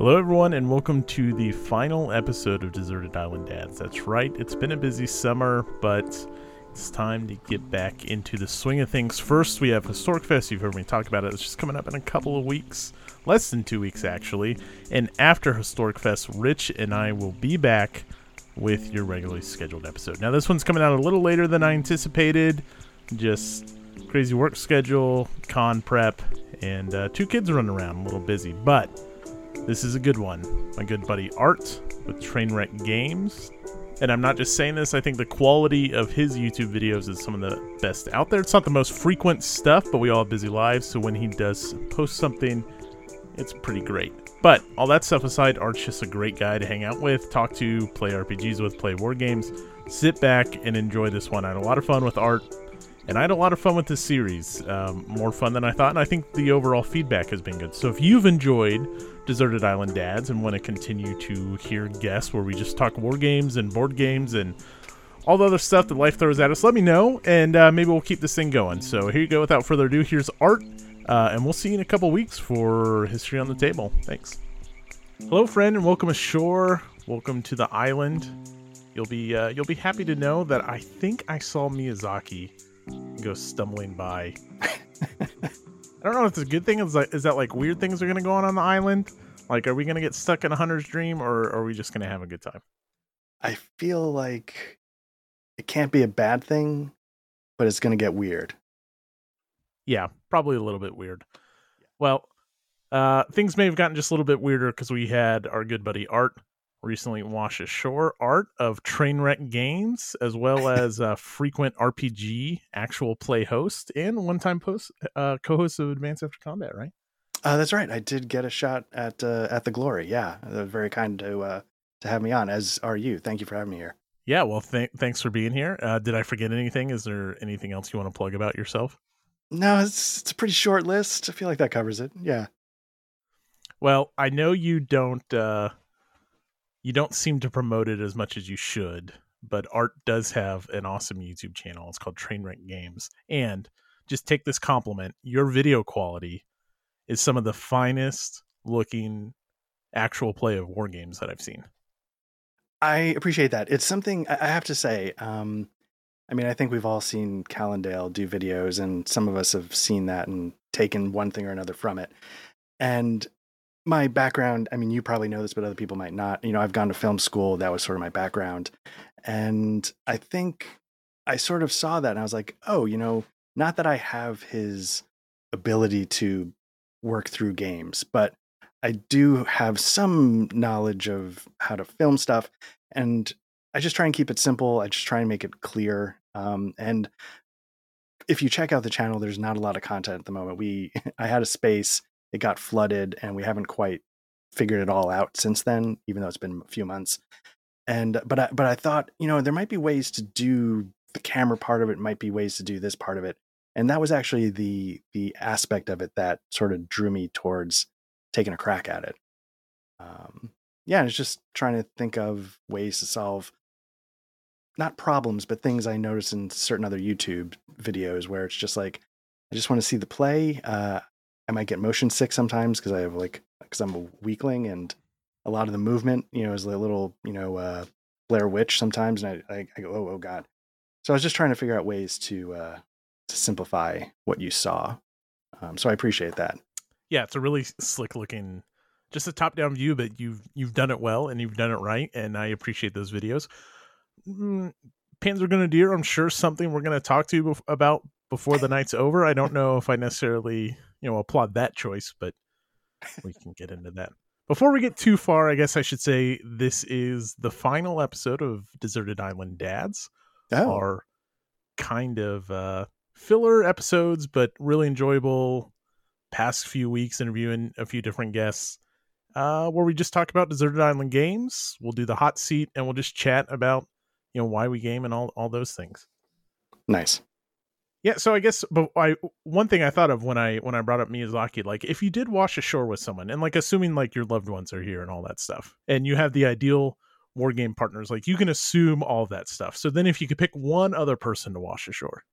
Hello, everyone, and welcome to the final episode of Deserted Island Dads. That's right, it's been a busy summer, but it's time to get back into the swing of things. First, we have Historic Fest. You've heard me talk about it. It's just coming up in a couple of weeks, less than two weeks, actually. And after Historic Fest, Rich and I will be back with your regularly scheduled episode. Now, this one's coming out a little later than I anticipated. Just crazy work schedule, con prep, and uh, two kids running around, a little busy. But this is a good one. My good buddy Art with Trainwreck Games. And I'm not just saying this, I think the quality of his YouTube videos is some of the best out there. It's not the most frequent stuff, but we all have busy lives, so when he does post something, it's pretty great. But all that stuff aside, Art's just a great guy to hang out with, talk to, play RPGs with, play war games. Sit back and enjoy this one. I had a lot of fun with Art, and I had a lot of fun with this series. Um, more fun than I thought, and I think the overall feedback has been good. So if you've enjoyed Deserted Island Dads and want to continue to hear guests where we just talk war games and board games and all the other stuff that life throws at us, let me know, and uh, maybe we'll keep this thing going. So here you go. Without further ado, here's Art, uh, and we'll see you in a couple weeks for History on the Table. Thanks. Hello, friend, and welcome ashore. Welcome to the island. You'll be uh, you'll be happy to know that I think I saw Miyazaki go stumbling by. I don't know if it's a good thing. Is that, is that like weird things are going to go on on the island? Like, are we going to get stuck in a hunter's dream or are we just going to have a good time? I feel like it can't be a bad thing, but it's going to get weird. Yeah, probably a little bit weird. Well, uh, things may have gotten just a little bit weirder because we had our good buddy Art recently wash ashore art of Trainwreck Games, as well as a frequent RPG actual play host and one time post uh, co-host of Advance After Combat, right? Uh, that's right. I did get a shot at uh, at the Glory. Yeah, they very kind to uh, to have me on. As are you. Thank you for having me here. Yeah. Well, th- thanks for being here. Uh, did I forget anything? Is there anything else you want to plug about yourself? No, it's it's a pretty short list. I feel like that covers it. Yeah. Well, I know you don't uh, you don't seem to promote it as much as you should, but Art does have an awesome YouTube channel. It's called Trainwreck Games. And just take this compliment your video quality is some of the finest looking actual play of war games that I've seen. I appreciate that. It's something I have to say. Um, I mean, I think we've all seen Calandale do videos, and some of us have seen that and taken one thing or another from it. And my background, I mean, you probably know this, but other people might not. You know, I've gone to film school. That was sort of my background. And I think I sort of saw that and I was like, oh, you know, not that I have his ability to work through games, but I do have some knowledge of how to film stuff. And I just try and keep it simple. I just try and make it clear. Um, and if you check out the channel, there's not a lot of content at the moment. We, I had a space it got flooded and we haven't quite figured it all out since then even though it's been a few months. And but I, but I thought you know there might be ways to do the camera part of it might be ways to do this part of it. And that was actually the the aspect of it that sort of drew me towards taking a crack at it. Um yeah it's just trying to think of ways to solve not problems but things i notice in certain other youtube videos where it's just like i just want to see the play uh I might get motion sick sometimes because I have like because I'm a weakling and a lot of the movement, you know, is a little, you know, uh, Blair Witch sometimes, and I, I, I, go, oh, oh God. So I was just trying to figure out ways to uh, to simplify what you saw. Um, so I appreciate that. Yeah, it's a really slick looking, just a top down view, but you've you've done it well and you've done it right, and I appreciate those videos. Mm, Panzer Grenadier, I'm sure something we're going to talk to you about before the night's over. I don't know if I necessarily you know applaud that choice, but we can get into that. Before we get too far, I guess I should say this is the final episode of Deserted Island Dads. Oh. Our kind of uh, filler episodes, but really enjoyable. Past few weeks interviewing a few different guests, uh, where we just talk about Deserted Island games. We'll do the hot seat, and we'll just chat about you know why we game and all all those things. Nice. Yeah, so I guess but I one thing I thought of when I when I brought up Miyazaki, like if you did wash ashore with someone, and like assuming like your loved ones are here and all that stuff, and you have the ideal war game partners, like you can assume all that stuff. So then, if you could pick one other person to wash ashore,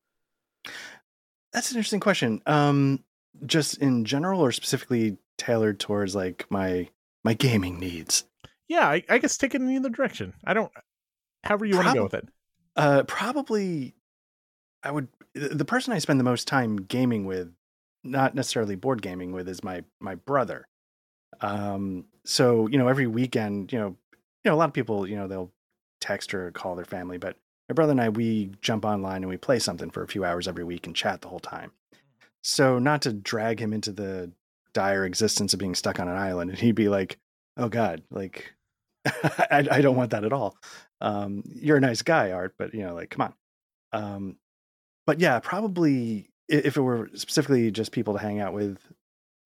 that's an interesting question. Um, just in general, or specifically tailored towards like my my gaming needs. Yeah, I, I guess take it in either direction. I don't. However you want to go with it. Uh, probably, I would. The person I spend the most time gaming with, not necessarily board gaming with, is my my brother. Um, so you know, every weekend, you know, you know, a lot of people, you know, they'll text or call their family, but my brother and I, we jump online and we play something for a few hours every week and chat the whole time. So not to drag him into the dire existence of being stuck on an island, and he'd be like, "Oh God, like I, I, don't want that at all." Um, you're a nice guy, Art, but you know, like, come on. Um, but yeah, probably if it were specifically just people to hang out with,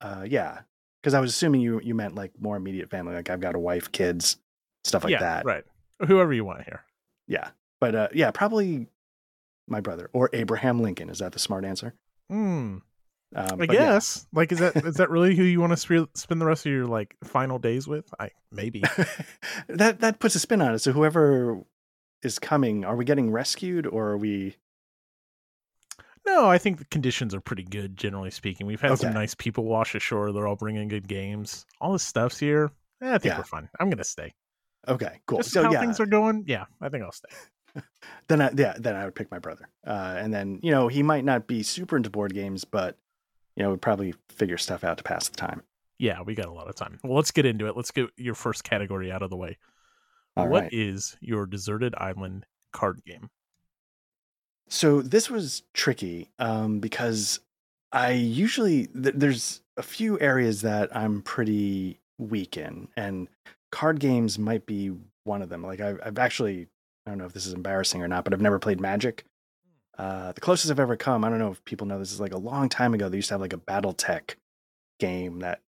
uh, yeah, because I was assuming you you meant like more immediate family, like I've got a wife, kids, stuff like yeah, that. Right. Whoever you want to hear. Yeah, but uh, yeah, probably my brother or Abraham Lincoln. Is that the smart answer? Hmm. Um, I guess. Yeah. Like, is that is that really who you want to sp- spend the rest of your like final days with? I maybe that that puts a spin on it. So whoever is coming, are we getting rescued or are we? No, I think the conditions are pretty good, generally speaking. We've had okay. some nice people wash ashore. They're all bringing good games. All this stuff's here. Eh, I think yeah. we're fine. I'm gonna stay. Okay, cool. Just so how yeah. things are going, yeah, I think I'll stay. then I, yeah, then I would pick my brother. Uh, and then you know he might not be super into board games, but you know, would probably figure stuff out to pass the time. Yeah, we got a lot of time. Well, let's get into it. Let's get your first category out of the way. All what right. is your deserted island card game? So this was tricky um, because I usually th- there's a few areas that I'm pretty weak in, and card games might be one of them. Like I've, I've actually I don't know if this is embarrassing or not, but I've never played Magic. Uh, the closest I've ever come, I don't know if people know this, is like a long time ago. They used to have like a BattleTech game that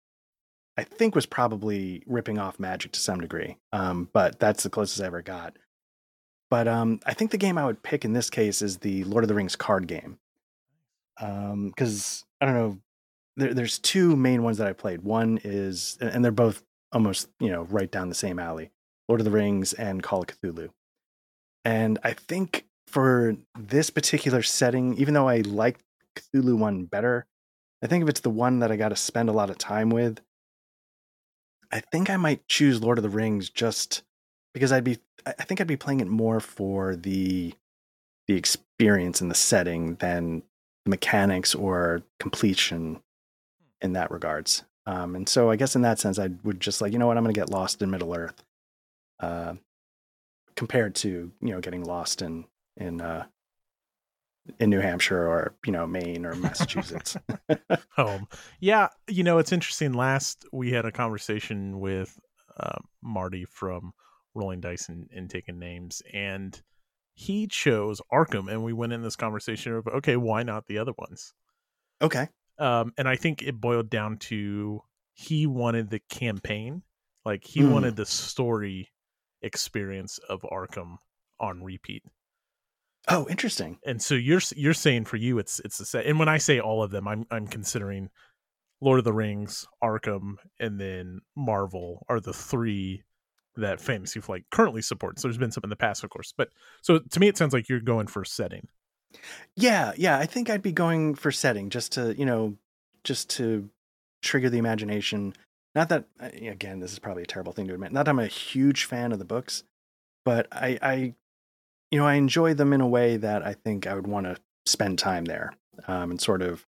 I think was probably ripping off Magic to some degree. Um, but that's the closest I ever got. But um, I think the game I would pick in this case is the Lord of the Rings card game. Because um, I don't know, there, there's two main ones that I played. One is, and they're both almost you know right down the same alley: Lord of the Rings and Call of Cthulhu. And I think for this particular setting, even though I like Cthulhu one better, I think if it's the one that I got to spend a lot of time with, I think I might choose Lord of the Rings just because I'd be I think I'd be playing it more for the the experience and the setting than the mechanics or completion in that regards. Um, and so I guess in that sense, I would just like, you know what, I'm going to get lost in Middle Earth, uh, compared to you know getting lost in in uh, in New Hampshire or you know Maine or Massachusetts. Home, yeah. You know, it's interesting. Last we had a conversation with uh, Marty from Rolling Dice and, and Taking Names, and he chose Arkham, and we went in this conversation of okay, why not the other ones? Okay. Um, and I think it boiled down to he wanted the campaign, like he mm. wanted the story experience of Arkham on repeat. Oh, interesting. And so you're you're saying for you it's it's the same. And when I say all of them, I'm I'm considering Lord of the Rings, Arkham, and then Marvel are the three that Fantasy Flight currently supports. There's been some in the past, of course, but so to me it sounds like you're going for setting. Yeah, yeah. I think I'd be going for setting just to you know just to trigger the imagination. Not that uh, again, this is probably a terrible thing to admit. Not that I'm a huge fan of the books, but I I you know, I enjoy them in a way that I think I would want to spend time there um, and sort of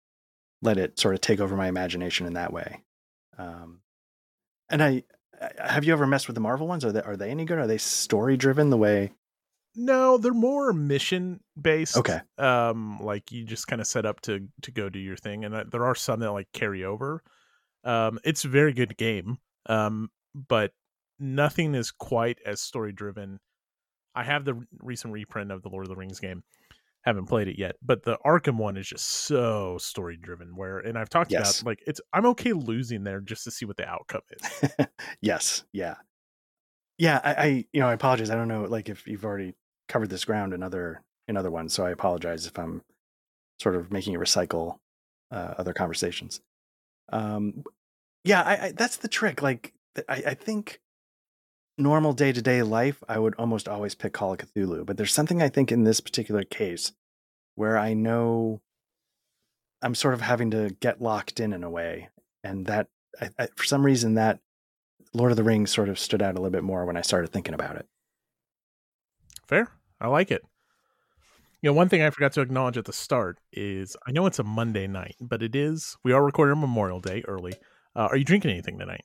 let it sort of take over my imagination in that way. Um, and I, have you ever messed with the Marvel ones? Are they are they any good? Are they story driven the way? No, they're more mission based. Okay. Um, like you just kind of set up to to go do your thing, and there are some that like carry over. Um, it's a very good game. Um, but nothing is quite as story driven I have the recent reprint of the Lord of the Rings game. Haven't played it yet, but the Arkham one is just so story driven. Where, and I've talked yes. about like it's I'm okay losing there just to see what the outcome is. yes, yeah, yeah. I, I, you know I apologize. I don't know like if you've already covered this ground in other in other ones, so I apologize if I'm sort of making you recycle uh, other conversations. Um, yeah, I, I, that's the trick. Like I, I think normal day to day life, I would almost always pick Call of Cthulhu. But there's something I think in this particular case where I know I'm sort of having to get locked in in a way, and that I, I, for some reason that Lord of the Rings sort of stood out a little bit more when I started thinking about it. Fair. I like it. You know, one thing I forgot to acknowledge at the start is I know it's a Monday night, but it is. We are recording Memorial Day early. Uh, are you drinking anything tonight?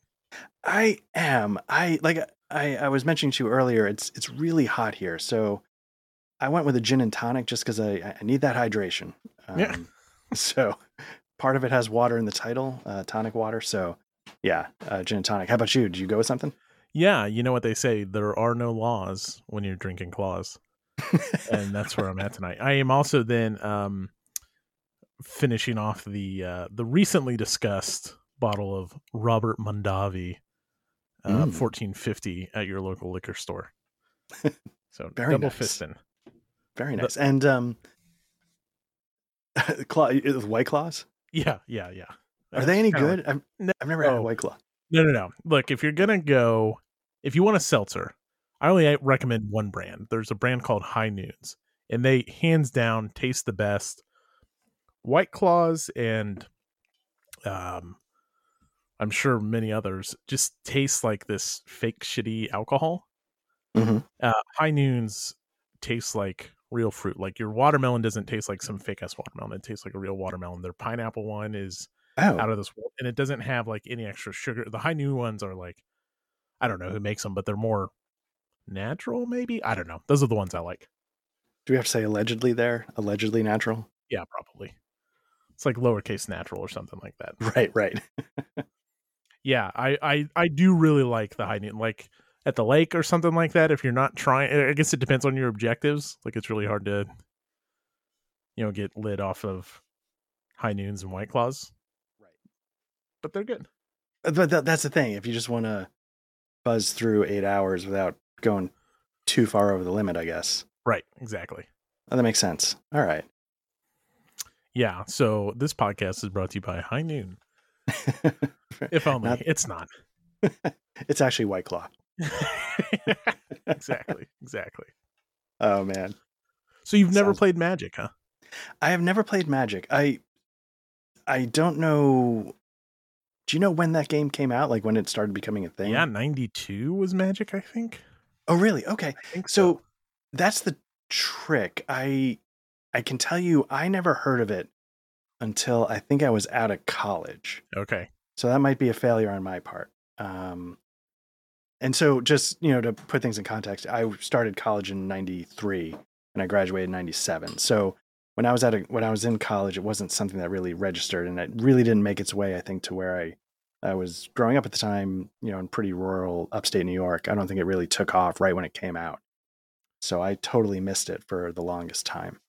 I am. I like I, I was mentioning to you earlier. It's it's really hot here, so I went with a gin and tonic just because I, I need that hydration. Um, Yeah. So part of it has water in the title, uh, tonic water. So yeah, uh, gin and tonic. How about you? Did you go with something? Yeah, you know what they say. There are no laws when you're drinking claws. and that's where I'm at tonight. I am also then um, finishing off the uh, the recently discussed bottle of Robert Mondavi, uh, Mm. 1450 at your local liquor store. So Very double nice. fisting. Very The- nice. And um, claw, white claws. Yeah, yeah, yeah. Are they any good? I've, No. I've never had a white claw. No, no, no. Look, if you're gonna go, if you want a seltzer, I only recommend one brand. There's a brand called High Noons, and they hands down taste the best. White Claws and, um, I'm sure many others just taste like this fake shitty alcohol. Mhm. Uh, High Noons tastes like real fruit. Like your watermelon doesn't taste like some fake ass watermelon. It tastes like a real watermelon. Their pineapple one is Oh, out of this world and it doesn't have like any extra sugar the high new ones are like i don't know who makes them but they're more natural maybe i don't know those are the ones i like do we have to say allegedly there? Allegedly natural? yeah probably it's like lowercase natural or something like that Right, right. yeah i i i do really like the high noon like at the lake or something like that if you're not trying i guess it depends on your objectives like it's really hard to you know get lit off of high noons and white claws Right. but they're good uh, But that, that's the thing. If you just want to buzz through eight hours without going too far over the limit, I guess. right exactly Oh, that makes sense. All right. Yeah, so this podcast is brought to you by High Noon. If only Not- it's not. it's actually White Claw. exactly, exactly. Oh man, So you've never Sounds- played Magic, huh? I have never played Magic. I I don't know. Do you know when that game came out? Like when it started becoming a thing? Yeah, ninety two was Magic, I think. Oh, really? Okay. Think So that's the trick. I I can tell you, I never heard of it until I think I was out of college. Okay, So that might be a failure on my part. Um, and so, just you know, to put things in context, I started college in '93 and I graduated in '97. So when I was at a, when I was in college, it wasn't something that really registered, and it really didn't make its way, I think, to where I I was growing up at the time. You know, in pretty rural upstate New York. I don't think it really took off right when it came out. So I totally missed it for the longest time.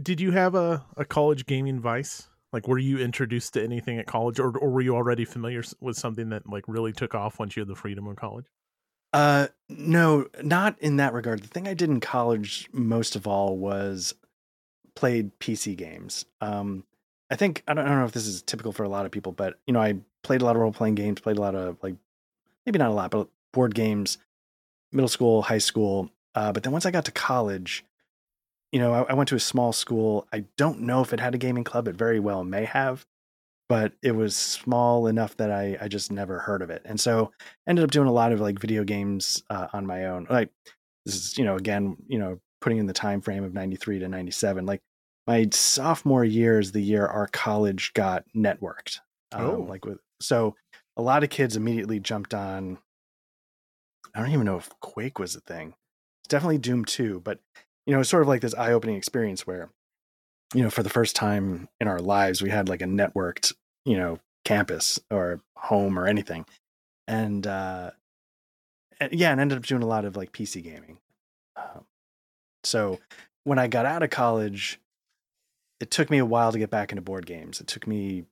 did you have a, a college gaming vice? Like, were you introduced to anything at college, or or were you already familiar with something that like really took off once you had the freedom of college? Uh, no, not in that regard. The thing I did in college most of all was played PC games. Um, I think I don't, I don't know if this is typical for a lot of people, but you know, I played a lot of role playing games, played a lot of like maybe not a lot, but board games, middle school, high school. Uh, but then once I got to college, you know, I, I went to a small school. I don't know if it had a gaming club. It very well may have, but it was small enough that I I just never heard of it. And so ended up doing a lot of like video games uh, on my own. Like this is you know again you know putting in the time frame of 93 to 97 like my sophomore year is the year our college got networked um, Oh. like with so a lot of kids immediately jumped on i don't even know if quake was a thing it's definitely doom 2 but you know it's sort of like this eye-opening experience where you know for the first time in our lives we had like a networked you know campus or home or anything. And uh and- yeah and ended up doing a lot of like pc gaming. Um, so when i got out of college it took me a while to get back into board games. It took me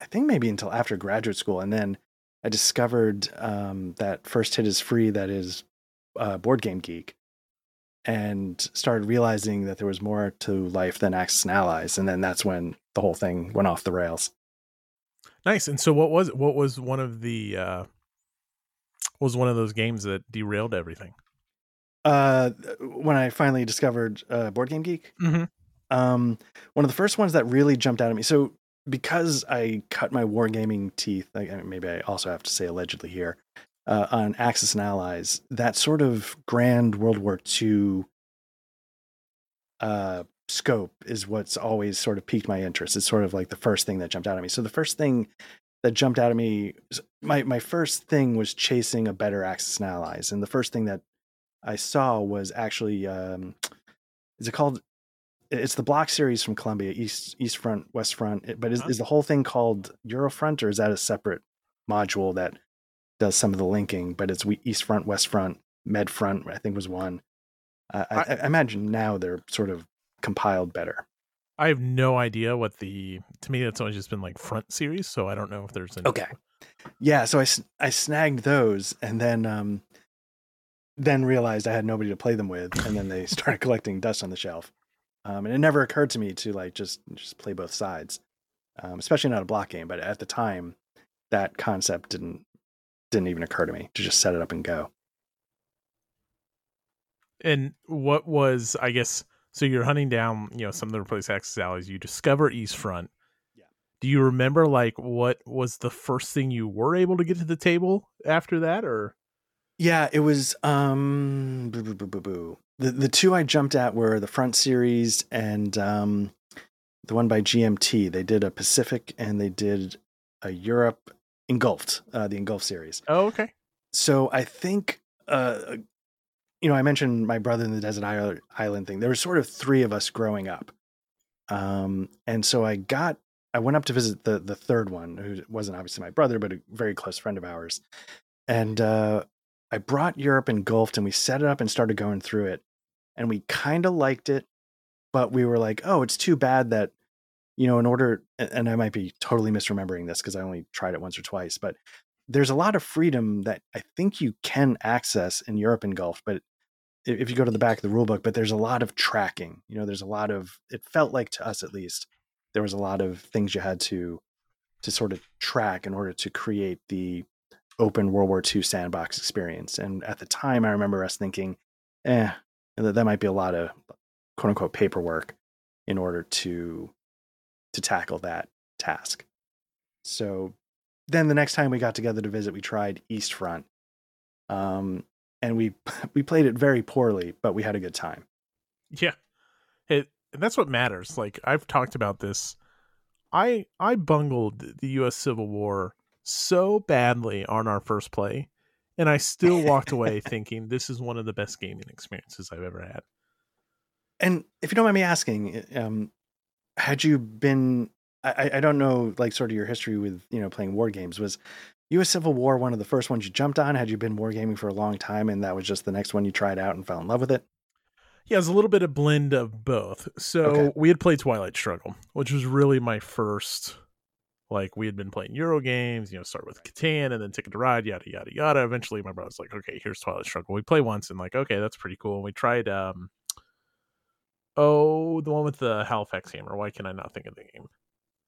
i think maybe until after graduate school and then i discovered um, that first hit is free that is uh, board game geek and started realizing that there was more to life than Axis and Allies, and then that's when the whole thing went off the rails. Nice. And so, what was what was one of the uh, was one of those games that derailed everything? Uh, when I finally discovered uh, Board Game Geek, Mm-hmm. um, one of the first ones that really jumped out at me. So because I cut my wargaming teeth, I maybe I also have to say allegedly here. Uh, on Axis and Allies, that sort of grand World War II uh, scope is what's always sort of piqued my interest. It's sort of like the first thing that jumped out at me. So the first thing that jumped out at me, my my first thing was chasing a better Axis and Allies, and the first thing that I saw was actually, um, is it called? It's the block series from Columbia, East East Front, West Front. But is, Huh? is the whole thing called Eurofront, or is that a separate module that does some of the linking? But it's we- East Front, West Front, Med Front. I think was one. Uh, I, I- I imagine now they're sort of compiled better. I have no idea what the. To me, that's always just been like front series, so I don't know if there's any. Okay. Yeah, so I I snagged those and then um then realized I had nobody to play them with and then they started collecting dust on the shelf. Um and it never occurred to me to like just just play both sides. Um especially not a block game, but at the time that concept didn't didn't even occur to me to just set it up and go. And what was I guess so you're hunting down, you know, some of the replace Axis allies, you discover East Front. Yeah. Do you remember like what was the first thing you were able to get to the table after that or Yeah, it was um boo, boo, boo, boo, boo. The the two I jumped at were the front series and um the one by GMT. They did a Pacific and they did a Europe engulfed, uh the engulfed series. Oh, okay. So I think uh you know, I mentioned my brother in the desert island, thing. There were sort of three of us growing up. Um and so I got I went up to visit the the third one, who wasn't obviously my brother, but a very close friend of ours. And uh I brought Europe engulfed and we set it up and started going through it. And we kind of liked it, but we were like, oh, it's too bad that, you know, in order, and I might be totally misremembering this because I only tried it once or twice, but there's a lot of freedom that I think you can access in Europe engulfed, but if you go to the back of the rule book, but there's a lot of tracking. You know, there's a lot of, it felt like to us at least, there was a lot of things you had to to sort of track in order to create the open World War II sandbox experience. And at the time, I remember us thinking, eh, that, that might be a lot of quote unquote paperwork in order to to tackle that task. So then the next time we got together to visit, we tried East Front. Um, and we we played it very poorly, but we had a good time. Yeah. It that's what matters. Like I've talked about this. I I bungled the US Civil War so badly on our first play and I still walked away thinking this is one of the best gaming experiences I've ever had. And if you don't mind me asking, um, had you been? I, I don't know, like sort of your history with you know playing war games. Was U.S. Civil War one of the first ones you jumped on? Had you been wargaming for a long time, and that was just the next one you tried out and fell in love with it? Yeah, it's a little bit of blend of both. So Okay. we had played Twilight Struggle, which was really my first. Like we had been playing Euro games, you know, start with Catan and then Ticket to Ride, yada yada yada. Eventually, my brother's like, "Okay, here's Twilight Struggle." We play once and like, okay, that's pretty cool. And we tried, um, oh, the one with the Halifax hammer. Why can I not think of the game?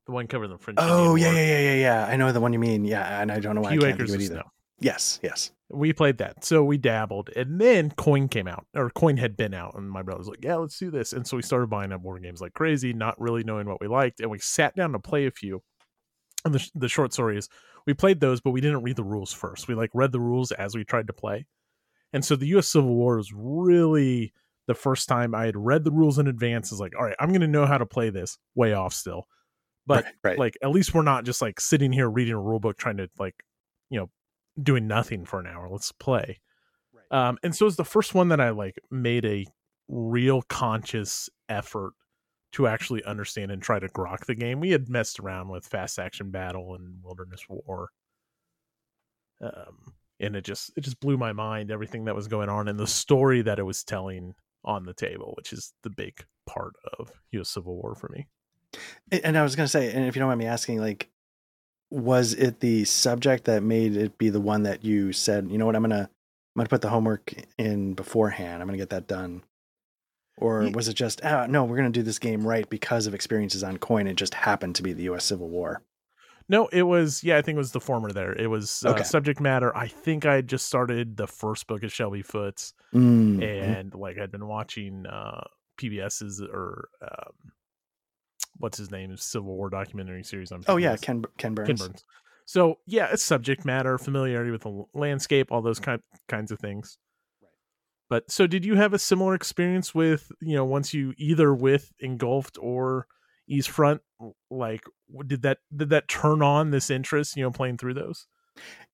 The one covering the French. Oh yeah, Indian yeah, War. yeah, yeah, yeah. I know the one you mean. Yeah, and I don't know why Few I can't acres think of of it either. snow. Yes, yes. we played that. So we dabbled, and then Coin came out, or Coin had been out, and my brother was like, "Yeah, let's do this." And so we started buying up board games like crazy, not really knowing what we liked, and we sat down to play a few. And the the short story is, we played those, but we didn't read the rules first. We like read the rules as we tried to play, and so the U.S. Civil War was really the first time I had read the rules in advance. Is like, all right, I'm going to know how to play this. Way off still, but right, right. like at least we're not just like sitting here reading a rule book trying to like you know doing nothing for an hour let's play Right. um and so it's the first one that i like made a real conscious effort to actually understand and try to grok the game we had messed around with fast action battle and wilderness war um and it just it just blew my mind everything that was going on and the story that it was telling on the table which is the big part of us civil war for me And I was gonna say, and if you don't mind me asking, like, was it the subject that made it be the one that you said, you know what, I'm gonna I'm gonna put the homework in beforehand. I'm gonna get that done. Or Ye- was it just, ah, no, we're gonna do this game right because of experiences on coin? It just happened to be the U.S. Civil War. No, it was yeah, I think it was the former there. It was uh, Okay. subject matter. I think I had just started the first book of Shelby Foote's Mm, and like I'd been watching uh PBS's or um what's his name Civil War documentary series on Oh yeah. Ken Ken Burns. Ken Burns. So yeah, it's subject matter, familiarity with the landscape, all those kind kinds of things. Right. But so, did you have a similar experience with you know once you either with engulfed or Eastfront? Like, did that did that turn on this interest? You know, playing through those.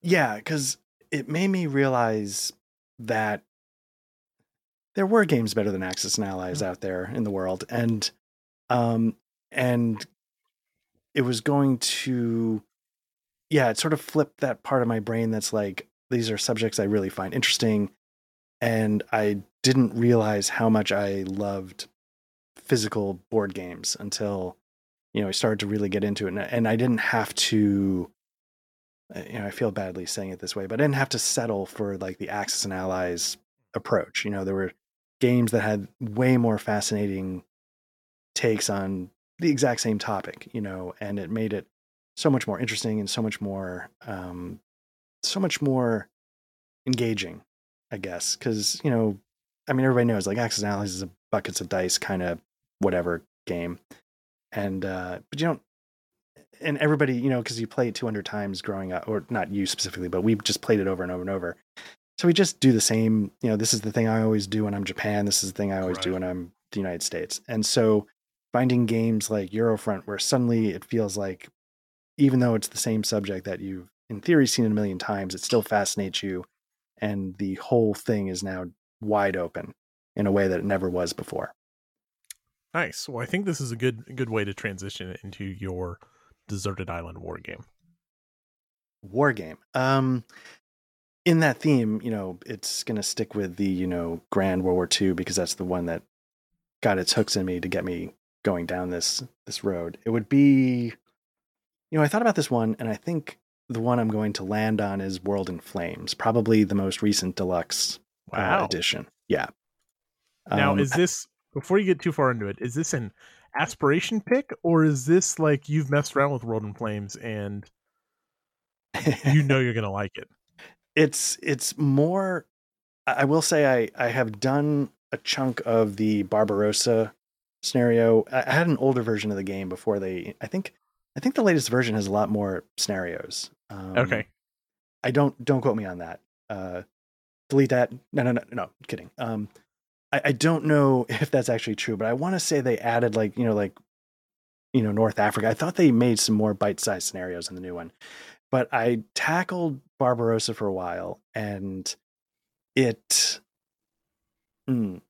Yeah, because it made me realize that there were games better than Axis and Allies mm-hmm. out there in the world, and um, and it was going to, yeah, it sort of flipped that part of my brain that's like these are subjects I really find interesting, and I didn't realize how much I loved physical board games until you know I started to really get into it, and, and I didn't have to uh, you know, I feel badly saying it this way, but I didn't have to settle for like the Axis and Allies approach. You know, there were games that had way more fascinating takes on the exact same topic, you know, and it made it so much more interesting and so much more, um, so much more engaging, I guess. Cause, you know, I mean, everybody knows like Axis and Allies is a buckets of dice kind of whatever game. And, uh, but you don't and everybody, you know, because you play it 200 times growing up, or not you specifically, but we just played it over and over and over. So we just do the same. You know, this is the thing I always do when I'm Japan. This is the thing I always right. do when I'm the United States. And so finding games like Eurofront, where suddenly it feels like, even though it's the same subject that you've in theory seen a million times, it still fascinates you, and the whole thing is now wide open in a way that it never was before. Nice. Well, I think this is a good good way to transition into your deserted island war game? War game. Um, in that theme, you know, it's going to stick with the, you know, Grand World War II because that's the one that got its hooks in me to get me going down this this road. It would be, you know, I thought about this one, and I think the one I'm going to land on is World in Flames, probably the most recent deluxe uh, wow. uh, edition. Yeah. Now, um, is this before you get too far into it? Is this an aspiration pick, or is this like you've messed around with World in Flames and you know you're gonna like it? It's it's more. I will say I I have done a chunk of the Barbarossa scenario. I had an older version of the game before they. I think I think the latest version has a lot more scenarios. Um, okay. I don't don't quote me on that. Uh, delete that. No, no, no, no. Kidding. Um, I, I don't know if that's actually true, but I want to say they added like you know like you know North Africa. I thought they made some more bite-sized scenarios in the new one, but I tackled Barbarossa for a while, and it. Mm,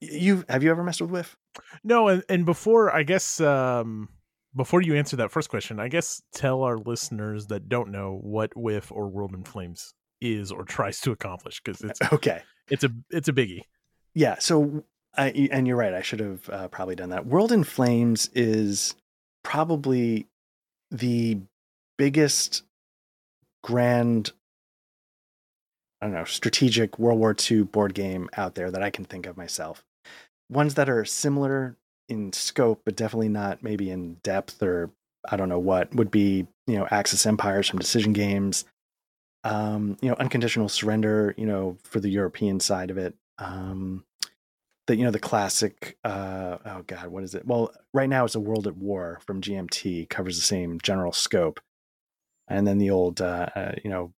you have you ever messed with WiF? No, and, and before I guess um, before you answer that first question, I guess tell our listeners that don't know what WiF or World in Flames is or tries to accomplish because it's okay. It's a it's a biggie yeah so I, and you're right i should have uh, probably done that. World in flames is probably the biggest grand i don't know strategic world war ii board game out there that i can think of myself. Ones that are similar in scope but definitely not maybe in depth or i don't know what would be you know axis empires from decision games um, you know unconditional surrender you know for the european side of it um, the you know the classic uh, oh god what is it? Well right now it's a world at war from gmt covers the same general scope. And then the old uh, uh, you know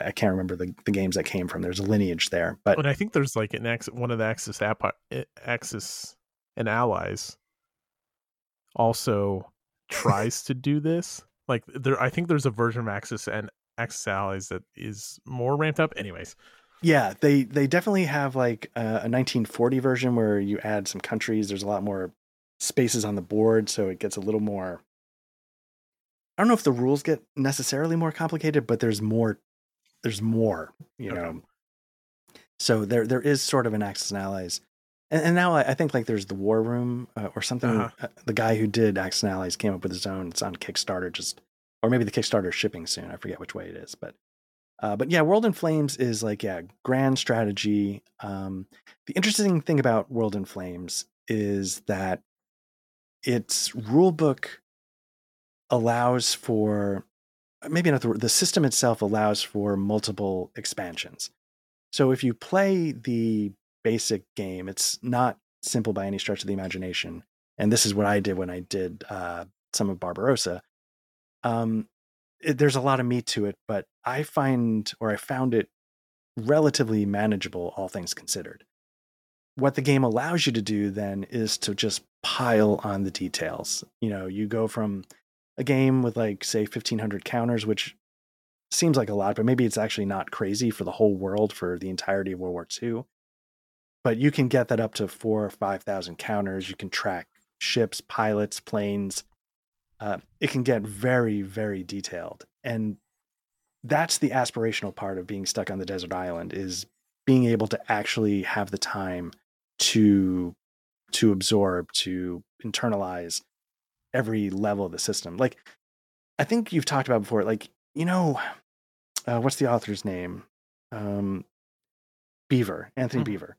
i can't remember the, the games that came from. There's a lineage there but and i think there's like an axis one of the axis app eh, axis and allies also tries to do this. Like there i think there's a version of axis and axis allies that is more ramped up. Anyways yeah, they they definitely have like a, a 1940 version where you add some countries. There's a lot more spaces on the board, so it gets a little more. I don't know if the rules get necessarily more complicated, but there's more. There's more, you okay. know. So there there is sort of an Axis and Allies, and, and now I, I, think like there's the War Room uh, or something. Uh-huh. Uh, the guy who did Axis and Allies came up with his own. It's on Kickstarter, just or maybe the Kickstarter shipping soon. I forget which way it is, but uh, but yeah, World in Flames is like yeah, grand strategy. Um, the interesting thing about World in Flames is that its rulebook allows for maybe not the the system itself allows for multiple expansions. So if you play the basic game, it's not simple by any stretch of the imagination. And this is what I did when I did uh, some of Barbarossa. Um, it, there's a lot of meat to it, but I find or I found it relatively manageable, all things considered. What the game allows you to do then is to just pile on the details. You know, you go from a game with like say 1500 counters, which seems like a lot, but maybe it's actually not crazy for the whole world for the entirety of World War II. But you can get that up to four or 5,000 counters. You can track ships, pilots, planes. Uh, it can get very, very detailed. And that's the aspirational part of being stuck on the desert island is being able to actually have the time to to absorb to internalize every level of the system like i think you've talked about before like you know uh, what's the author's name um beevor anthony mm-hmm. beevor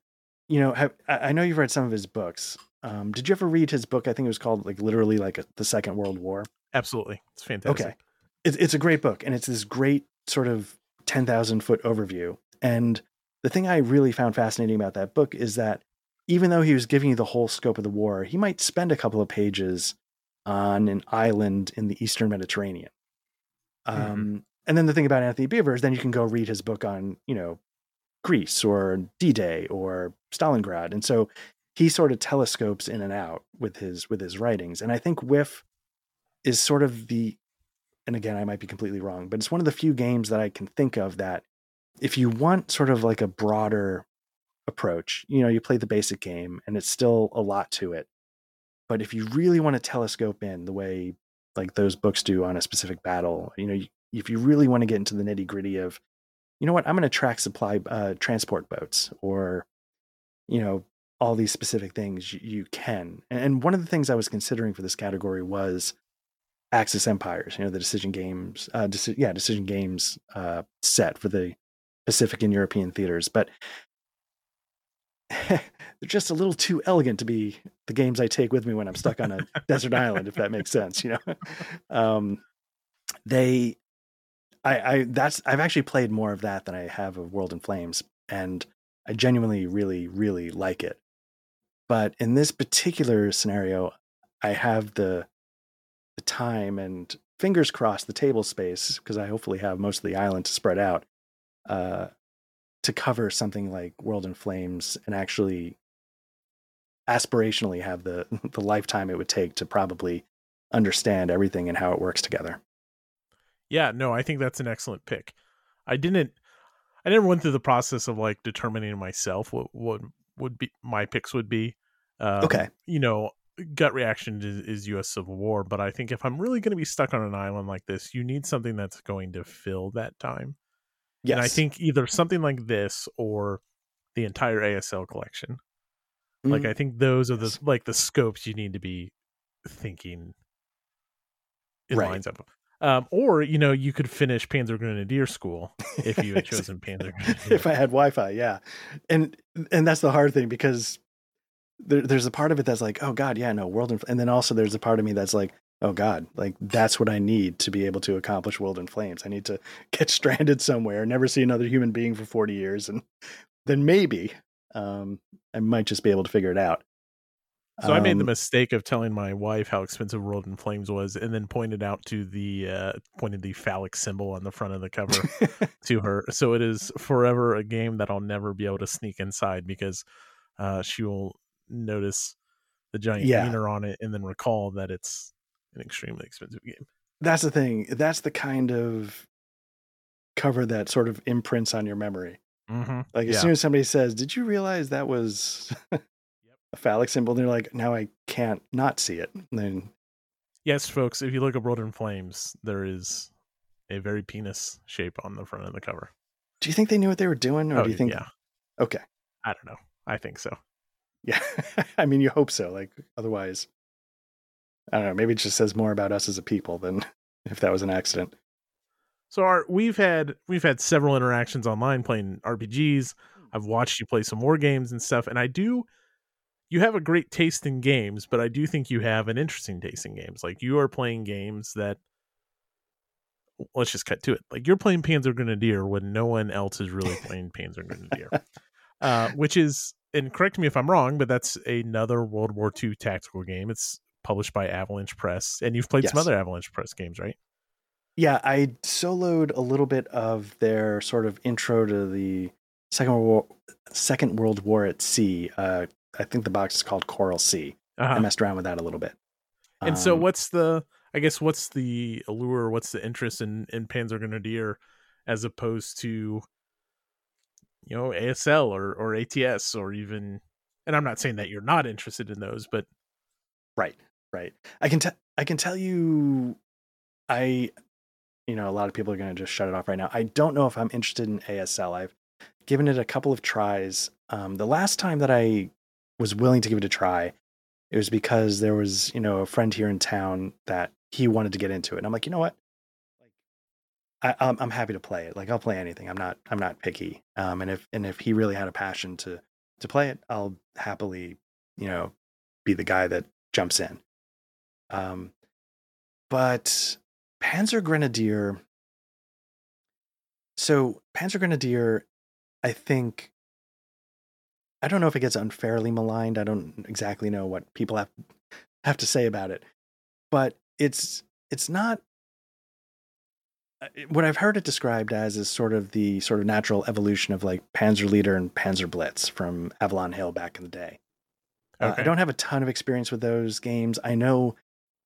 you know have, i know you've read some of his books um did you ever read his book i think it was called like literally like a, the second world war absolutely it's fantastic okay it's, it's a great book and it's this great sort of 10,000 foot overview. And the thing I really found fascinating about that book is that even though he was giving you the whole scope of the war, he might spend a couple of pages on an island in the Eastern Mediterranean. Mm-hmm. Um, and then the thing about Anthony Beevor is then you can go read his book on, you know, Greece or D Day or Stalingrad. And so he sort of telescopes in and out with his with his writings. And I think WiF is sort of the and again, I might be completely wrong, but it's one of the few games that I can think of that if you want sort of like a broader approach, you know, you play the basic game and it's still a lot to it. But if you really want to telescope in the way like those books do on a specific battle, you know, if you really want to get into the nitty gritty of, you know what, I'm going to track supply uh, transport boats or, you know, all these specific things you, can. And one of the things I was considering for this category was Axis Empires, you know, the decision games, uh, deci- yeah, decision games uh, set for the Pacific and European theaters, but they're just a little too elegant to be the games I take with me when I'm stuck on a desert island, if that makes sense, you know. Um, they, I, I, that's I've actually played more of that than I have of World in Flames, and I genuinely, really, really like it. But in this particular scenario, I have the the time and fingers crossed the table space because I hopefully have most of the island to spread out uh, to cover something like World in Flames and actually aspirationally have the the lifetime it would take to probably understand everything and how it works together. Yeah, no, I think that's an excellent pick. I didn't I never went through the process of like determining myself what what would be my picks would be. Um, okay. You know, gut reaction is, is U.S. Civil War, but I think if I'm really going to be stuck on an island like this, you need something that's going to fill that time. Yes. And I think either something like this or the entire ASL collection. Mm. Like I think those are the like the scopes you need to be thinking in right. lines of. Um, or you know you could finish Panzer Grenadier School if you had chosen Panzer. Grenadier. if I had Wi-Fi, yeah, and and that's the hard thing because there, there's a part of it that's like, oh God, yeah, no, world, and then also there's a part of me that's like, oh God, like that's what I need to be able to accomplish World in Flames. I need to get stranded somewhere, never see another human being for 40 years, and then maybe um, I might just be able to figure it out. So um, I made the um, mistake of telling my wife how expensive World in Flames was, and then pointed out to the uh, pointed the phallic symbol on the front of the cover to her. So it is forever a game that I'll never be able to sneak inside because uh, she will notice the giant yeah. wiener on it and then recall that it's an extremely expensive game. That's the thing. That's the kind of cover that sort of imprints on your memory. Mm-hmm. Like as yeah. soon as somebody says, "Did you realize that was yep. a phallic symbol?" and they're like, "Now I can't not see it." And then, yes, folks, if you look at World in Flames, there is a very penis shape on the front of the cover. Do you think they knew what they were doing, or oh, do you think? Yeah. Okay. I don't know. I think so. Yeah, I mean, you hope so. Like, otherwise, I don't know. Maybe it just says more about us as a people than if that was an accident. So, our, we've had we've had several interactions online playing RPGs. I've watched you play some war games and stuff, and I do. You have a great taste in games, but I do think you have an interesting taste in games. Like you are playing games that let's just cut to it. Like you're playing Panzer Grenadier when no one else is really playing Panzer Grenadier, uh, which is and correct me if I'm wrong, but that's another World War II tactical game. It's published by Avalanche Press, and you've played yes. some other Avalanche Press games, right? Yeah, I soloed a little bit of their sort of intro to the Second World War, Second World War at Sea. Uh, I think the box is called Coral Sea. Uh-huh. I messed around with that a little bit. And so, Um, what's the? I guess what's the allure? What's the interest in in Panzer Grenadier, as opposed to, you know, ASL or or ATS or even? And I'm not saying that you're not interested in those, but Right, right. I can tell. I can tell you, I, you know, a lot of people are going to just shut it off right now. I don't know if I'm interested in ASL. I've given it a couple of tries. Um, the last time that I was willing to give it a try, it was because there was, you know, a friend here in town that he wanted to get into it. And I'm like, you know what? I, I'm, I'm happy to play it. Like, I'll play anything. I'm not, I'm not picky. Um, and if, and if he really had a passion to, to play it, I'll happily, you know, be the guy that jumps in. Um, but Panzer Grenadier. So Panzer Grenadier, I think. I don't know if it gets unfairly maligned. I don't exactly know what people have have to say about it, but it's it's not. Uh, What I've heard it described as is sort of the sort of natural evolution of like Panzer Leader and Panzer Blitz from Avalon Hill back in the day. Uh, I don't have a ton of experience with those games. I know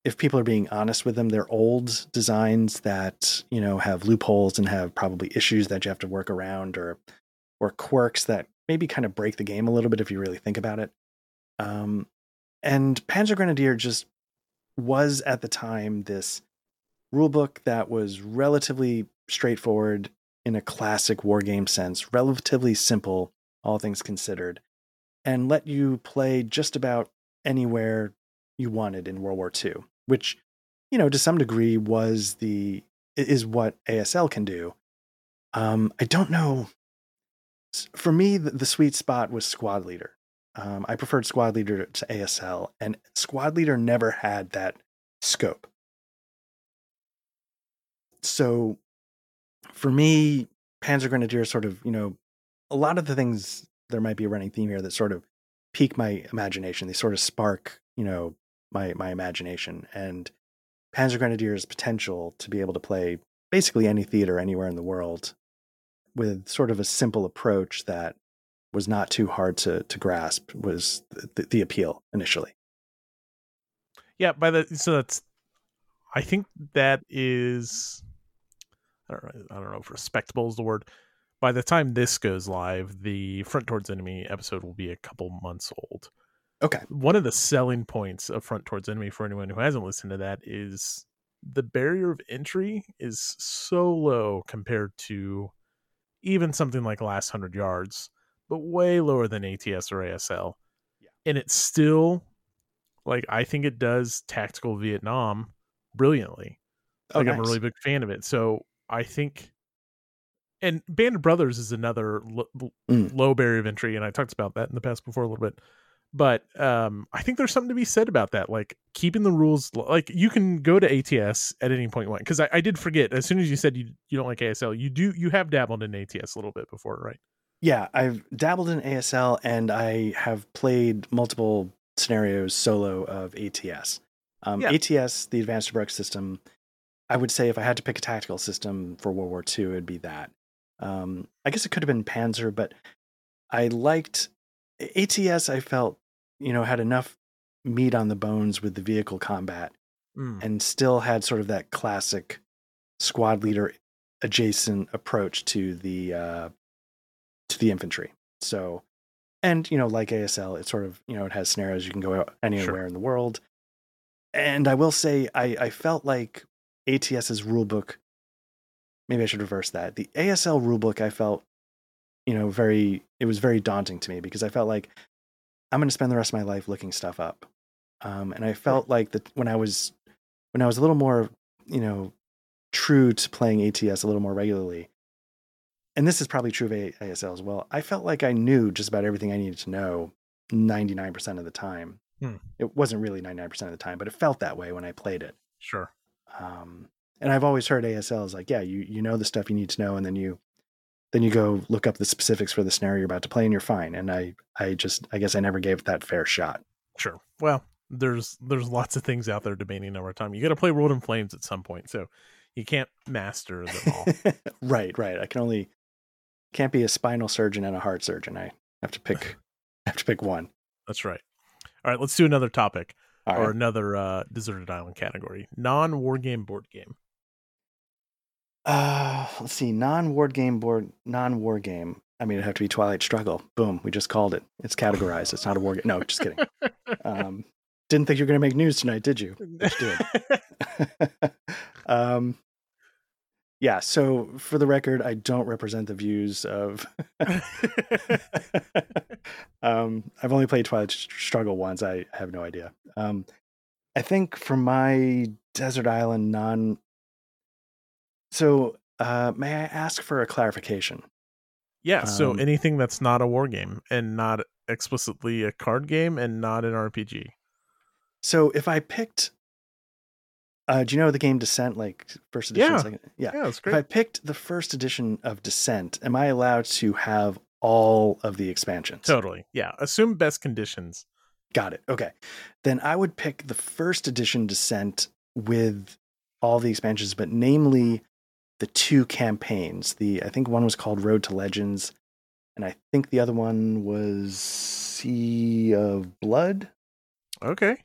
if people are being honest with them, they're old designs that you know have loopholes and have probably issues that you have to work around, or or quirks that maybe kind of break the game a little bit if you really think about it. Um, and Panzer Grenadier just was at the time this rulebook that was relatively straightforward in a classic war game sense, relatively simple, all things considered, and let you play just about anywhere you wanted in World War II, which, you know, to some degree was the is what ASL can do. Um, I don't know. For me, the, the sweet spot was Squad Leader. Um, I preferred Squad Leader to ASL, and Squad Leader never had that scope. So, for me, Panzer Grenadier sort of, you know, a lot of the things there might be a running theme here that sort of pique my imagination. They sort of spark, you know, my my imagination and Panzer Grenadier's potential to be able to play basically any theater anywhere in the world with sort of a simple approach that was not too hard to to grasp was the, the appeal initially. yeah. By the so that's, I think that is, I don't know. I don't know if respectable is the word. By the time this goes live, the Front Towards Enemy episode will be a couple months old. Okay. one of the selling points of front towards enemy for anyone who hasn't listened to that is the barrier of entry is so low compared to even something like last 100 yards but way lower than ats or asl Yeah. and it's still like i think it does tactical vietnam brilliantly Oh, like i'm a oh, really big fan of it so i think and band of brothers is another lo- Mm. low barrier of entry and i talked about that in the past before a little bit but um i think there's something to be said about that like keeping the rules like you can go to ats at any point you want because I, I did forget as soon as you said you, you don't like asl you do you have dabbled in ats a little bit before right Yeah, I've dabbled in ASL and I have played multiple scenarios solo of ATS. Um, Yeah. ATS, the Advanced Heroic System, I would say if I had to pick a tactical system for World War II, it'd be that. Um, I guess it could have been Panzer, but I liked ATS. I felt you know had enough meat on the bones with the vehicle combat Mm. and still had sort of that classic squad leader adjacent approach to the uh, to the infantry. So, and you know, like ASL, it sort of you know it has scenarios you can go anywhere in the world. And I will say, I I felt like ATS's rulebook. Maybe I should reverse that. The ASL rulebook, I felt, you know, very. It was very daunting to me because I felt like I'm going to spend the rest of my life looking stuff up. Um, and I felt like that when I was when I was a little more, you know, true to playing ATS a little more regularly, and this is probably true of ASL as well, I felt like I knew just about everything I needed to know 99% of the time. Hmm. It wasn't really 99% of the time, but it felt that way when I played it. sure Um, and I've always heard ASL is like, yeah, you you know the stuff you need to know, and then you then you go look up the specifics for the scenario you're about to play, and you're fine. And I I just I guess I never gave it that fair shot. sure well there's there's lots of things out there debating over time you got to play world in flames at some point so You can't master them all. right, right. I can only can't be a spinal surgeon and a heart surgeon. I have to pick have to pick one. That's right. All right, let's do another topic All or right. another uh, deserted island category. Non war game board game. Uh, let's see. Non-war game board, non-war game. I mean, it'd have to be Twilight Struggle. Boom, we just called it. It's categorized. It's not a war game. No, just kidding. Um, didn't think you were going to make news tonight, did you? But you did. um, yeah. So, for the record, I don't represent the views of. um, I've only played Twilight Struggle once. I have no idea. Um, I think for my desert island non. So, uh, may I ask for a clarification? yeah, so Um, anything that's not a war game and not explicitly a card game and not an RPG. So, if I picked, uh, do you know the game Descent, like first edition? Yeah. Second? Yeah. Yeah, that's If I picked the first edition of Descent, am I allowed to have all of the expansions? Totally. Yeah. Assume best conditions. Got it. Okay. Then I would pick the first edition Descent with all the expansions, but namely the two campaigns. The I think one was called Road to Legends, and I think the other one was Sea of Blood. Okay.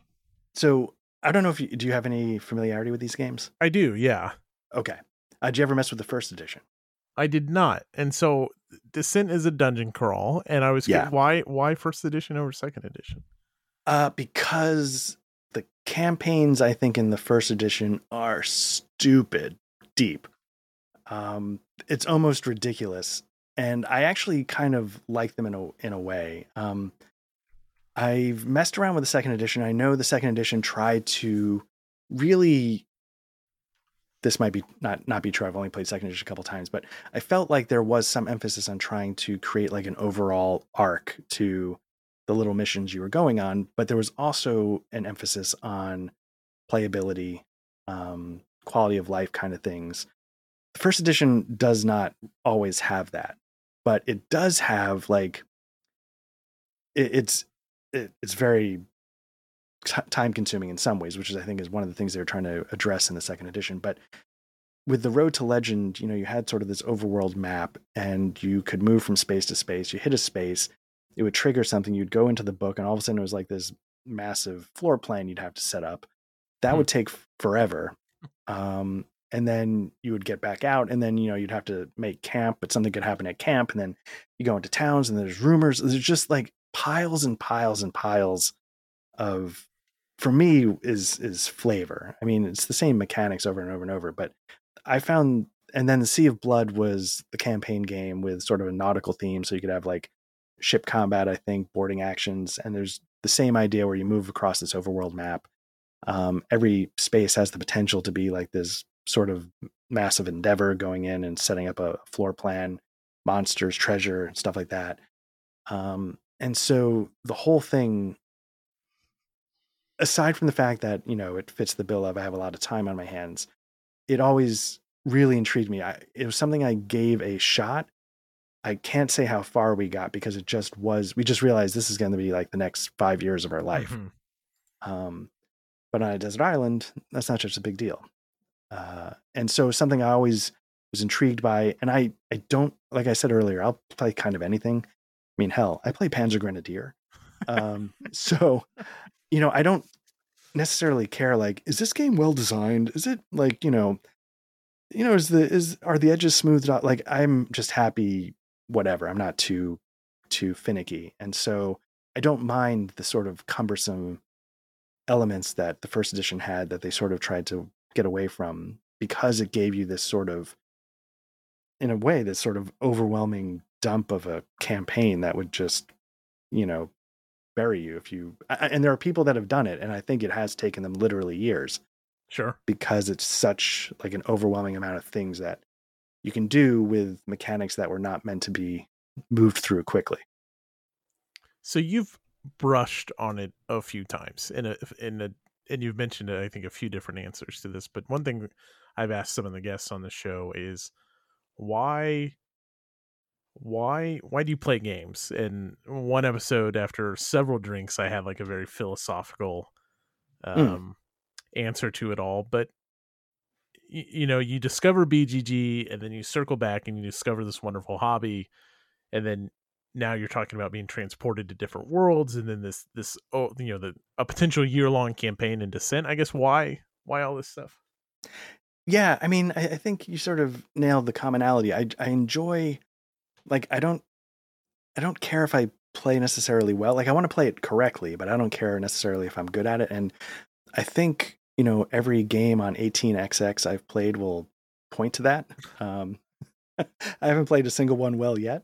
So I don't know if you do you have any familiarity with these games? I do. Yeah. Okay. Uh, did you ever mess with the first edition? I did not. And so Descent is a dungeon crawl. And I was Yeah. why why first edition over second edition? Uh, because the campaigns I think in the first edition are stupid deep. Um, it's almost ridiculous, and I actually kind of like them in a in a way. Um, I've messed around with the second edition. I know the second edition tried to really. This might be not not be true. I've only played second edition a couple times, but I felt like there was some emphasis on trying to create like an overall arc to the little missions you were going on, but there was also an emphasis on playability, um, quality of life kind of things. The first edition does not always have that, but it does have like it, it's it, it's very t- time consuming in some ways, which is I think is one of the things they were trying to address in the second edition. But with the Road to Legend, you know, you had sort of this overworld map, and you could move from space to space. You hit a space, it would trigger something. You'd go into the book, and all of a sudden it was like this massive floor plan you'd have to set up. That Hmm. would take forever. Um, and then you would get back out, and then you know you'd have to make camp, but something could happen at camp, and then you go into towns, and there's rumors. There's just like piles and piles and piles of, for me, is is flavor. I mean, it's the same mechanics over and over and over, but I found, and then the Sea of Blood was the campaign game with sort of a nautical theme, so you could have like ship combat, I think, boarding actions, and there's the same idea where you move across this overworld map. Um, every space has the potential to be like this sort of massive endeavor going in and setting up a floor plan, monsters, treasure, stuff like that. Um, and so the whole thing, aside from the fact that you know it fits the bill of I have a lot of time on my hands, it always really intrigued me. I, it was something I gave a shot. I can't say how far we got because it just was. We just realized this is going to be like the next five years of our life. Mhm. Um, but on a desert island, that's not such a big deal. Uh, and so something I always was intrigued by, and I I don't like I said earlier, I'll play kind of anything. I mean, hell, I play Panzer Grenadier. Um, so you know, I don't necessarily care. Like, is this game well designed? Is it like you know, you know, is the is are the edges smoothed out? Like, I'm just happy. Whatever. I'm not too too finicky, and so I don't mind the sort of cumbersome elements that the first edition had that they sort of tried to get away from because it gave you this sort of in a way this sort of overwhelming dump of a campaign that would just you know bury you if you and there are people that have done it and i think it has taken them literally years Sure. because it's such like an overwhelming amount of things that you can do with mechanics that were not meant to be moved through quickly So you've brushed on it a few times in a in a and you've mentioned uh, I think a few different answers to this, but one thing I've asked some of the guests on the show is why why why do you play games? And one episode after several drinks I had like a very philosophical um answer to it all, but you, you know you discover BGG and then you circle back and you discover this wonderful hobby, and then now you're talking about being transported to different worlds and then this this oh you know the a potential year long campaign in descent i guess why why all this stuff? Yeah i mean I, I, think you sort of nailed the commonality. I i enjoy like i don't i don't care if i play necessarily well like i want to play it correctly but i don't care necessarily if i'm good at it and i think you know every game on 18xx i've played will point to that um i haven't played a single one well yet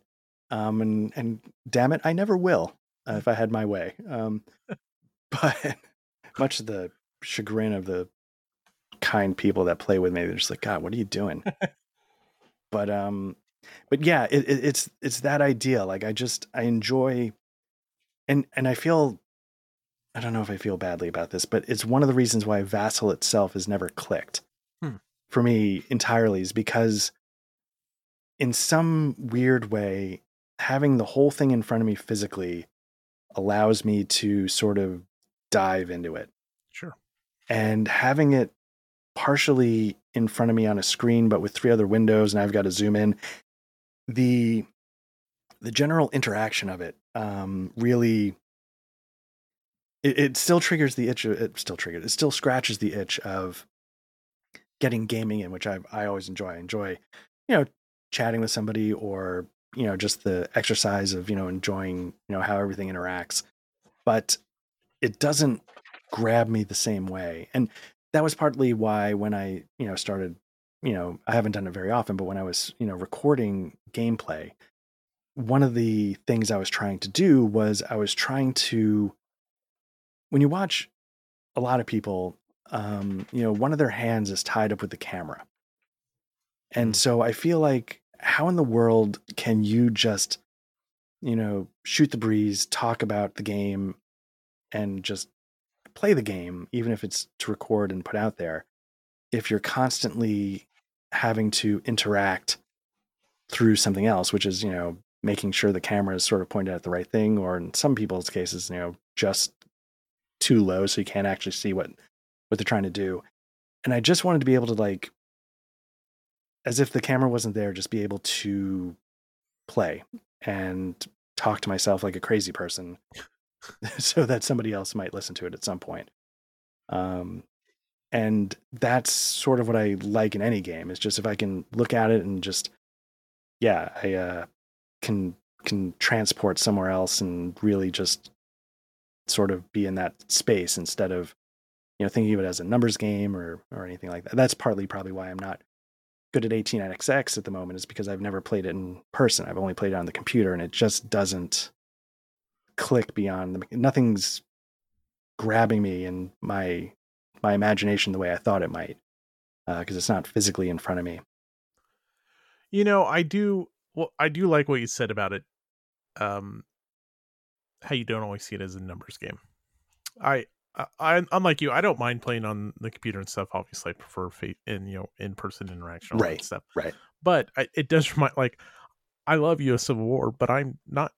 um, and and damn it, I never will uh, if I had my way. Um, but much of the chagrin of the kind people that play with me, they're just like, God, what are you doing? but um, but yeah, it, it, it's it's that idea. Like I just I enjoy, and and I feel. I don't know if I feel badly about this, but it's one of the reasons why Vassal itself has never clicked hmm. for me entirely is because in some weird way having the whole thing in front of me physically allows me to sort of dive into it. Sure. And having it partially in front of me on a screen, but with three other windows, and I've got to zoom in. The the general interaction of it um, really it, it, still triggers the itch. It still triggers. It still scratches the itch of getting gaming in, which I I always enjoy. I enjoy, you know, chatting with somebody or you know just the exercise of you know enjoying you know how everything interacts but it doesn't grab me the same way and that was partly why when i you know started you know i haven't done it very often but when i was you know recording gameplay one of the things i was trying to do was i was trying to when you watch a lot of people um you know one of their hands is tied up with the camera and mm. so i feel like how in the world can you just, you know, shoot the breeze, talk about the game, and just play the game, even if it's to record and put out there, if you're constantly having to interact through something else, which is, you know, making sure the camera is sort of pointed at the right thing, or in some people's cases, you know, just too low so you can't actually see what what they're trying to do. And I just wanted to be able to like as if the camera wasn't there, just be able to play and talk to myself like a crazy person so that somebody else might listen to it at some point. Um, and that's sort of what I like in any game. Is just if I can look at it and just, yeah, I uh, can can transport somewhere else and really just sort of be in that space instead of you know thinking of it as a numbers game or or anything like that. That's partly probably why I'm not good at 18xx at the moment is because I've never played it in person. I've only played it on the computer, and it just doesn't click beyond the nothing's grabbing me in my my imagination the way I thought it might because uh, it's not physically in front of me. You know, I do. Well, I do like what you said about it. Um, how you don't always see it as a numbers game. I I, unlike you, I don't mind playing on the computer and stuff. Obviously, I prefer fa- in you know in person interaction, right? stuff, right. But I, it does remind like I love U.S. Civil War, but I'm not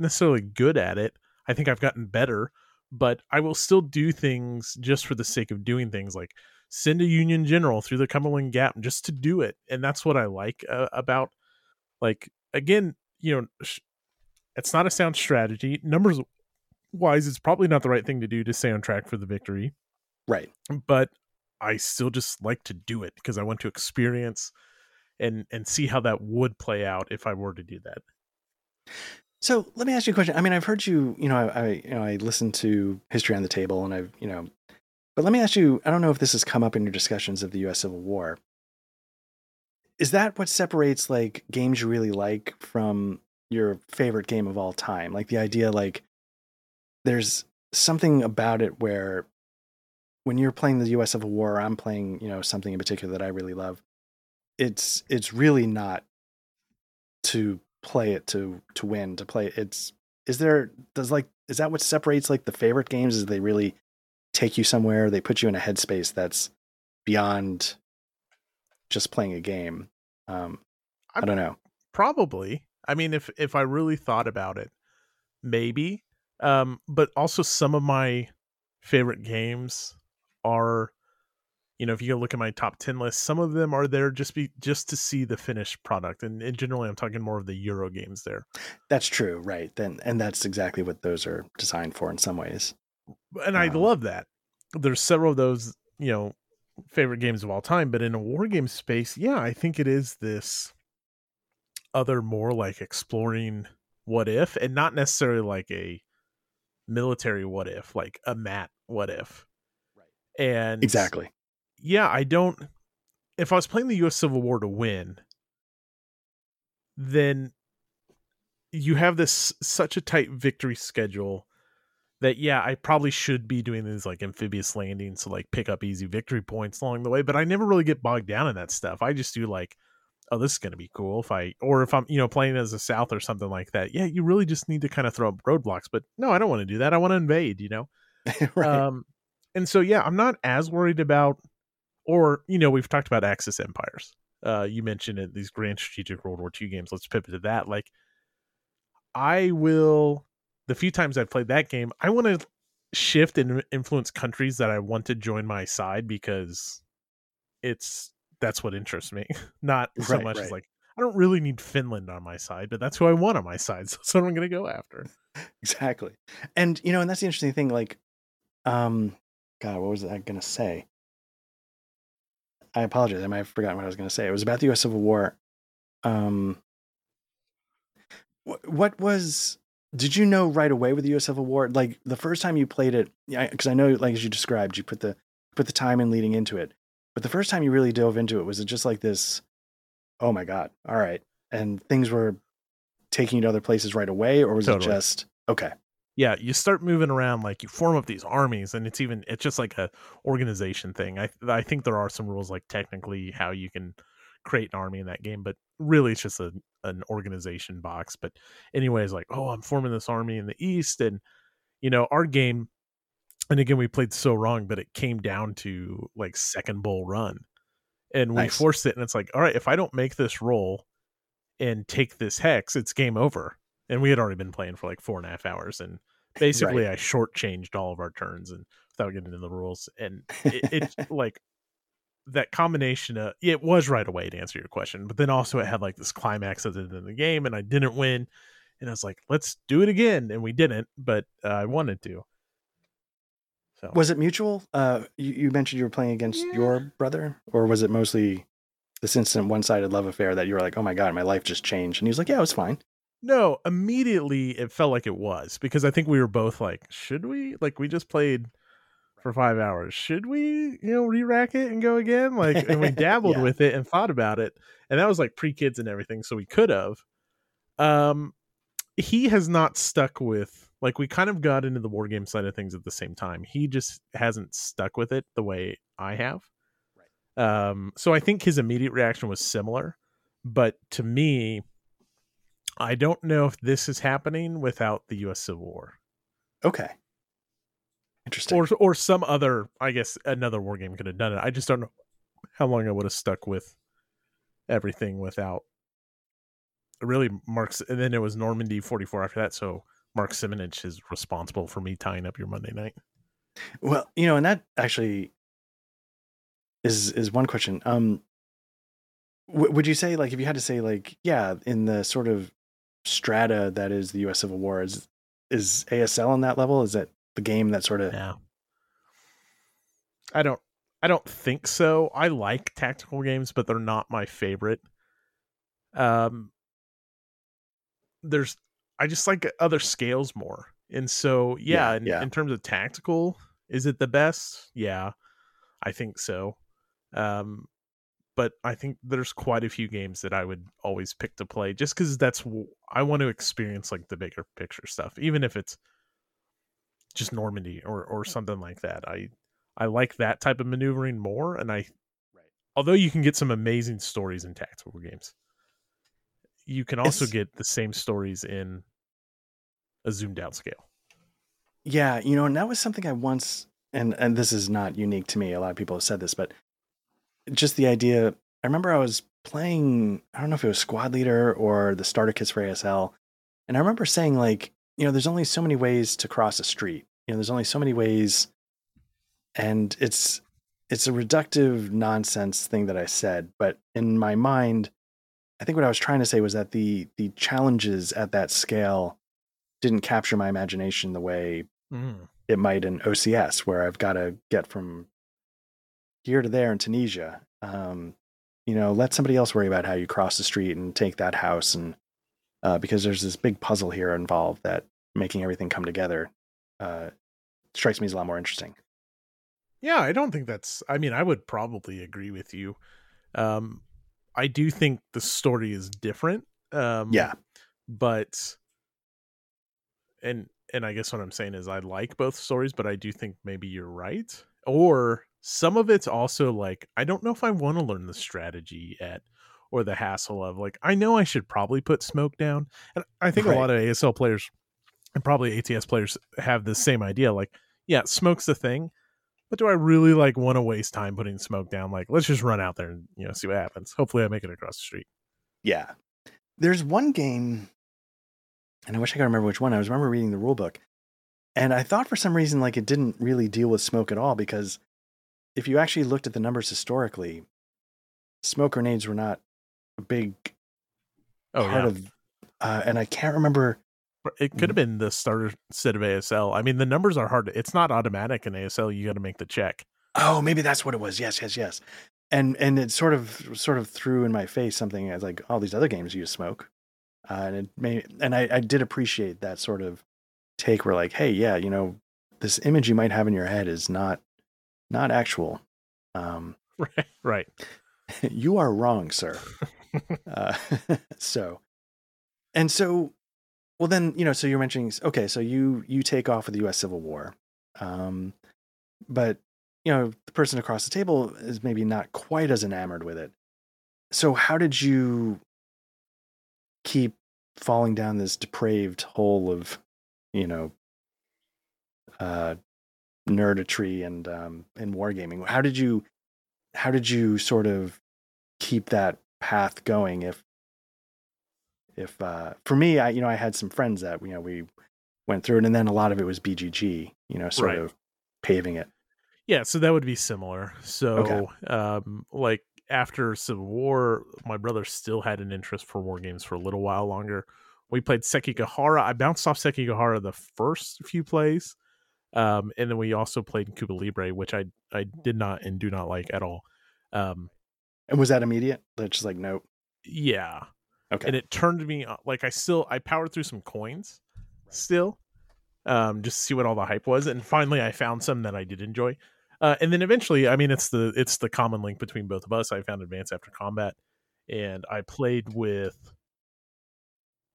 necessarily good at it. I think I've gotten better, but I will still do things just for the sake of doing things, like send a Union general through the Cumberland Gap just to do it, and that's what I like uh, about like again, you know. Sh- it's not a sound strategy. Numbers wise, it's probably not the right thing to do to stay on track for the victory. Right. But I still just like to do it because I want to experience and and see how that would play out if I were to do that. So let me ask you a question. I mean, I've heard you, you know, I, I you know, I listened to History on the Table and I've, you know, but let me ask you, I don't know if this has come up in your discussions of the US Civil War. Is that what separates like games you really like from your favorite game of all time? Like the idea like there's something about it where when you're playing the US Civil War, or I'm playing, you know, something in particular that I really love. It's it's really not to play it to to win, to play it's is there does like is that what separates like the favorite games is they really take you somewhere, they put you in a headspace that's beyond just playing a game. Um I don't know. Probably. I mean if if I really thought about it, maybe um, but also some of my favorite games are, you know, if you go look at my top 10 list, some of them are there just be just to see the finished product. And, and generally I'm talking more of the Euro games there. That's true, right. Then and that's exactly what those are designed for in some ways. And um, I love that. There's several of those, you know, favorite games of all time, but in a war game space, yeah, I think it is this other more like exploring what if and not necessarily like a military what if, like a mat what if. Right. And Exactly. Yeah, I don't if I was playing the US Civil War to win, then you have this such a tight victory schedule that yeah, I probably should be doing these like amphibious landings to like pick up easy victory points along the way, but I never really get bogged down in that stuff. I just do like, oh, this is gonna be cool if I or if I'm, you know, playing as a South or something like that. Yeah, you really just need to kind of throw up roadblocks. But no, I don't want to do that. I want to invade, you know? right. Um and so yeah, I'm not as worried about or, you know, we've talked about Axis empires. Uh you mentioned it, these grand strategic World War II games. Let's pivot to that. Like I will the few times I've played that game, I want to shift and influence countries that I want to join my side because it's that's what interests me. Not so right, much right. as like I don't really need Finland on my side, but that's who I want on my side. So that's what I'm going to go after. Exactly. And you know, and that's the interesting thing like um god, what was I going to say? I apologize. I might have forgotten what I was going to say. It was about the US Civil War. Um what was did you know right away with the U.S. Civil War, like the first time you played it? Because I know, like as you described, you put the put the time in leading into it. But the first time you really dove into it, was it just like this? Oh my god! All right, and things were taking you to other places right away, or was totally. it just okay? Yeah, you start moving around, like you form up these armies, and it's even it's just like a organization thing. I I think there are some rules, like technically how you can create an army in that game, but really it's just a an organization box. But anyways, like, oh, I'm forming this army in the east, and you know, our game, and again, we played so wrong, but it came down to like second bull run, and we nice. forced it, and it's like, all right, if I don't make this roll and take this hex, it's game over. And we had already been playing for like four and a half hours, and basically right. I shortchanged all of our turns and without getting into the rules. And it, it like that combination of it was right away to answer your question, but then also it had like this climax at the end of the game, and I didn't win, and I was like, let's do it again, and we didn't, but uh, I wanted to. So was it mutual? Uh, you, you mentioned you were playing against yeah. your brother, or was it mostly this instant one-sided love affair that you were like, oh my god, my life just changed, and he was like, yeah, it was fine. No, immediately it felt like it was because I think we were both like, should we? Like we just played for five hours. Should we, you know, re-rack it and go again? Like, and we dabbled yeah. with it and thought about it, and that was like pre-kids and everything, so we could have. Um, he has not stuck with like we kind of got into the war game side of things at the same time. He just hasn't stuck with it the way I have. Right. Um, so I think his immediate reaction was similar, but to me, I don't know if this is happening without the U.S. Civil War. Okay. Interesting. Or or some other, I guess another war game could have done it. I just don't know how long I would have stuck with everything without really Mark's and then it was Normandy 44 after that, so Mark Simonitch is responsible for me tying up your Monday night. Well, you know, and that actually is is one question. Um w- would you say like if you had to say like yeah, in the sort of strata that is the US Civil War is is ASL on that level? Is it the game that sort of yeah. I don't I don't think so. I like tactical games, but they're not my favorite. Um there's I just like other scales more. And so yeah, yeah, in, yeah. in terms of tactical, is it the best? Yeah. I think so. Um but I think there's quite a few games that I would always pick to play just cuz that's I want to experience like the bigger picture stuff even if it's just Normandy or or something like that. I I like that type of maneuvering more, and I right. although you can get some amazing stories in tactical games, you can also it's, get the same stories in a zoomed out scale. Yeah, you know, and that was something I once and and this is not unique to me. A lot of people have said this, but just the idea. I remember I was playing. I don't know if it was Squad Leader or the starter kits for ASL, and I remember saying like, you know, there's only so many ways to cross a street. You know, there's only so many ways, and it's it's a reductive nonsense thing that I said, but in my mind, I think what I was trying to say was that the the challenges at that scale didn't capture my imagination the way Mm. it might in OCS, where I've got to get from here to there in Tunisia. Um, you know, let somebody else worry about how you cross the street and take that house, and uh, because there's this big puzzle here involved that making everything come together uh, strikes me as a lot more interesting. Yeah, I don't think that's. I mean, I would probably agree with you. Um, I do think the story is different. Um, Yeah, but and and I guess what I'm saying is I like both stories, but I do think maybe you're right. Or some of it's also like I don't know if I want to learn the strategy yet or the hassle of like I know I should probably put smoke down. And I think Right. a lot of ASL players and probably ATS players have the same idea. Like, yeah, smoke's the thing, but do I really like want to waste time putting smoke down? Like, let's just run out there and you know see what happens. Hopefully, I make it across the street. yeah. There's one game, and I wish I could remember which one. I was remember reading the rule book, and I thought for some reason like it didn't really deal with smoke at all because if you actually looked at the numbers historically, smoke grenades were not a big Oh part yeah, of, uh, and I can't remember. it could have been the starter set of ASL. I mean, the numbers are hard. It's not automatic in ASL. You got to make the check. Oh, maybe that's what it was. Yes, yes, yes. And and it sort of sort of threw in my face something as like all these other games use smoke, uh, and it made and I, I did appreciate that sort of take where like, hey, yeah, you know, this image you might have in your head is not not actual. Um, Right, right. you are wrong, sir. uh, so, and so, well, then you know, so you're mentioning okay, so you you take off with the U.S. Civil War, um, but you know, the person across the table is maybe not quite as enamored with it. So, how did you keep falling down this depraved hole of, you know, uh, nerditry and um, and wargaming? How did you how did you sort of keep that path going if if uh for me i you know i had some friends that you know we went through it and then a lot of it was bgg you know sort Right. of paving it Yeah, so that would be similar. So, Okay. um, like after Civil War, my brother still had an interest for war games for a little while longer. We played Sekigahara. I bounced off Sekigahara the first few plays, um, and then we also played Cuba Libre, which I I did not and do not like at all. Um, and was that immediate? That's just like nope? Yeah, okay. And it turned me like I still I powered through some COINs still um just to see what all the hype was and finally I found some that I did enjoy. Uh and then eventually I mean it's the it's the common link between both of us. I found Advance After Combat and I played with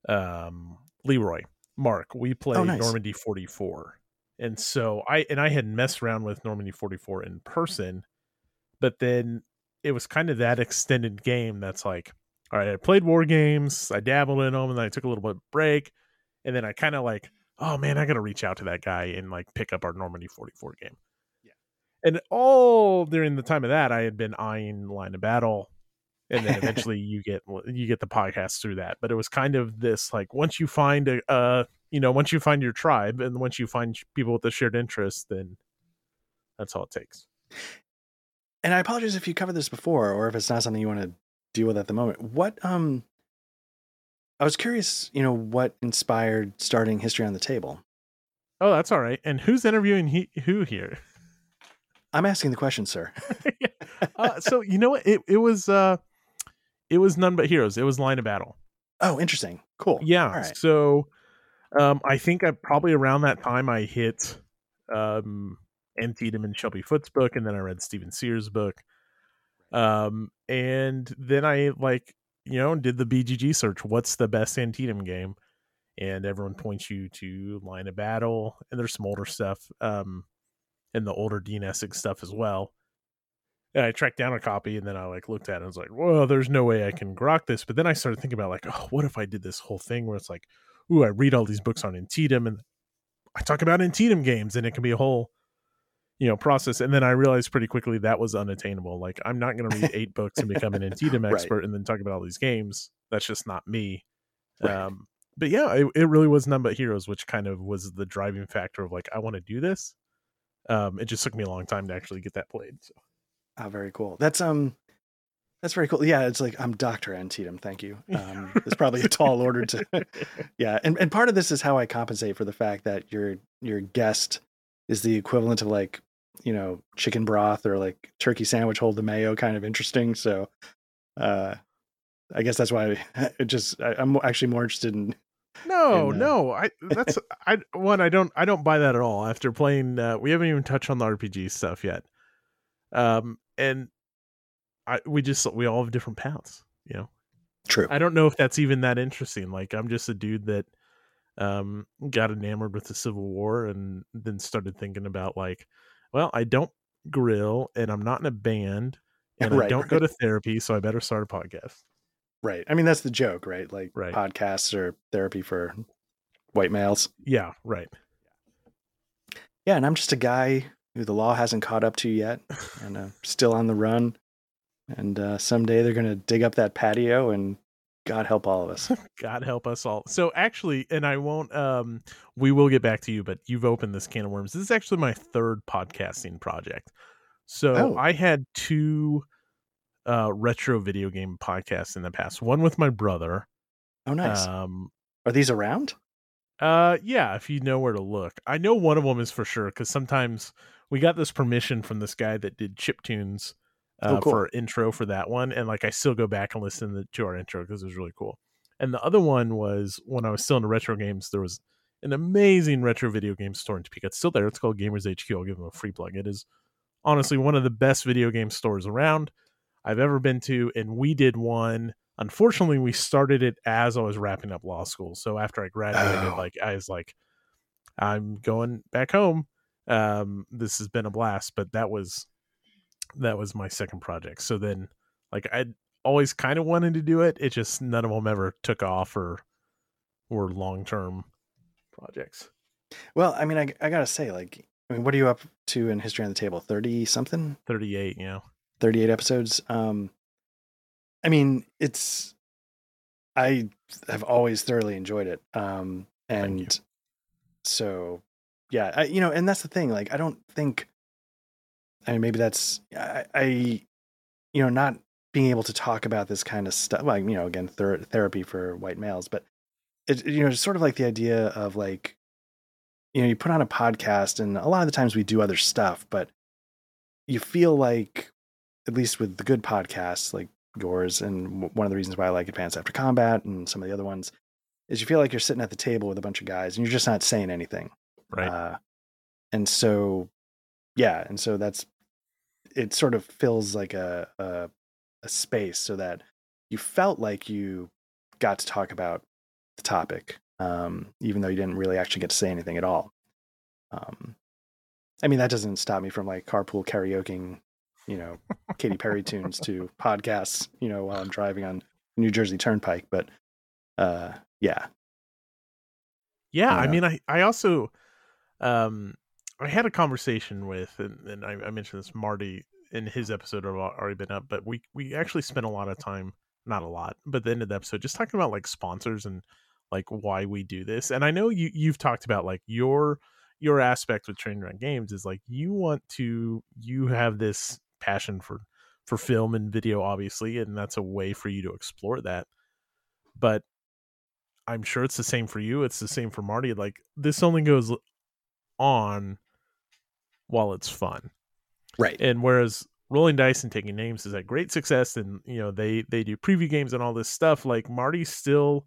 um Leroy Mark. We played Oh, nice. Normandy 44 and so I and I had messed around with Normandy 44 in person but then it was kind of that extended game that's like all right, I played war games, I dabbled in them, and then I took a little bit of break, and then I kind of like, oh man, I got to reach out to that guy and like pick up our Normandy 44 game. Yeah. And all during the time of that, I had been eyeing Line of Battle, and then eventually you get you get the podcast through that. But it was kind of this like once you find a, uh, you know, once you find your tribe, and once you find people with a shared interest, then that's all it takes. and i apologize if you covered this before or if it's not something you want to deal with at the moment what um i was curious you know what inspired starting history on the table Oh, that's all right. And who's interviewing he, who here? i'm asking the question sir uh, so you know what? It it was uh it was none but heroes. It was line of battle. oh interesting cool Yeah. right So um I think I probably around that time I hit um Antietam and Shelby Foote's book and then I read Stephen Sears' book. Um and then I like, you know, did the BGG search. What's the best Antietam game? And everyone points you to Line of Battle and there's some older stuff um and the older Dean Essig stuff as well. And I tracked down a copy and then I like looked at it and was like, well, there's no way I can grok this. But then I started thinking about like, oh, what if I did this whole thing where it's like, ooh, I read all these books on Antietam and I talk about Antietam games and it can be a whole, you know, process. And then I realized pretty quickly that was unattainable. Like I'm not going to read eight books and become an Antietam Right. expert and then talk about all these games. That's just not me. Right. Um, but yeah, it, it really was none but heroes, which kind of was the driving factor of like, I want to do this. Um, it just took me a long time to actually get that played. So. Oh, very cool. That's um, that's very cool. Yeah, it's like I'm Doctor Antietam. Thank you. Um, it's probably a tall order to. yeah, and and part of this is how I compensate for the fact that your your guest is the equivalent of like you know chicken broth or like turkey sandwich hold the mayo kind of interesting. So, uh, I guess that's why it just I, am actually more interested in. No, in, uh... no, I that's I one I don't I don't buy that at all. After playing, uh, we haven't even touched on the RPG stuff yet. Um, and I we just we all have different paths, you know. True. I don't know if that's even that interesting. Like I'm just a dude that um got enamored with the Civil War and then started thinking about like, well, I don't grill and I'm not in a band and right, I don't go to therapy, so I better start a podcast. Right. I mean that's the joke, right? Like right. podcasts or therapy for white males. Yeah, right. Yeah, and I'm just a guy who the law hasn't caught up to yet and uh, still on the run and uh, someday they're going to dig up that patio and God help all of us. God help us all. So actually, and I won't um we will get back to you, but you've opened this can of worms. This is actually my third podcasting project. So oh. I had two uh retro video game podcasts in the past. One with my brother. Oh nice. Um are these around? Uh yeah, if you know where to look. I know one of them is for sure cuz sometimes we got this permission from this guy that did chip tunes uh, oh, cool. for intro for that one, and like I still go back and listen to our intro because it was really cool. And the other one was when I was still into retro games. There was an amazing retro video game store in Topeka. It's still there. It's called Gamers HQ. I'll give them a free plug. It is honestly one of the best video game stores around I've ever been to, and we did one. Unfortunately, we started it as I was wrapping up law school. So after I graduated, oh. like I was like, I'm going back home. Um, this has been a blast, but that was that was my second project. So then, like, I always kind of wanted to do it. It just none of them ever took off or were long term projects. Well, I mean, I I gotta say, like, I mean, what are you up to in History on the Table? Thirty something? Thirty eight, yeah. Thirty eight episodes. Um, I mean, it's I have always thoroughly enjoyed it. Um, and so yeah, I, you know, and that's the thing. Like, I don't think I mean, maybe that's I, I, you know, not being able to talk about this kind of stuff. Like, you know, again, ther- therapy for white males, but it, you know, it's sort of like the idea of like, you know, you put on a podcast, and a lot of the times we do other stuff, but you feel like, at least with the good podcasts like yours, and one of the reasons why I like Advance After Combat and some of the other ones, is you feel like you're sitting at the table with a bunch of guys and you're just not saying anything, right? Uh, and so, yeah, and so that's it sort of fills like a, a, a space so that you felt like you got to talk about the topic, um, even though you didn't really actually get to say anything at all. Um, I mean, that doesn't stop me from like carpool karaokeing, you know, Katy Perry tunes to podcasts, you know, while I'm driving on New Jersey Turnpike. But uh, yeah, yeah. I mean, I I also um I had a conversation with, and, and I, I, mentioned this Marty in his episode already been up, but we we actually spent a lot of time, not a lot, but the end of the episode just talking about like sponsors and like why we do this. And I know you you've talked about like your your aspect with Train Run Games is like you want to you have this passion for for film and video obviously and that's a way for you to explore that but i'm sure it's the same for you it's the same for marty like this only goes on while it's fun. Right. And whereas rolling dice and taking names is a great success and you know they they do preview games and all this stuff like marty still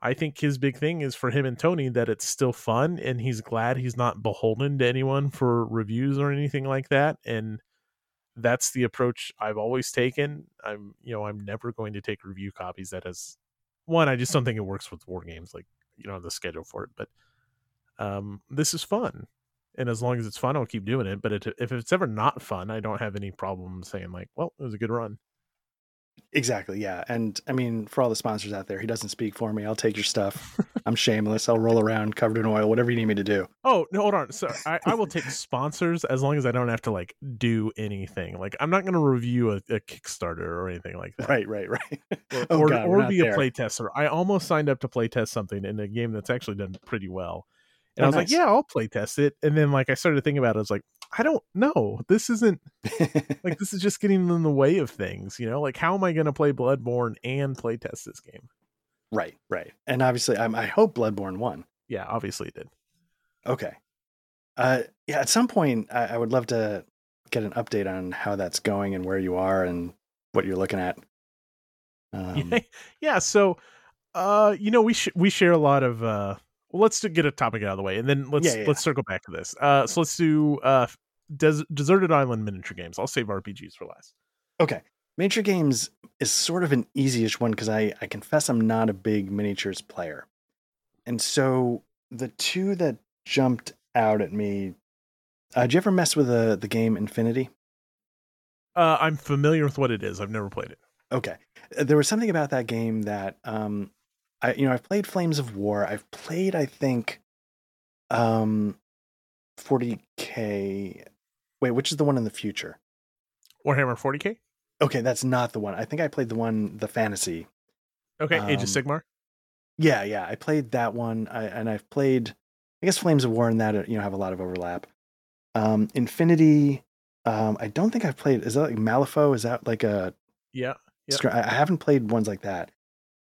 i think his big thing is for him and tony that it's still fun and he's glad he's not beholden to anyone for reviews or anything like that. And that's the approach i've always taken. I'm you know i'm never going to take review copies. That has one i just don't think it works with war games like you know the schedule for it. But um this is fun and as long as it's fun, I'll keep doing it. But it, if it's ever not fun, I don't have any problem saying like, "Well, it was a good run." Exactly. Yeah. And I mean, for all the sponsors out there, he doesn't speak for me. I'll take your stuff. I'm shameless. I'll roll around covered in oil, whatever you need me to do. Oh, no, hold on. So I, I will take sponsors as long as I don't have to like do anything. Like I'm not going to review a, a, Kickstarter or anything like that. Right, right, right. Or, oh, or, God, or be there. a playtester. I almost signed up to playtest something in a game that's actually done pretty well. And oh, I was nice. like, yeah, I'll play test it. And then like I started thinking about it, I was like, I don't know. This isn't like this is just getting in the way of things, you know? Like how am I going to play Bloodborne and play test this game? Right, right. And obviously I'm, I hope Bloodborne won. Yeah, obviously it did. Okay. Uh yeah, at some point I, I would love to get an update on how that's going and where you are and what you're looking at. Um, yeah, yeah, so uh you know we sh- we share a lot of uh well, let's get a topic out of the way, and then let's yeah, yeah, let's circle back to this. Uh, so let's do uh, Des- deserted island miniature games. I'll save RPGs for last. Okay, miniature games is sort of an easyish one because I I confess I'm not a big miniatures player, and so the two that jumped out at me. Uh, did you ever mess with the the game Infinity? Uh, I'm familiar with what it is. I've never played it. Okay, uh, there was something about that game that um, I you know I've played Flames of War. I've played I think um 40k. Wait, which is the one in the future? Warhammer 40k. Okay, that's not the one. I think I played the one the fantasy. Okay, um, Age of um, Sigmar. Yeah, yeah, I played that one, I, and I've played. I guess Flames of War and that you know have a lot of overlap. Um, Infinity. Um, I don't think I've played. Is that like Malifaux? Is that like a? Yeah. yeah. I haven't played ones like that.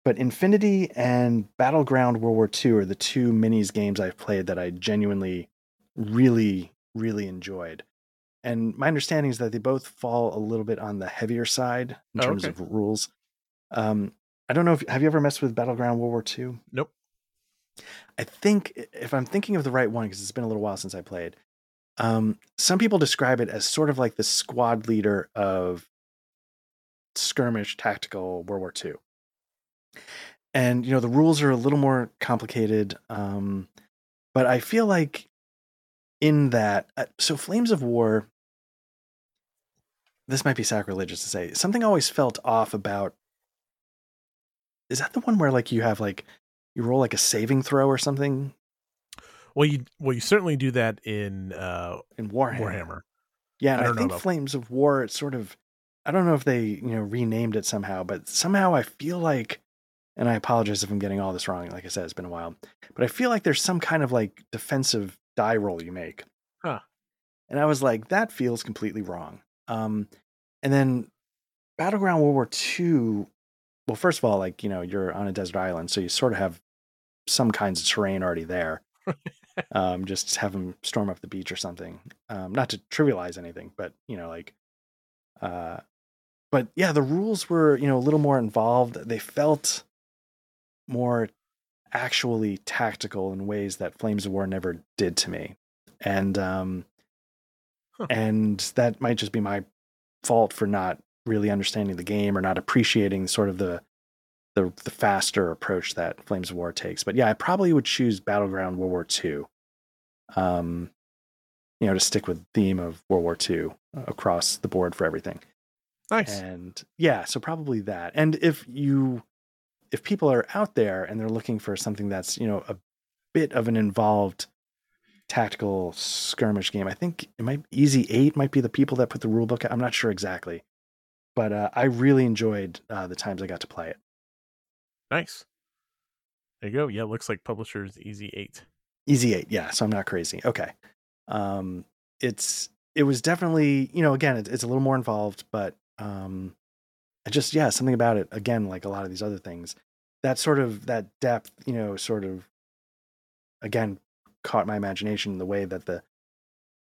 But Infinity and Battleground World War II are the two minis games I've played that I genuinely, really, really enjoyed. And my understanding is that they both fall a little bit on the heavier side in oh, terms okay. of rules. Um, I don't know if have you ever messed with Battleground World War II? Nope. I think if I'm thinking of the right one, because it's been a little while since I played, um, some people describe it as sort of like the squad leader of skirmish tactical World War II and you know the rules are a little more complicated um but i feel like in that uh, so flames of war this might be sacrilegious to say something always felt off about is that the one where like you have like you roll like a saving throw or something well you well you certainly do that in uh in warhammer, warhammer. yeah i, I think flames of war it's sort of i don't know if they you know renamed it somehow but somehow i feel like and I apologize if I'm getting all this wrong. Like I said, it's been a while, but I feel like there's some kind of like defensive die roll you make. Huh. And I was like, that feels completely wrong. Um, and then Battleground World War II. Well, first of all, like you know, you're on a desert island, so you sort of have some kinds of terrain already there. um, just have them storm up the beach or something. Um, not to trivialize anything, but you know, like, uh, but yeah, the rules were you know a little more involved. They felt more actually tactical in ways that Flames of War never did to me. And um huh. and that might just be my fault for not really understanding the game or not appreciating sort of the the the faster approach that Flames of War takes. But yeah, I probably would choose Battleground World War II. Um you know, to stick with theme of World War II across the board for everything. Nice. And yeah, so probably that. And if you if people are out there and they're looking for something that's you know a bit of an involved tactical skirmish game, I think it might Easy Eight might be the people that put the rule book. I'm not sure exactly, but uh, I really enjoyed uh, the times I got to play it. Nice. There you go. Yeah, looks like publishers Easy Eight. Easy Eight. Yeah, so I'm not crazy. Okay. Um, it's it was definitely you know again it, it's a little more involved, but um, just yeah something about it again like a lot of these other things that sort of that depth you know sort of again caught my imagination in the way that the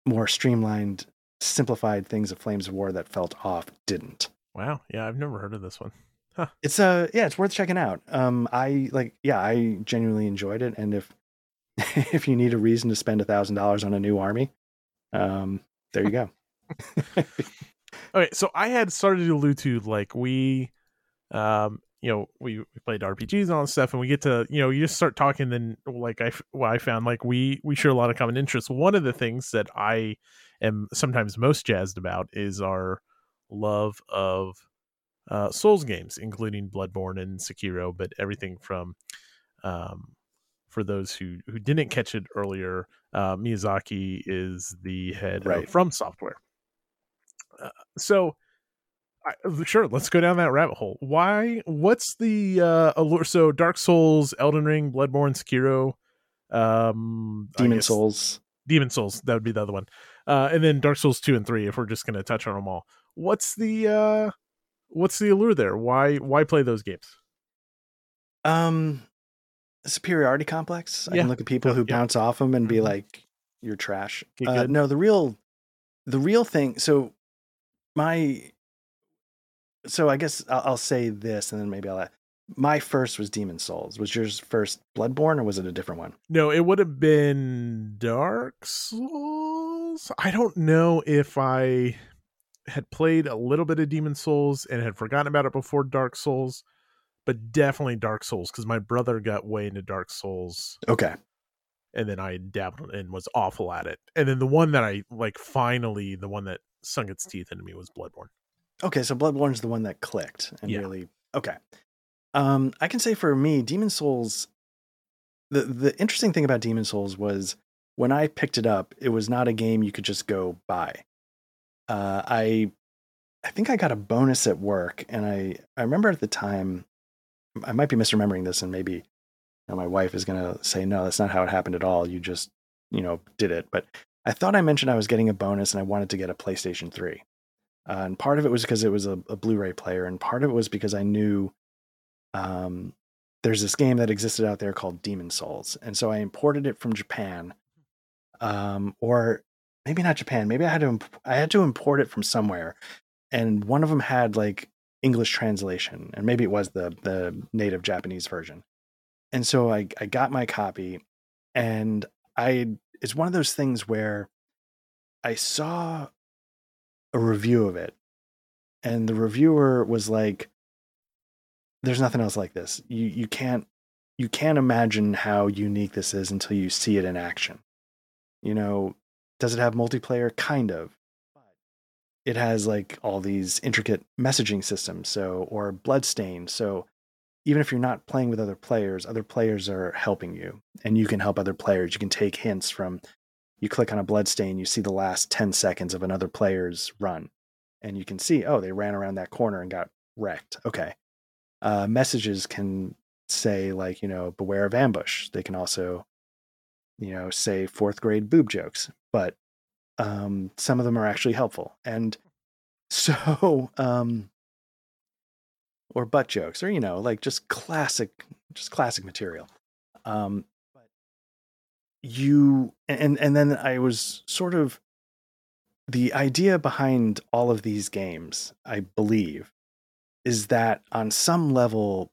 more streamlined simplified things of flames of war that felt off didn't. Wow. Yeah i've never heard of this one. Huh. it's uh yeah it's worth checking out. Um i like yeah i genuinely enjoyed it and if if you need a reason to spend a thousand dollars on a new army um there you go okay, so I had started to allude to like we, um, you know, we, we played RPGs and all this stuff, and we get to you know you just start talking. Then like I well, I found like we we share a lot of common interests. One of the things that I am sometimes most jazzed about is our love of uh, Souls games, including Bloodborne and Sekiro, but everything from um, for those who who didn't catch it earlier, uh, Miyazaki is the head right. of From Software, so I, sure let's go down that rabbit hole why what's the uh allure so dark souls elden ring bloodborne sekiro um demon souls demon souls that would be the other one Uh, and then Dark Souls two and three. If we're just gonna touch on them all, what's the uh, what's the allure there? Why why play those games? Um, superiority complex. I Yeah. can look at people who Yeah. bounce off them and be Mhm. like, "You're trash." Uh, no, the real, the real thing. So, my, so I guess I'll, I'll say this, and then maybe I'll. My first was Demon Souls. Was yours first Bloodborne, or was it a different one? No, it would have been Dark Souls. I don't know if I had played a little bit of Demon Souls and had forgotten about it before Dark Souls, but definitely Dark Souls because my brother got way into Dark Souls Okay. and then I dabbled and was awful at it. And then the one that I like finally, the one that sunk its teeth into me was Bloodborne. Okay, so Bloodborne's the one that clicked and Yeah. really okay. Um, I can say for me, Demon Souls. The the interesting thing about Demon Souls was when I picked it up, it was not a game you could just go buy. Uh, I I think I got a bonus at work, and I I remember at the time, I might be misremembering this, and maybe you know, my wife is gonna say no, that's not how it happened at all. You just you know did it, but I thought I mentioned I was getting a bonus, and I wanted to get a PlayStation Three. Uh, and part of it was because it was a, a Blu-ray player, and part of it was because I knew um, there's this game that existed out there called Demon Souls, and so I imported it from Japan, um, or maybe not Japan. Maybe I had to imp- I had to import it from somewhere, and one of them had like English translation, and maybe it was the the native Japanese version. And so I I got my copy, and I it's one of those things where I saw a review of it, and the reviewer was like, "There's nothing else like this. You you can't you can't imagine how unique this is until you see it in action. You know, does it have multiplayer? Kind of. It has like all these intricate messaging systems, so or bloodstain. So even if you're not playing with other players, other players are helping you, and you can help other players. You can take hints from you click on a bloodstain, you see the last 10 seconds of another player's run, and you can see, oh, they ran around that corner and got wrecked. Okay. Uh, messages can say, like, you know, beware of ambush. They can also, you know, say fourth grade boob jokes, but um, some of them are actually helpful. And so, um, or butt jokes, or, you know, like just classic, just classic material. Um, but you and and then I was sort of the idea behind all of these games, I believe, is that on some level,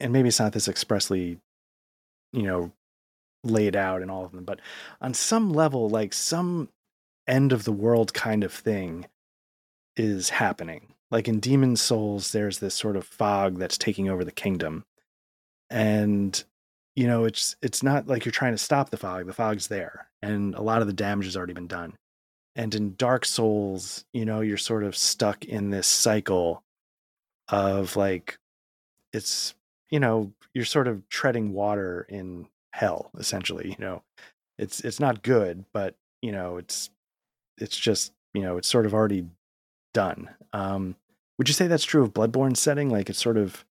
and maybe it's not this expressly, you know, laid out in all of them, but on some level, like some end of the world kind of thing is happening. Like in Demon Souls, there's this sort of fog that's taking over the kingdom. And you know, it's it's not like you're trying to stop the fog. The fog's there, and a lot of the damage has already been done. And in Dark Souls, you know, you're sort of stuck in this cycle of like it's you know, you're sort of treading water in hell essentially, you know. It's it's not good, but you know, it's it's just, you know, it's sort of already done. Um would you say that's true of Bloodborne setting? Like it's sort of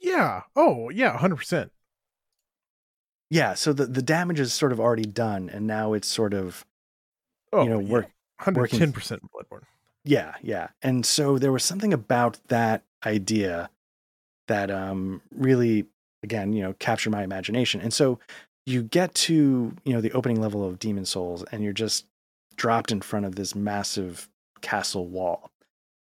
Yeah. Oh, yeah, 100%. yeah, so the the damage is sort of already done and now it's sort of Oh, you know, yeah. work 110% Bloodborne. Yeah, yeah. And so there was something about that idea that um really again, you know, captured my imagination. And so you get to, you know, the opening level of Demon Souls and you're just dropped in front of this massive castle wall.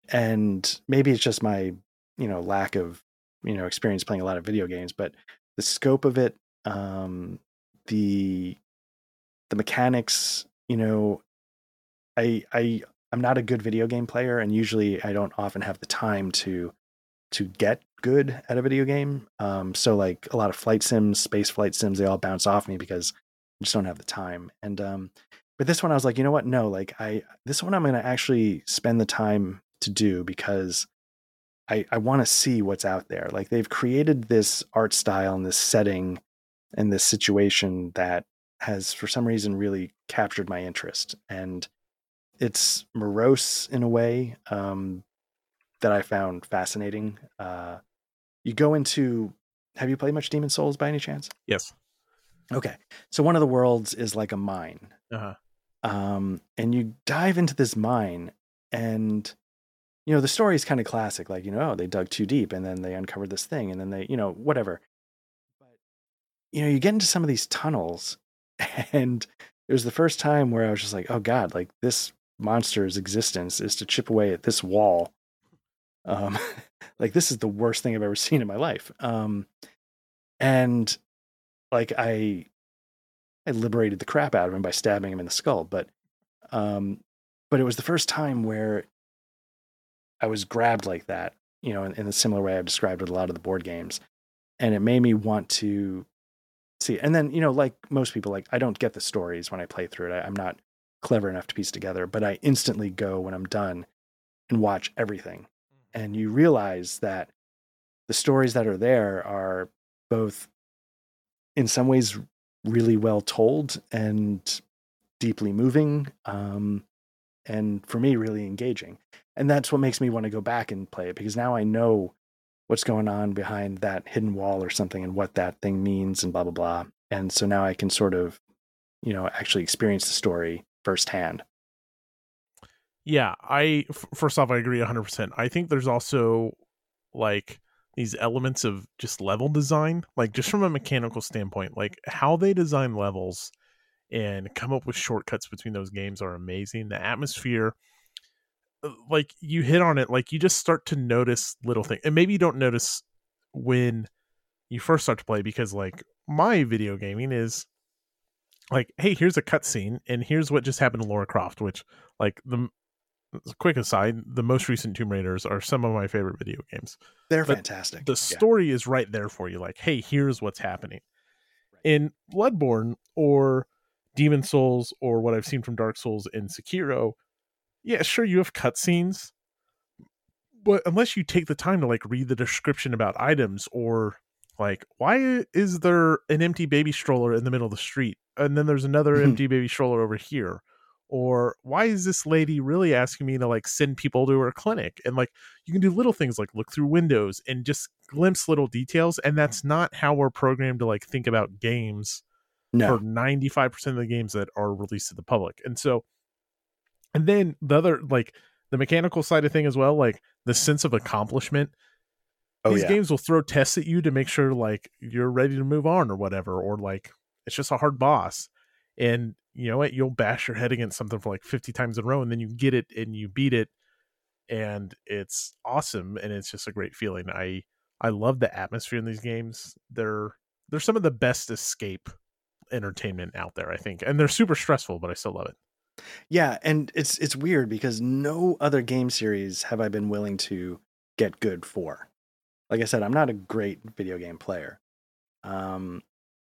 And maybe it's just my, you know, lack of, you know, experience playing a lot of video games, but the scope of it, um the the mechanics, you know, I I I'm not a good video game player, and usually I don't often have the time to to get good at a video game. Um, so like a lot of flight sims, space flight sims, they all bounce off me because I just don't have the time. And um, but this one, I was like, you know what? No, like I this one, I'm gonna actually spend the time to do because I I want to see what's out there. Like they've created this art style and this setting and this situation that has for some reason really captured my interest and it's morose in a way um, that I found fascinating. Uh, you go into. Have you played much Demon Souls by any chance? Yes. Okay. So one of the worlds is like a mine. Uh-huh. Um, and you dive into this mine and you know, the story is kind of classic, like, you know, oh, they dug too deep and then they uncovered this thing and then they, you know, whatever. But you know, you get into some of these tunnels and it was the first time where I was just like, oh God, like this monster's existence is to chip away at this wall. Um, like this is the worst thing I've ever seen in my life. Um, and like I, I liberated the crap out of him by stabbing him in the skull, but, um, but it was the first time where I was grabbed like that, you know, in, in a similar way I've described with a lot of the board games, and it made me want to see. And then, you know, like most people, like I don't get the stories when I play through it. I, I'm not clever enough to piece together, but I instantly go when I'm done and watch everything. And you realize that the stories that are there are both in some ways really well told and deeply moving um, and for me really engaging. And that's what makes me want to go back and play it because now i know what's going on behind that hidden wall or something and what that thing means and blah blah blah. And so now i can sort of you know actually experience the story firsthand. Yeah i f- first off i agree 100% i think there's also like these elements of just level design like just from a mechanical standpoint like how they design levels and come up with shortcuts between those games are amazing. The atmosphere uh, like you hit on it like you just start to notice little things and maybe you don't notice when you first start to play because like my video gaming is like hey here's a cutscene and here's what just happened to Lara Croft which like the quick aside the most recent Tomb Raiders are some of my favorite video games. They're but fantastic. the story yeah. is right there for you like hey here's what's happening. Right. in Bloodborne or Demon Souls or what I've seen from Dark Souls and Sekiro yeah, sure, you have cutscenes, but unless you take the time to like read the description about items or like why is there an empty baby stroller in the middle of the street? And then there's another empty baby stroller over here or why is this lady really asking me to like send people to her clinic and like you can do little things like look through windows and just glimpse little details and that's not how we're programmed to like think about games no. for 95% of the games that are released to the public and so and then the other like the mechanical side of thing as well like the sense of accomplishment oh, these yeah. games will throw tests at you to make sure like you're ready to move on or whatever or like it's just a hard boss and you know what you'll bash your head against something for like 50 times in a row and then you get it and you beat it and it's awesome and it's just a great feeling i i love the atmosphere in these games they're they're some of the best escape entertainment out there i think and they're super stressful but i still love it yeah, and it's it's weird because no other game series have I been willing to get good for. Like I said, I'm not a great video game player. Um,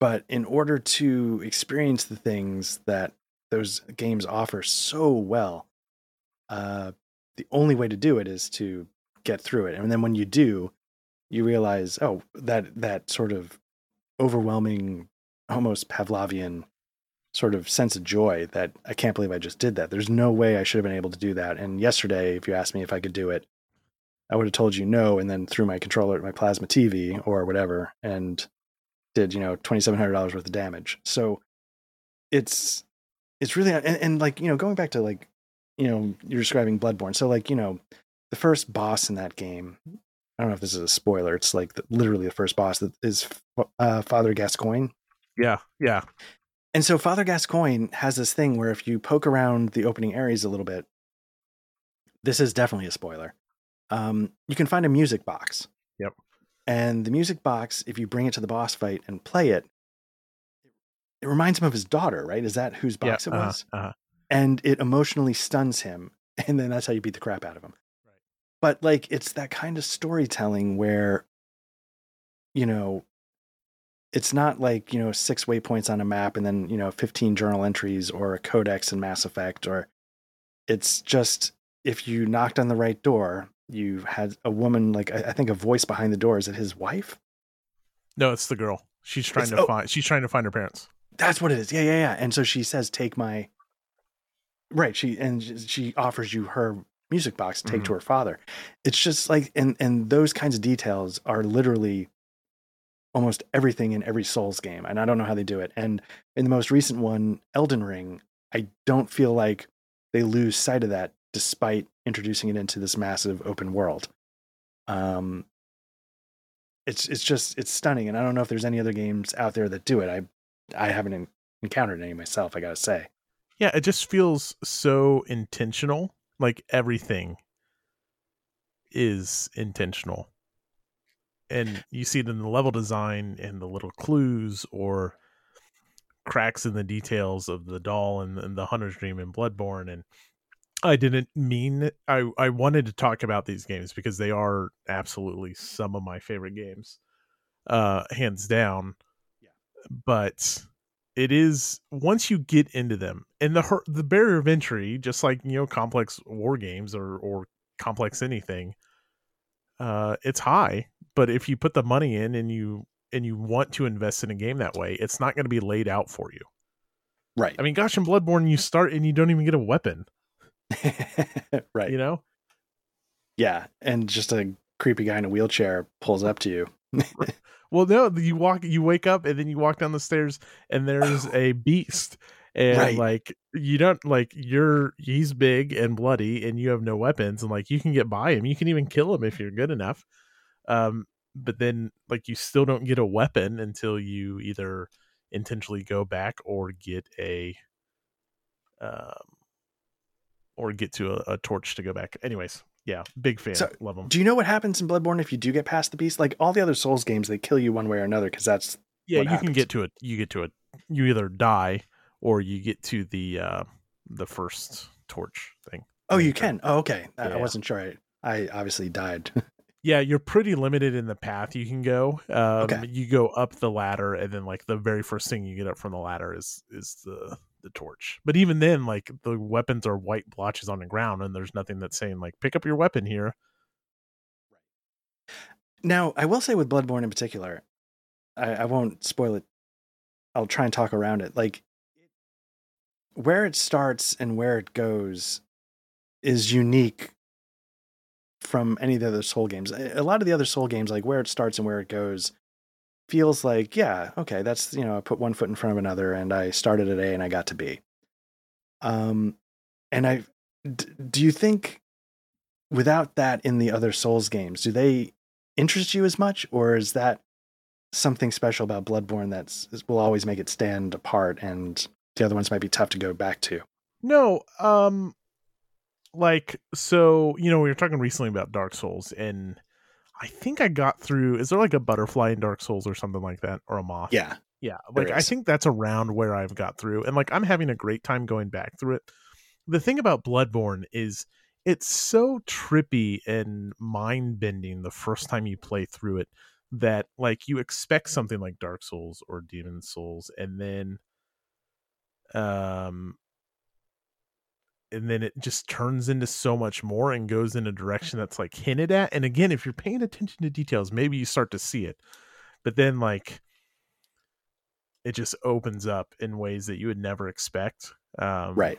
but in order to experience the things that those games offer so well, uh, the only way to do it is to get through it. And then when you do, you realize, oh, that that sort of overwhelming, almost Pavlovian sort of sense of joy that I can't believe I just did that. There's no way I should have been able to do that. And yesterday, if you asked me if I could do it, I would have told you no, and then threw my controller at my plasma TV or whatever, and did you know twenty seven hundred dollars worth of damage. So it's it's really and, and like you know going back to like you know you're describing Bloodborne. So like you know the first boss in that game. I don't know if this is a spoiler. It's like the, literally the first boss that is uh, Father Gascoigne. Yeah, yeah. And so Father Gascoigne has this thing where if you poke around the opening areas a little bit, this is definitely a spoiler. Um, you can find a music box. And the music box, if you bring it to the boss fight and play it, it reminds him of his daughter, right? Is that whose box yeah, it uh-huh, was? Uh-huh. And it emotionally stuns him, and then that's how you beat the crap out of him. Right. But like, it's that kind of storytelling where, you know, it's not like you know six waypoints on a map and then you know 15 journal entries or a codex in mass effect or it's just if you knocked on the right door you had a woman like i, think a voice behind the door. Is it his wife? No it's the girl. She's trying it's, to oh, find she's trying to find her parents. That's what it is. Yeah yeah yeah. And so she says take my right she and she offers you her music box to take mm-hmm. to her father. It's just like and and those kinds of details are literally almost everything in every Souls game, and I don't know how they do it. And in the most recent one, Elden Ring, I don't feel like they lose sight of that despite introducing it into this massive open world. Um, it's it's just it's stunning, and I don't know if there's any other games out there that do it. I I haven't encountered any myself. I gotta say. Yeah, it just feels so intentional. Like everything is intentional. And you see it in the level design and the little clues or cracks in the details of the doll and, and the hunter's dream and bloodborne and i didn't mean i i wanted to talk about these games because they are absolutely some of my favorite games uh hands down Yeah. but it is once you get into them and the the barrier of entry just like you know complex war games or or complex anything uh it's high but if you put the money in and you and you want to invest in a game that way it's not going to be laid out for you Right. i mean gosh in bloodborne you start and you don't even get a weapon right. you know Yeah, and just a creepy guy in a wheelchair pulls up to you. well no you walk you wake up and then you walk down the stairs and there's a beast and Right. like you don't like you're he's big and bloody and you have no weapons and like you can get by him you can even kill him if you're good enough um but then like you still don't get a weapon until you either intentionally go back or get a um or get to a, a torch to go back anyways yeah big fan So, love them Do you know what happens in Bloodborne if you do get past the beast? Like all the other Souls games, they kill you one way or another because that's yeah what you can get to it you get to it you either die or you get to the uh the first torch thing oh you can. Oh okay, I, I wasn't sure. I, I obviously died. yeah you're pretty limited in the path you can go um Okay. you go up the ladder and then like the very first thing you get up from the ladder is is the the torch but even then like the weapons are white blotches on the ground and there's nothing that's saying like pick up your weapon here now I will say with Bloodborne in particular, I, I won't spoil it. I'll try and talk around it. Like where it starts and where it goes is unique from any of the other Soul games. A a lot of the other Soul games, like where it starts and where it goes, feels like, yeah, okay, that's you know, I put one foot in front of another, and I started at A and I got to B. Um, and I, d- do you think without that in the other Souls games, do they interest you as much, or is that something special about Bloodborne that's will always make it stand apart, and the other ones might be tough to go back to? No, um like so, you know, we were talking recently about Dark Souls and I think I got through is there like a butterfly in Dark Souls or something like that or a moth? Yeah, Yeah, like I think that's around where I've got through and like I'm having a great time going back through it. The thing about Bloodborne is it's so trippy and mind-bending the first time you play through it that like you expect something like Dark Souls or Demon Souls and then um and then it just turns into so much more and goes in a direction that's like hinted at and again if you're paying attention to details maybe you start to see it but then like it just opens up in ways that you would never expect um right.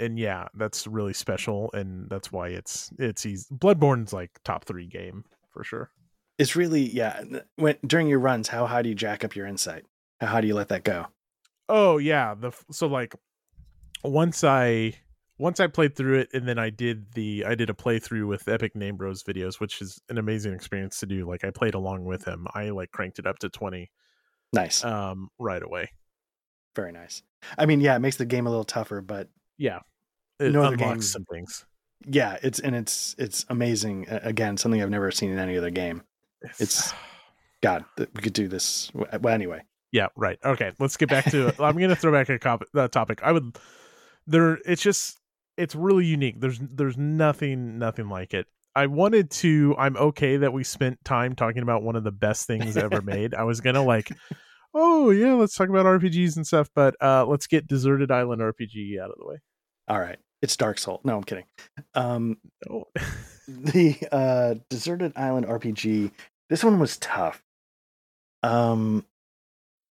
and yeah that's really special and that's why it's it's easy bloodborne's like top three game for sure It's really yeah. When during your runs, how high do you jack up your insight? How high do you let that go? Oh yeah, the so like once I once I played through it and then I did the I did a playthrough with Epic Name Bros videos, which is an amazing experience to do. Like I played along with him. I like cranked it up to 20 Nice, um right away. very nice. I mean, yeah, it makes the game a little tougher, but Yeah. It No other unlocks game- some things. yeah, it's and it's it's amazing. Again, something I've never seen in any other game. It's- God, we could do this. Well, anyway, yeah, right. Okay, let's get back to I'm going to throw back a cop- that topic. I would there it's just it's really unique. There's there's nothing nothing like it. I wanted to I'm okay that we spent time talking about one of the best things ever made. I was going to like oh yeah, let's talk about RPGs and stuff, but uh let's get Deserted Island RPG out of the way. all right. It's Dark Soul. No, I'm kidding. Um, the uh, Deserted Island RPG. This one was tough. Um,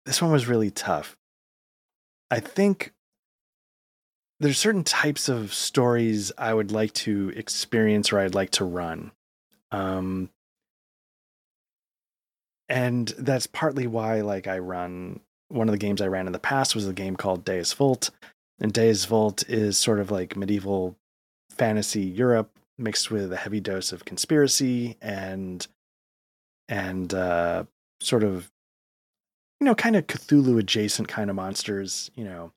this one was really tough. I think there's certain types of stories I would like to experience or I'd like to run. Um, and that's partly why like I run one of the games I ran in the past was a game called Deus Vult, and Deus Vult is sort of like medieval fantasy Europe mixed with a heavy dose of conspiracy and and uh, sort of you know kind of Cthulhu adjacent kind of monsters. You know,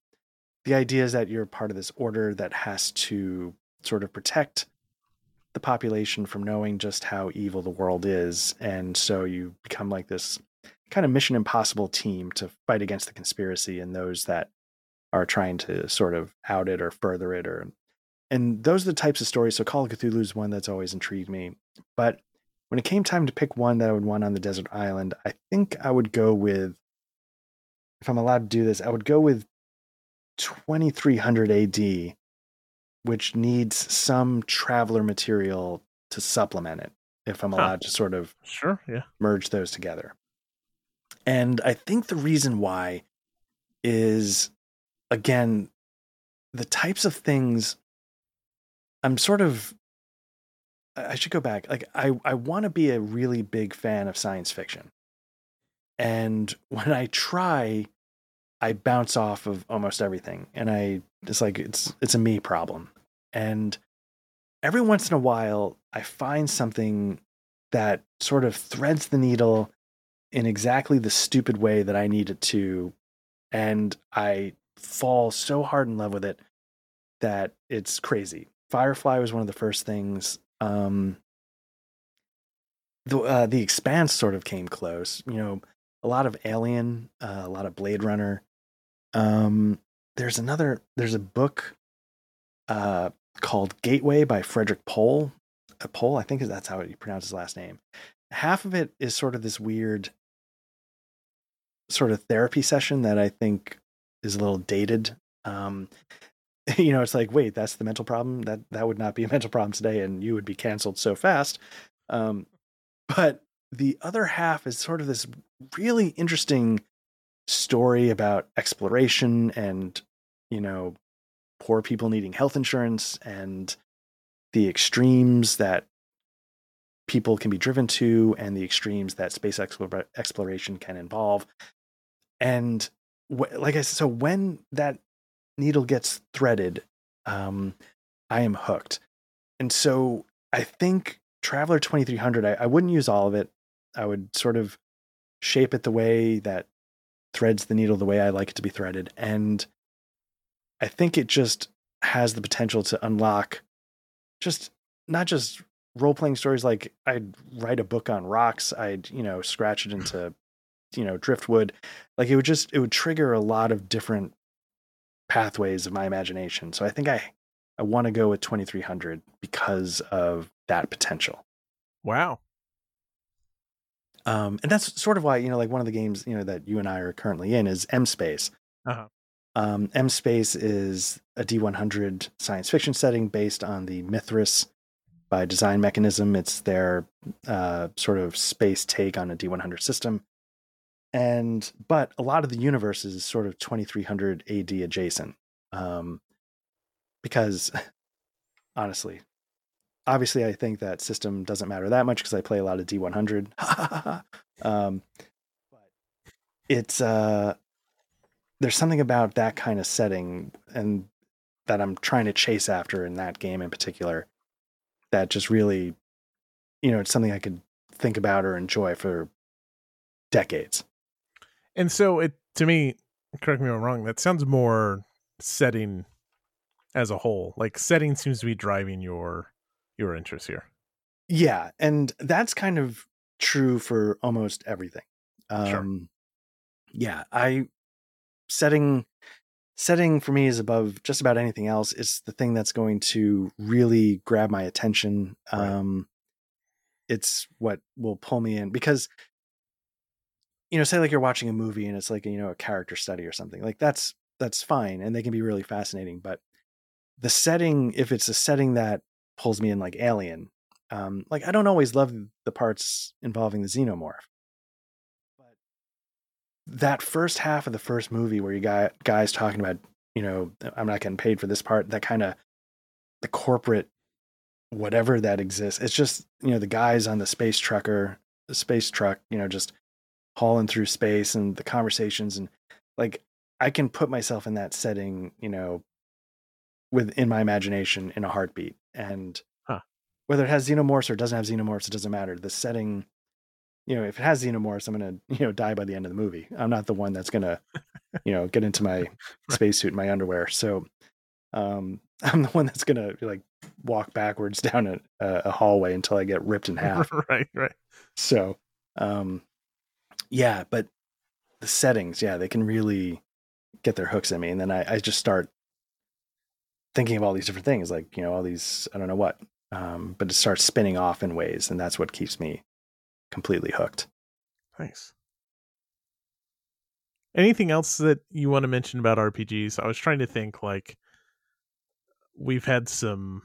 the idea is that you're part of this order that has to sort of protect the population from knowing just how evil the world is, and so you become like this kind of Mission Impossible team to fight against the conspiracy and those that are trying to sort of out it or further it or and those are the types of stories. So Call of Cthulhu is one that's always intrigued me. But when it came time to pick one that I would want on the desert island, I think I would go with, if I'm allowed to do this, I would go with 2300 AD, which needs some Traveller material to supplement it, if I'm allowed huh. to sort of sure, yeah, merge those together. And I think the reason why is again the types of things I'm sort of I should go back. Like I I want to be a really big fan of science fiction. And when I try I bounce off of almost everything and I it's like it's it's a me problem. And every once in a while I find something that sort of threads the needle in exactly the stupid way that I need it to and I fall so hard in love with it that it's crazy. Firefly was one of the first things. Um, the uh, the Expanse sort of came close. You know, a lot of Alien, uh, a lot of Blade Runner. Um, there's another. There's a book uh, called Gateway by Frederik Pohl. Uh, Pohl, I think is that's how you pronounce his last name. Half of it is sort of this weird sort of therapy session that I think is a little dated. Um, you know, it's like, wait, that's the mental problem. That that would not be a mental problem today, and you would be canceled so fast. Um, but the other half is sort of this really interesting story about exploration and you know poor people needing health insurance and the extremes that people can be driven to and the extremes that space exploration can involve and wh- like i said so when that needle gets threaded, um, I am hooked. And so I think Traveller 2300, I, I wouldn't use all of it. I would sort of shape it the way that threads the needle the way I like it to be threaded. And I think it just has the potential to unlock just not just role playing stories like I'd write a book on rocks, I'd, you know, scratch it into, you know, driftwood. Like it would just, it would trigger a lot of different pathways of my imagination. So I think I I want to go with 2300 because of that potential. Wow. Um, and that's sort of why you know, like one of the games you know that you and I are currently in is M Space. Uh-huh. Um, M Space is a D100 science fiction setting based on the Mythras by Design Mechanism. It's their uh, sort of space take on a D100 system and but a lot of the universe is sort of 2300 AD adjacent, um, because honestly, obviously, I think that system doesn't matter that much because I play a lot of D100. um, but it's uh, there's something about that kind of setting and that I'm trying to chase after in that game in particular that just really, you know, it's something I could think about or enjoy for decades. And so it to me, correct me if I'm wrong, that sounds more setting as a whole. Like setting seems to be driving your your interest here. Yeah, and that's kind of true for almost everything. Um sure. yeah, I setting setting for me is above just about anything else. It's the thing that's going to really grab my attention. Right. Um it's what will pull me in because you know, say like you're watching a movie and it's like you know a character study or something like that's that's fine and they can be really fascinating. But the setting, if it's a setting that pulls me in like Alien, um, like I don't always love the parts involving the xenomorph, but that first half of the first movie where you got guys talking about you know I'm not getting paid for this part, that kind of the corporate whatever that exists. It's just you know the guys on the space trucker, the space truck, you know, just hauling through space and the conversations and like I can put myself in that setting, you know, within my imagination in a heartbeat. And huh. whether it has xenomorphs or doesn't have xenomorphs, it doesn't matter. The setting, you know, if it has xenomorphs, I'm gonna, you know, die by the end of the movie. I'm not the one that's gonna, you know, get into my spacesuit, my underwear. So um I'm the one that's gonna like walk backwards down a, a hallway until I get ripped in half. right, right. So um yeah, but the settings, yeah, they can really get their hooks in me. And then I, I just start thinking of all these different things, like, you know, all these, I don't know what, um, but it starts spinning off in ways. And that's what keeps me completely hooked. Nice. Anything else that you want to mention about RPGs? I was trying to think like we've had some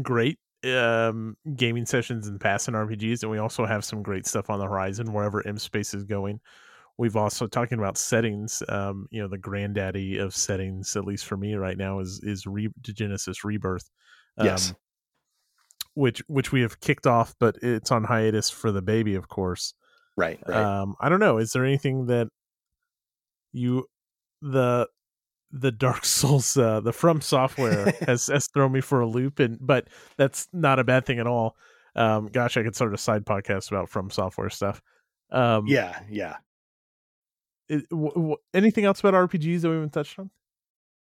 great um, gaming sessions in the past in RPGs, and we also have some great stuff on the horizon wherever M Space is going. We've also talking about settings. Um, you know, the granddaddy of settings, at least for me right now, is is Degenesis Rebirth. Um, yes. Which which we have kicked off, but it's on hiatus for the baby, of course. Right. Right. Um, I don't know. Is there anything that you the the Dark Souls, uh, the From Software has has thrown me for a loop, and but that's not a bad thing at all. Um, gosh, I could start a side podcast about From Software stuff. Um, yeah, yeah. It, w- w- anything else about RPGs that we haven't touched on?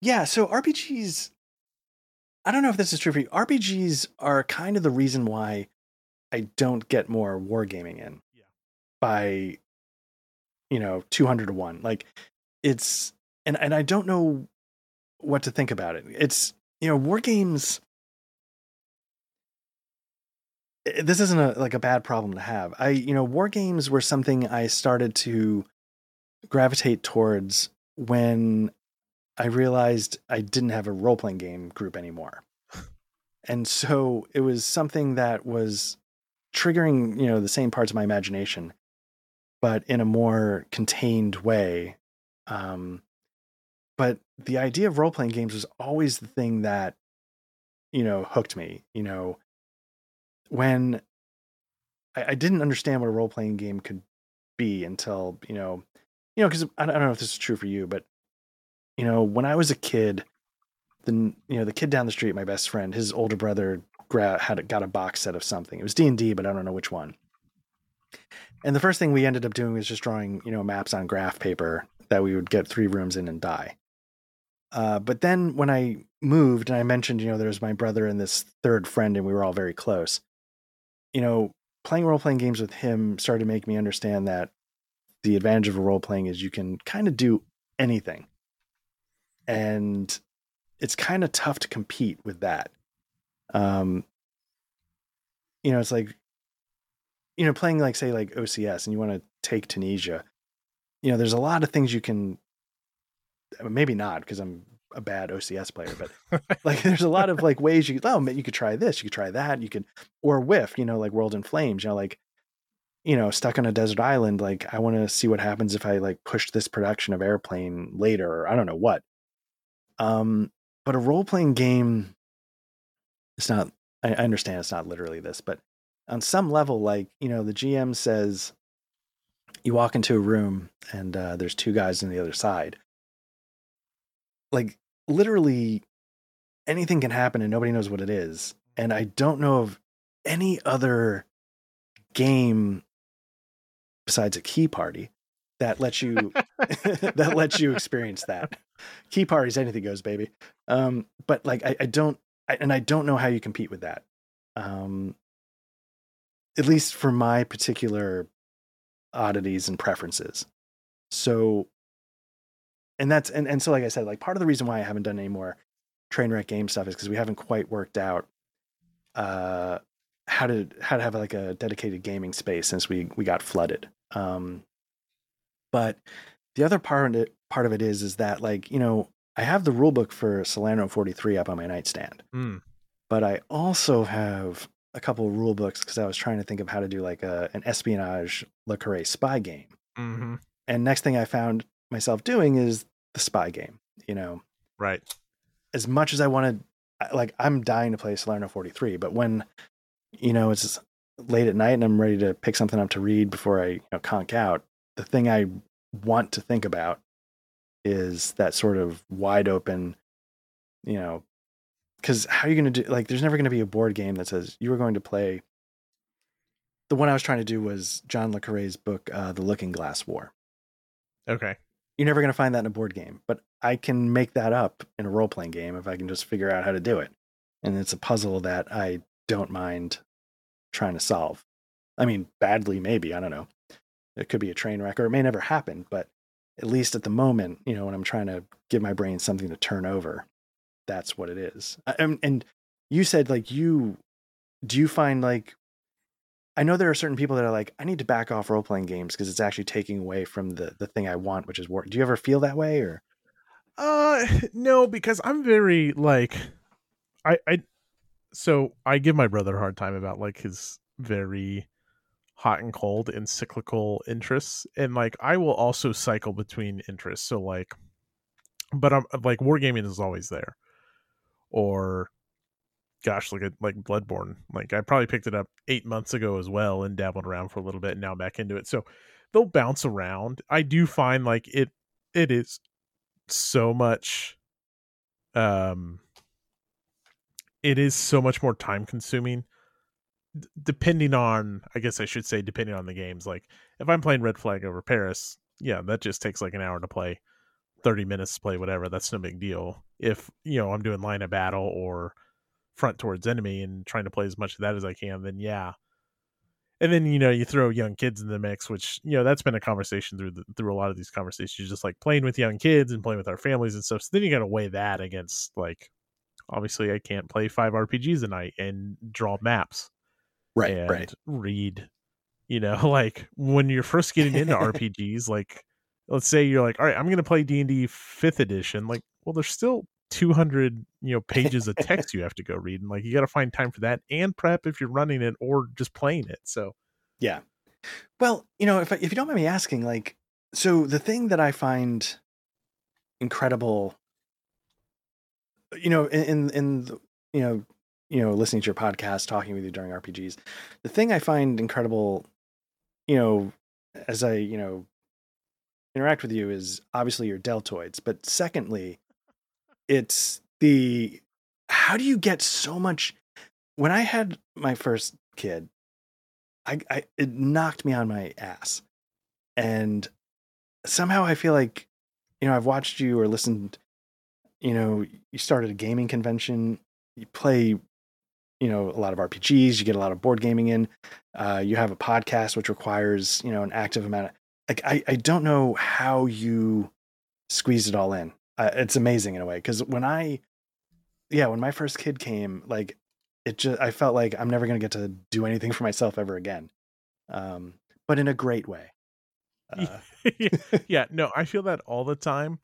Yeah, so RPGs. I don't know if this is true for you. RPGs are kind of the reason why I don't get more wargaming in. Yeah. By, you know, two hundred to one. Like, it's and and I don't know what to think about it. It's you know, war games. This isn't a like a bad problem to have. I you know, war games were something I started to gravitate towards when I realized I didn't have a role playing game group anymore. And so it was something that was triggering, you know, the same parts of my imagination, but in a more contained way. Um, but the idea of role playing games was always the thing that you know hooked me you know when I, I didn't understand what a role playing game could be until you know you know because I, don't know if this is true for you but you know when i was a kid then you know the kid down the street my best friend his older brother gra- had got a box set of something it was d&d but i don't know which one and the first thing we ended up doing was just drawing you know maps on graph paper that we would get three rooms in and die uh, but then when I moved and I mentioned, you know, there was my brother and this third friend, and we were all very close. You know, playing role playing games with him started to make me understand that the advantage of a role playing is you can kind of do anything. And it's kind of tough to compete with that. Um, you know, it's like, you know, playing like, say, like OCS and you want to take Tunisia, you know, there's a lot of things you can maybe not because I'm a bad OCS player, but like there's a lot of like ways you could, oh you could try this, you could try that, you could or WiF, you know, like World in Flames, you know, like you know, stuck on a desert island, like I want to see what happens if I like push this production of airplane later, or I don't know what. Um, but a role playing game, it's not. I, understand it's not literally this, but on some level, like you know, the GM says, you walk into a room and uh, there's two guys on the other side like literally anything can happen and nobody knows what it is. And I don't know of any other game besides a key party that lets you that lets you experience that. Key parties, anything goes, baby. Um, but like I, I don't I, and I don't know how you compete with that. Um, at least for my particular oddities and preferences. So and that's and, and so like I said, like part of the reason why I haven't done any more train wreck game stuff is because we haven't quite worked out uh how to how to have like a dedicated gaming space since we we got flooded. Um but the other part of it part of it is is that like, you know, I have the rule book for Salerno 43 up on my nightstand. Mm. But I also have a couple of rule books because I was trying to think of how to do like a an espionage Le Carre spy game. Mm-hmm. And next thing I found myself doing is the spy game, you know. Right. As much as I wanted like I'm dying to play Salerno 43, but when you know it's late at night and I'm ready to pick something up to read before I you know, conk out, the thing I want to think about is that sort of wide open, you know, because how are you going to do? Like, there's never going to be a board game that says you are going to play. The one I was trying to do was John le Carre's book, uh, The Looking Glass War. Okay. You're never going to find that in a board game, but I can make that up in a role playing game if I can just figure out how to do it. And it's a puzzle that I don't mind trying to solve. I mean, badly, maybe. I don't know. It could be a train wreck or it may never happen, but at least at the moment, you know, when I'm trying to give my brain something to turn over, that's what it is. And, and you said, like, you do you find like, I know there are certain people that are like, I need to back off role playing games because it's actually taking away from the the thing I want, which is work. Do you ever feel that way or? Uh, no, because I'm very like, I I, so I give my brother a hard time about like his very hot and cold and cyclical interests and like i will also cycle between interests so like but i'm like wargaming is always there. Or gosh look at like bloodborne like i probably picked it up eight months ago as well and dabbled around for a little bit and now back into it so they'll bounce around. I do find like it it is so much um it is so much more time consuming depending on i guess i should say depending on the games like if i'm playing red flag over paris yeah that just takes like an hour to play 30 minutes to play whatever that's no big deal. If you know i'm doing line of battle or front towards enemy and trying to play as much of that as i can then yeah. And then you know you throw young kids in the mix which you know that's been a conversation through the, through a lot of these conversations just like playing with young kids and playing with our families and stuff. So then you got to weigh that against like obviously i can't play five rpgs a night and draw maps right and right read you know like when you're first getting into rpgs like let's say you're like all right i'm gonna play d&d fifth edition like well there's still 200 you know pages of text you have to go read and like you got to find time for that and prep if you're running it or just playing it so yeah. Well you know if, if you don't mind me asking like so the thing that i find incredible you know in in, the, you know you know, listening to your podcast, talking with you during RPGs. The thing I find incredible, you know, as I, you know, interact with you is obviously your deltoids, but secondly, it's the how do you get so much when I had my first kid, I, I it knocked me on my ass. And somehow I feel like, you know, I've watched you or listened, you know, you started a gaming convention, you play you know a lot of RPGs. You get a lot of board gaming in. Uh, you have a podcast which requires you know an active amount of like I I don't know how you squeeze it all in. Uh, it's amazing in a way because when I yeah when my first kid came like it just I felt like I'm never gonna get to do anything for myself ever again. Um, but in a great way. Uh, yeah, no, I feel that all the time.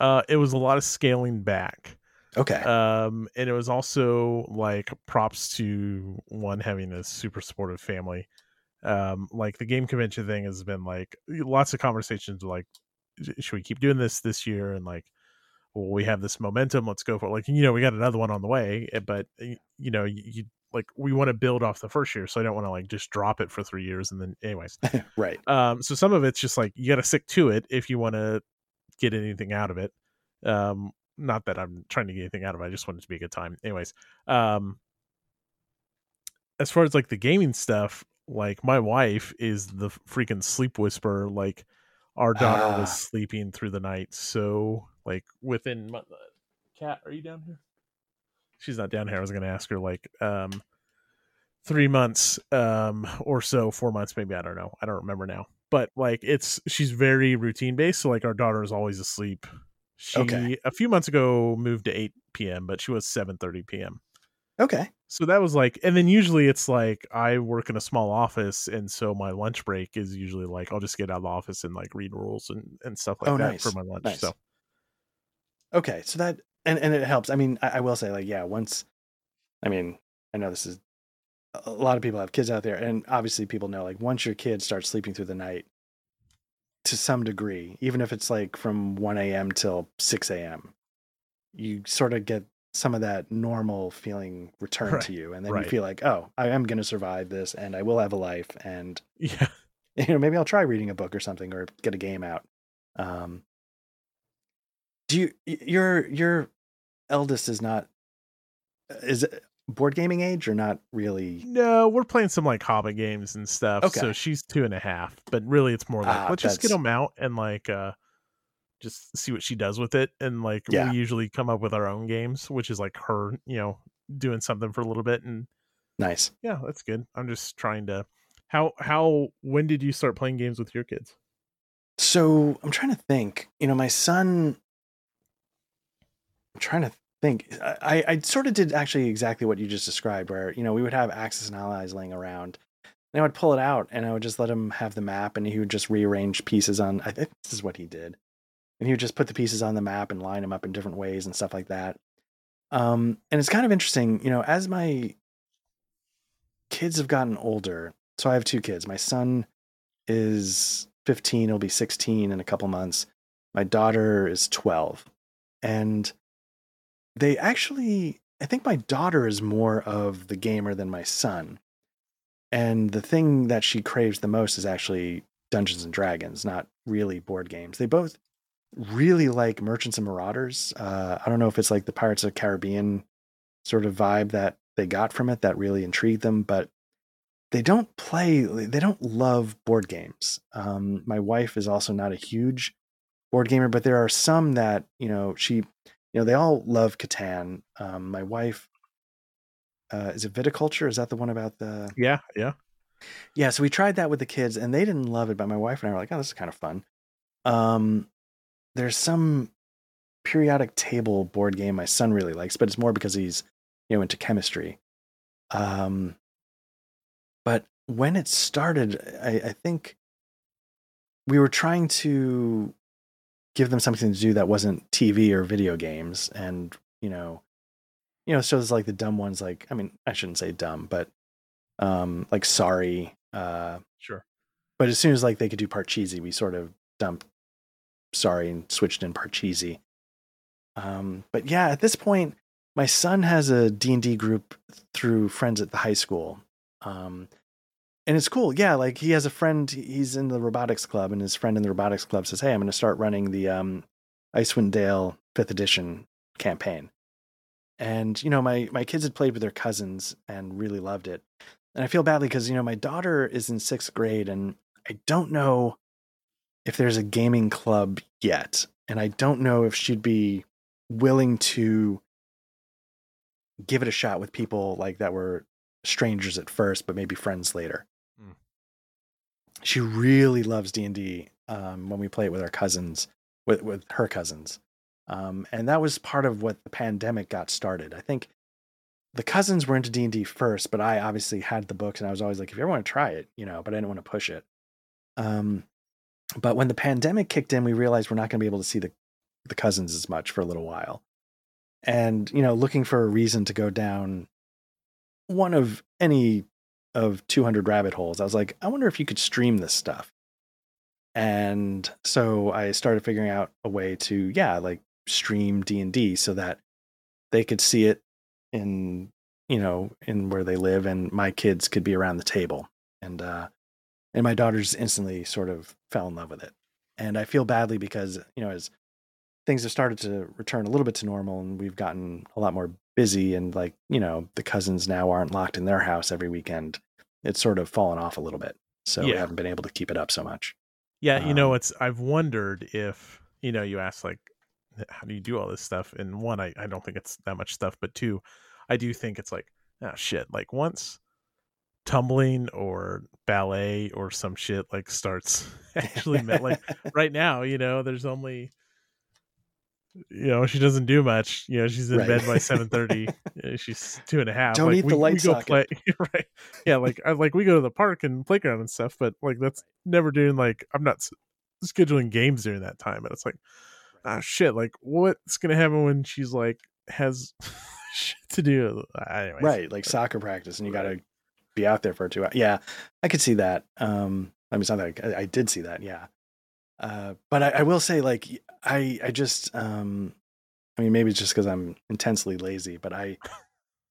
Uh, it was a lot of scaling back. Okay. Um, and it was also like props to one having a super supportive family. Um, like the game convention thing has been like lots of conversations like, should we keep doing this this year? And like, well, we have this momentum. Let's go for it. Like, you know, we got another one on the way, eh, but you know, you, you like we want to build off the first year, so I don't want to like just drop it for three years and then, anyways, right. Um, so some of it's just like you got to stick to it if you want to get anything out of it. Um, not that I'm trying to get anything out of it. I just want it to be a good time. Anyways, um, as far as like the gaming stuff, like my wife is the freaking sleep whisperer. Like our daughter was ah. sleeping through the night, so like within my, cat, are you down here? She's not down here. I was going to ask her like um three months um or so, four months maybe. I don't know. I don't remember now. But like it's she's very routine based. So like our daughter is always asleep she okay. a few months ago moved to 8 p.m., but she was 7:30 p.m. Okay. So that was like, and then usually it's like I work in a small office, and so my lunch break is usually like I'll just get out of the office and like read rules and and stuff like oh, that nice. for my lunch. Nice. So okay, so that and and it helps. I mean, I, I will say like yeah, once, I mean, I know this is a lot of people have kids out there, and obviously people know like once your kid starts sleeping through the night, to some degree, even if it's like from 1 a.m. till 6 a.m. You sort of get some of that normal feeling return Right, to you, and then right. you feel like, oh, I am going to survive this, and I will have a life, and Yeah. you know maybe I'll try reading a book or something, or get a game out. Um, do you your your eldest is not is it board gaming age or not really? No, we're playing some like Hobbit games and stuff. Okay. So she's two and a half, but really it's more like Ah, let's just get them out and like uh just see what she does with it. And like Yeah. we usually come up with our own games, which is like her, you know, doing something for a little bit. And Nice. yeah, that's good. I'm just trying to. How how when did you start playing games with your kids? So I'm trying to think. You know, my son. I'm trying to think. I, I sort of did actually exactly what you just described, where you know we would have Axis and Allies laying around, and I would pull it out and I would just let him have the map, and he would just rearrange pieces on. I think this is what he did, and he would just put the pieces on the map and line them up in different ways and stuff like that. Um, and it's kind of interesting, you know, as my kids have gotten older. So I have two kids. My son is 15, he'll be 16 in a couple months. My daughter is 12. And they actually, I think my daughter is more of the gamer than my son. And the thing that she craves the most is actually Dungeons and Dragons, not really board games. They both really like Merchants and Marauders. Uh, I don't know if it's like the Pirates of the Caribbean sort of vibe that they got from it that really intrigued them, but they don't play they don't love board games um, my wife is also not a huge board gamer but there are some that you know she you know they all love catan um, my wife uh, is it viticulture? Is that the one about the Yeah, yeah. yeah so we tried that with the kids and they didn't love it but my wife and i were like oh this is kind of fun. Um, there's some periodic table board game my son really likes but it's more because he's you know into chemistry. Um, but when it started, I, I think we were trying to give them something to do that wasn't TV or video games, and you know, you know, shows like the dumb ones, like I mean, I shouldn't say dumb, but um, like Sorry. Uh, Sure. but as soon as like they could do Parcheesi, we sort of dumped Sorry and switched in Parcheesi. Um, but yeah, at this point, my son has a D&D group through friends at the high school. Um, and it's cool. Yeah, like he has a friend, he's in the robotics club, and his friend in the robotics club says, Hey, I'm going to start running the um, Icewind Dale fifth edition campaign. And, you know, my, my kids had played with their cousins and really loved it. And I feel badly because, you know, my daughter is in sixth grade and I don't know if there's a gaming club yet. And I don't know if she'd be willing to give it a shot with people like that were strangers at first, but maybe friends later. She really loves D and D um, when we play it with our cousins, with with her cousins, um, and that was part of what the pandemic got started. I think the cousins were into D and D first, but I obviously had the books, and I was always like, if you ever want to try it, you know, but I didn't want to push it. Um, but when the pandemic kicked in, we realized we're not going to be able to see the the cousins as much for a little while, and you know, looking for a reason to go down one of any of 200 rabbit holes. I was like, I wonder if you could stream this stuff. And so I started figuring out a way to, yeah, like stream D&D so that they could see it in, you know, in where they live and my kids could be around the table. And uh and my daughters instantly sort of fell in love with it. And I feel badly because, you know, as things have started to return a little bit to normal and we've gotten a lot more busy and like you know the cousins now aren't locked in their house every weekend it's sort of fallen off a little bit so we haven't been able to keep it up so much Yeah, you know, Um, it's I've wondered if you know you ask like, how do you do all this stuff? And one, I I don't think it's that much stuff, but two, I do think it's like, oh shit, like once tumbling or ballet or some shit like starts actually met like right now, you know, there's only you know she doesn't do much. You know she's in Right. bed by seven thirty. she's two and a half. Don't like, eat the we, light we go socket. play right. Yeah, like I like we go to the park and playground and stuff, but like that's never doing like I'm not scheduling games during that time, and it's like ah shit. Like what's gonna happen when she's like has shit to do? Anyways, right like soccer practice and you got to be out there for two hours yeah i could see that um i mean it's not that I, I did see that yeah uh but I, I will say like i i just um I mean, maybe it's just because I'm intensely lazy, but I,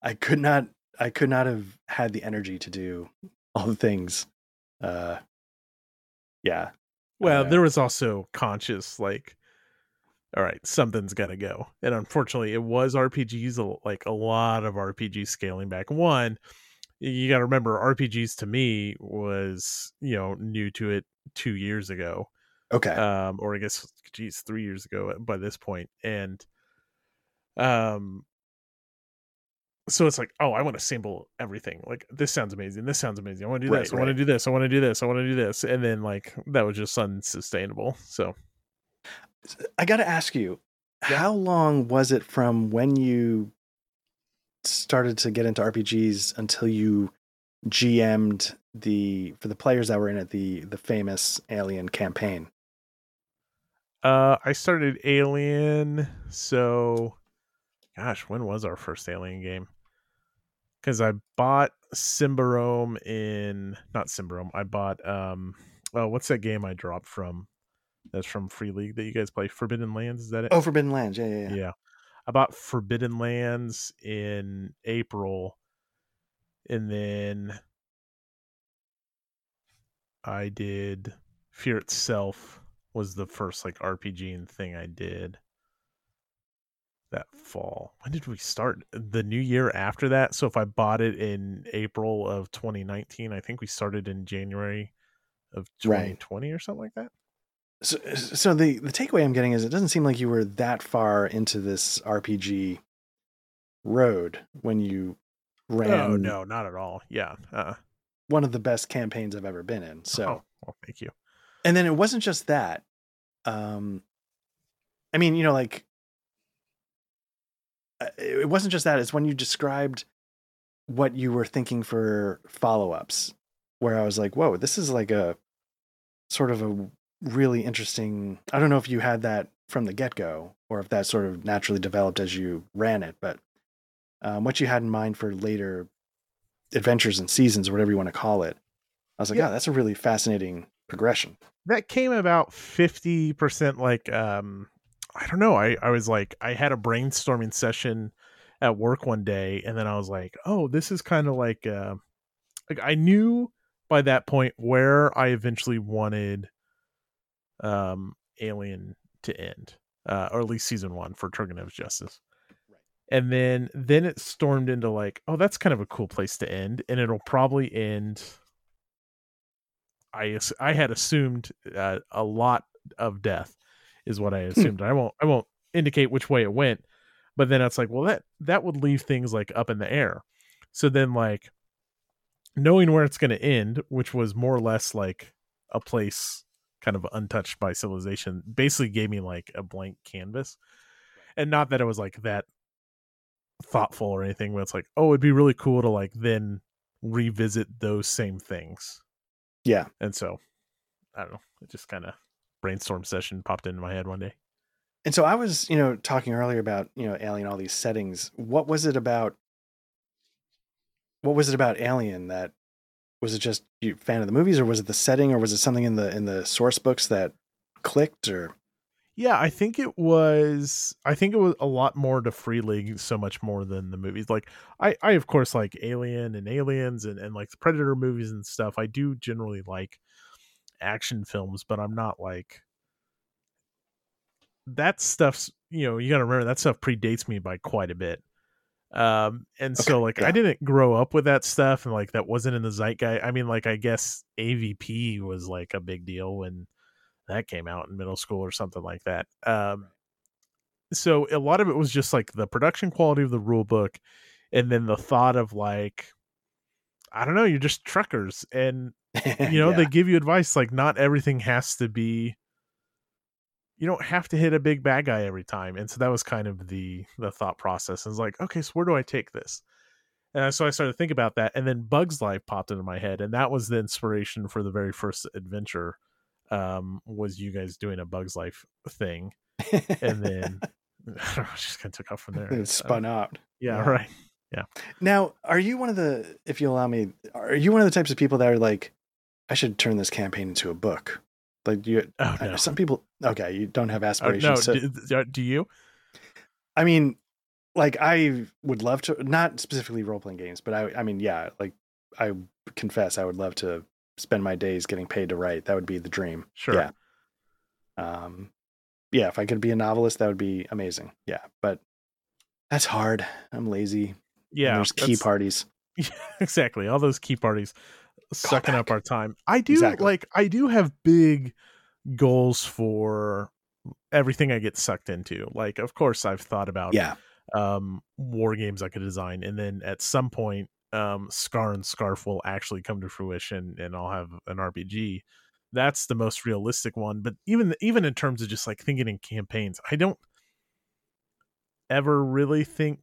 I could not, I could not have had the energy to do all the things. Uh, yeah. Well, Uh, there was also conscious like, all right, something's got to go, and unfortunately, it was RPGs like a lot of RPGs scaling back. One, you got to remember, RPGs to me was you know new to it two years ago, Okay. um, or I guess geez, three years ago by this point, and um. So it's like, oh, I want to sample everything. Like this sounds amazing. This sounds amazing. I want to do Right, this. I want to do this. I want to do this. I want to do this. And then like that was just unsustainable. So I got to ask you, Yeah. how long was it from when you started to get into RPGs until you GM'd the for the players that were in it the the famous Alien campaign? Uh, I started Alien. So, gosh, when was our first Alien game? Because I bought Symbaroum in not Symbaroum. I bought um. Oh, what's that game I dropped from? That's from Free League that you guys play. Forbidden Lands. Is that it? Oh, Forbidden Lands. Yeah, yeah, yeah. yeah. I bought Forbidden Lands in April, and then I did Fear Itself was the first like RPG and thing I did that fall. When did we start? The new year after that. So if I bought it in April of 2019, I think we started in January of Right. 2020 or something like that. So, so the the takeaway I'm getting is it doesn't seem like you were that far into this RPG road when you ran Oh no, not at all. Yeah. Uh, one of the best campaigns I've ever been in. So, oh, well, thank you. And then it wasn't just that. Um, I mean, you know, like uh, it wasn't just that. It's when you described what you were thinking for follow ups, where I was like, "Whoa, this is like a sort of a really interesting." I don't know if you had that from the get go or if that sort of naturally developed as you ran it, but um, what you had in mind for later adventures and seasons or whatever you want to call it, I was like, Yeah. "Yeah, that's a really fascinating progression." that came about 50% like um i don't know i i was like i had a brainstorming session at work one day and then i was like oh this is kind of like uh like i knew by that point where i eventually wanted um alien to end uh or at least season one for Turgenev's justice Right. and then then it stormed into like oh that's kind of a cool place to end and it'll probably end I I had assumed uh, a lot of death is what I assumed. I won't I won't indicate which way it went, but then it's like, well that that would leave things like up in the air. So then like knowing where it's going to end, which was more or less like a place kind of untouched by civilization, basically gave me like a blank canvas. And not that it was like that thoughtful or anything, but it's like, oh, it'd be really cool to like then revisit those same things. Yeah. And so, I don't know. It just kind of brainstorm session popped into my head one day. And so I was, you know, talking earlier about, you know, Alien, all these settings. What was it about? What was it about Alien that was it just you fan of the movies, or was it the setting, or was it something in the in the source books that clicked? Or Yeah, I think it was. I think it was a lot more to Free League, so much more than the movies. Like, I, I of course like Alien and Aliens and and like the Predator movies and stuff. I do generally like action films, but I'm not like that stuff's. You know, you got to remember that stuff predates me by quite a bit. Um, and so like yeah. I didn't grow up with that stuff, and like that wasn't in the zeitgeist. I mean, like I guess AVP was like a big deal when that came out in middle school or something like that. Um, so a lot of it was just like the production quality of the rule book, and then the thought of like, I don't know, you're just truckers, and you know Yeah. they give you advice like not everything has to be. You don't have to hit a big bad guy every time, and so that was kind of the the thought process. And it's like, okay, so where do I take this? And so I started to think about that, and then Bugs Life popped into my head, and that was the inspiration for the very first adventure. Um, was you guys doing a Bugs Life thing, and then I don't know, just kind of took off from there. it Uh, spun out. yeah, yeah. right. Yeah. Now, are you one of the, if you allow me, are you one of the types of people that are like, I should turn this campaign into a book? Like you, Oh no, some people, okay, you don't have Oh, aspirations. no. so- do- do you? I mean, like I would love to not specifically role playing games, but I I mean, yeah, like I confess I would love to spend my days getting paid to write. That would be the dream. Sure. Yeah. Um yeah, if I could be a novelist, that would be amazing. Yeah, but that's hard. I'm lazy. Yeah. And there's key parties. exactly. All those key parties sucking up our time. I do Exactly. like I do have big goals for everything I get sucked into. Like of course I've thought about Yeah. um war games I could design and then at some point um Scar and Scarf will actually come to fruition and I'll have an RPG. That's the most realistic one, but even even in terms of just like thinking in campaigns, I don't ever really think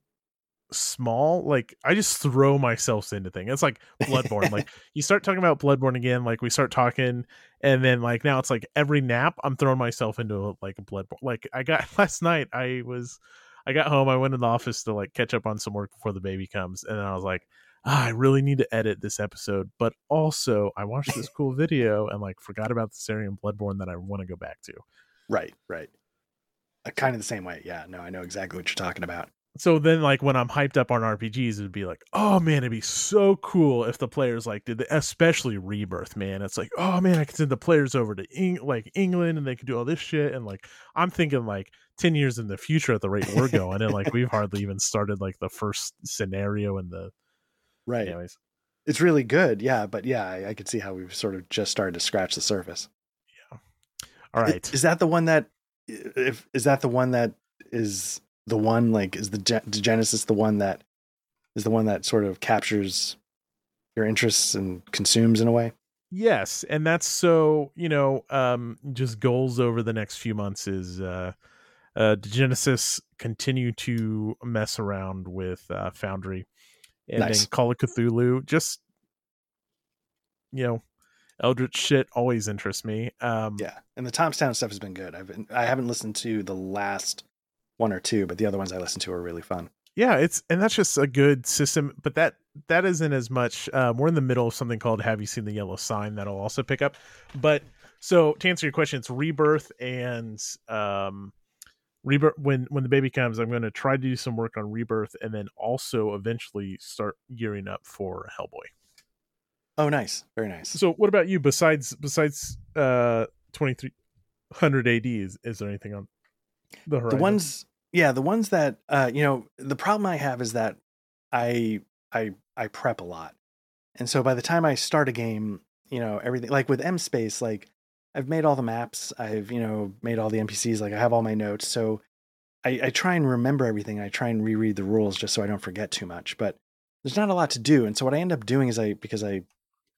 small like i just throw myself into things it's like bloodborne like you start talking about bloodborne again like we start talking and then like now it's like every nap i'm throwing myself into like a bloodborne like i got last night i was i got home i went in the office to like catch up on some work before the baby comes and then i was like ah, i really need to edit this episode but also i watched this cool video and like forgot about the area in bloodborne that i want to go back to Right, right. Uh, kind of the same way. Yeah, no, I know exactly what you're talking about. so then like when i'm hyped up on rpgs it'd be like oh man it'd be so cool if the players like did the, especially rebirth man it's like oh man i could send the players over to Eng- like england and they could do all this shit and like i'm thinking like 10 years in the future at the rate we're going and like we've hardly even started like the first scenario and the Right. anyways It's really good. Yeah, but yeah, I, I could see how we've sort of just started to scratch the surface. Yeah. All right. right Is that the one that if is that the one that is the one like is the Degenesis the one that is the one that sort of captures your interests and consumes in a way? Yes, and that's so you know, um, just goals over the next few months is uh, uh, Genesis continue to mess around with uh, Foundry, and Nice. then Call of Cthulhu. Just you know, Eldritch shit always interests me. Um, Yeah. And the Tomstown stuff has been good. I've been, I haven't listened to the last one or two, but the other ones I listened to are really fun. yeah, it's and that's just a good system, but that that isn't as much. Um, we're in the middle of something called "Have You Seen the Yellow Sign?" that'll also pick up. But so to answer your question, it's rebirth and um, rebirth. When when the baby comes, I'm going to try to do some work on rebirth, and then also eventually start gearing up for Hellboy. Oh, nice. Very nice. So what about you? Besides besides uh 2300 AD, is is there anything on the the ones yeah the ones that uh you know the problem i have is that i i i prep a lot and so by the time i start a game you know everything like with M-Space like i've made all the maps i've you know made all the npcs like i have all my notes so i i try and remember everything i try and reread the rules just so i don't forget too much but there's not a lot to do and so what i end up doing is i because i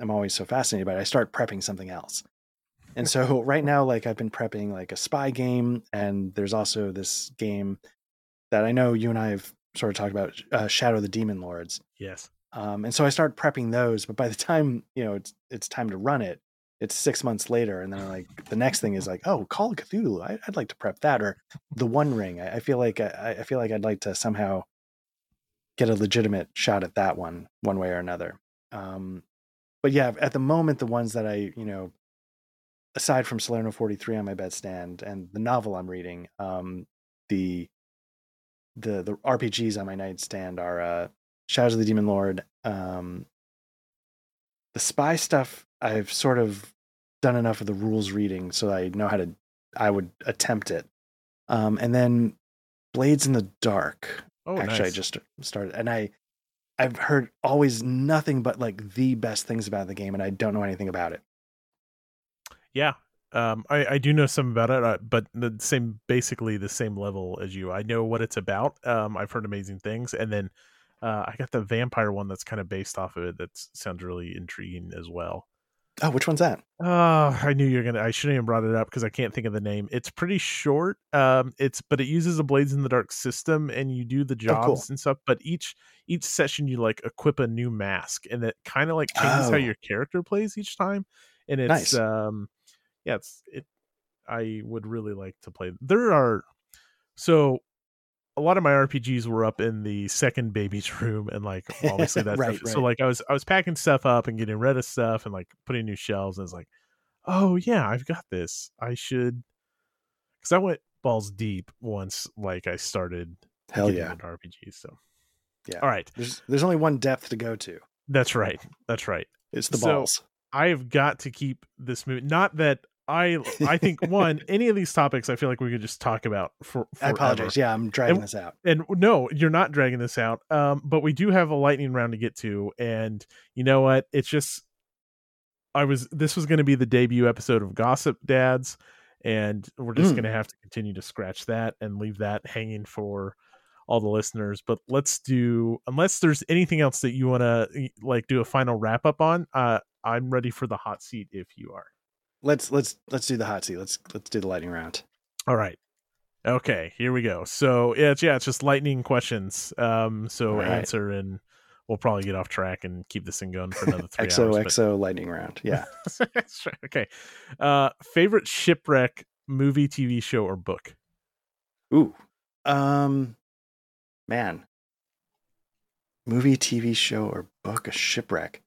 i'm always so fascinated by it i start prepping something else and so right now, like I've been prepping like a spy game, and there's also this game that I know you and I have sort of talked about, uh, Shadow of the Demon Lords. yes. Um, and so I start prepping those, but by the time you know it's it's time to run it, it's six months later, and then like the next thing is like, oh, Call of Cthulhu, I, I'd like to prep that, or the One Ring. I, I feel like I, I feel like I'd like to somehow get a legitimate shot at that one, one way or another. Um, but yeah, at the moment, the ones that I you know aside from Salerno 43 on my bedstand and the novel I'm reading, um, the the the RPGs on my nightstand are uh, Shadows of the Demon Lord. Um, the spy stuff I've sort of done enough of the rules reading so I know how to. I would attempt it, um, and then Blades in the Dark. Oh, Actually, I just started, and I I've heard always nothing but like the best things about the game, and I don't know anything about it. Yeah. Um, I, I do know some about it, uh, but the same, basically the same level as you. I know what it's about. Um, I've heard amazing things, and then uh, I got the vampire one that's kind of based off of it. That sounds really intriguing as well. Oh, which one's that? Uh, I knew you're gonna. I shouldn't have brought it up because I can't think of the name. It's pretty short. Um, it's but it uses a Blades in the Dark system, and you do the Oh, cool. jobs and stuff. But each each session you like equip a new mask, and it kind of like changes how Oh. your character plays each time. And it's Nice. um, yeah, it's it. I would really like to play. There are so a lot of my RPGs were up in the second baby's room, and like obviously that's Right, right, so like I was I was packing stuff up and getting rid of stuff and like putting new shelves, and it's like, oh yeah, I've got this. I should because I went balls deep once. Like I started Hell yeah. RPGs. So Yeah. all right, There's there's only one depth to go to. that's right, that's right. It's the So- balls. I have got to keep this movie. Not that I I think one any of these topics I feel like we could just talk about for. I apologize. Yeah, I'm dragging And- this out. and no you're not dragging this out um but we do have a lightning round to get to and you know what it's just i was this was going to be the debut episode of gossip dads and we're just Mm. going to have to continue to scratch that and leave that hanging for all the listeners but let's do unless there's anything else that you want to like do a final wrap up on uh i'm ready for the hot seat if you are Let's let's let's do the hot seat. Let's let's do the lightning round. All right. Okay, here we go. So yeah, it's yeah, it's just lightning questions. Um, so right. answer and we'll probably get off track and keep this thing going for another three XO hours. XO lightning round. Yeah. but- okay. Uh, favorite shipwreck movie, TV show, or book? Ooh. Um man. Movie, TV show, or book, a shipwreck.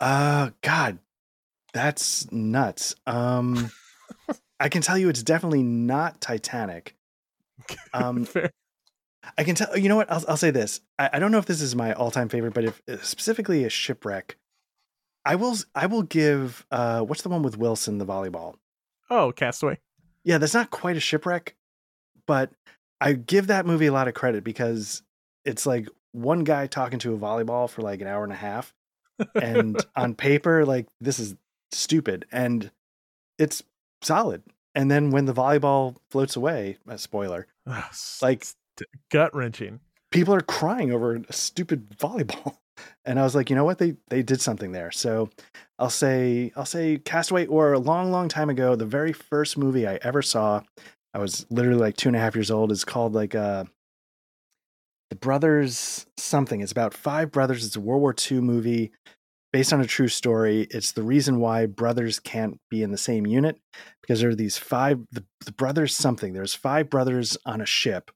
Uh God. That's nuts. Um I can tell you it's definitely not Titanic. Um Fair. I can tell you know what? I'll I'll say this. I, I don't know if this is my all-time favorite, but if specifically a shipwreck, I will I will give uh what's the one with Wilson, the volleyball? Oh, Castaway. Yeah, that's not quite a shipwreck, but I give that movie a lot of credit because it's like one guy talking to a volleyball for like an hour and a half. And on paper, like this is stupid and it's solid. And then when the volleyball floats away, a spoiler, like gut wrenching. people are crying over a stupid volleyball. And I was like, you know what? They they did something there. So I'll say I'll say Castaway or a long, long time ago, the very first movie I ever saw, I was literally like two and a half years old, is called like uh The Brothers something. It's about five brothers. It's a World War II movie based on a true story. It's the reason why brothers can't be in the same unit because there are these five the, the brothers something. There's five brothers on a ship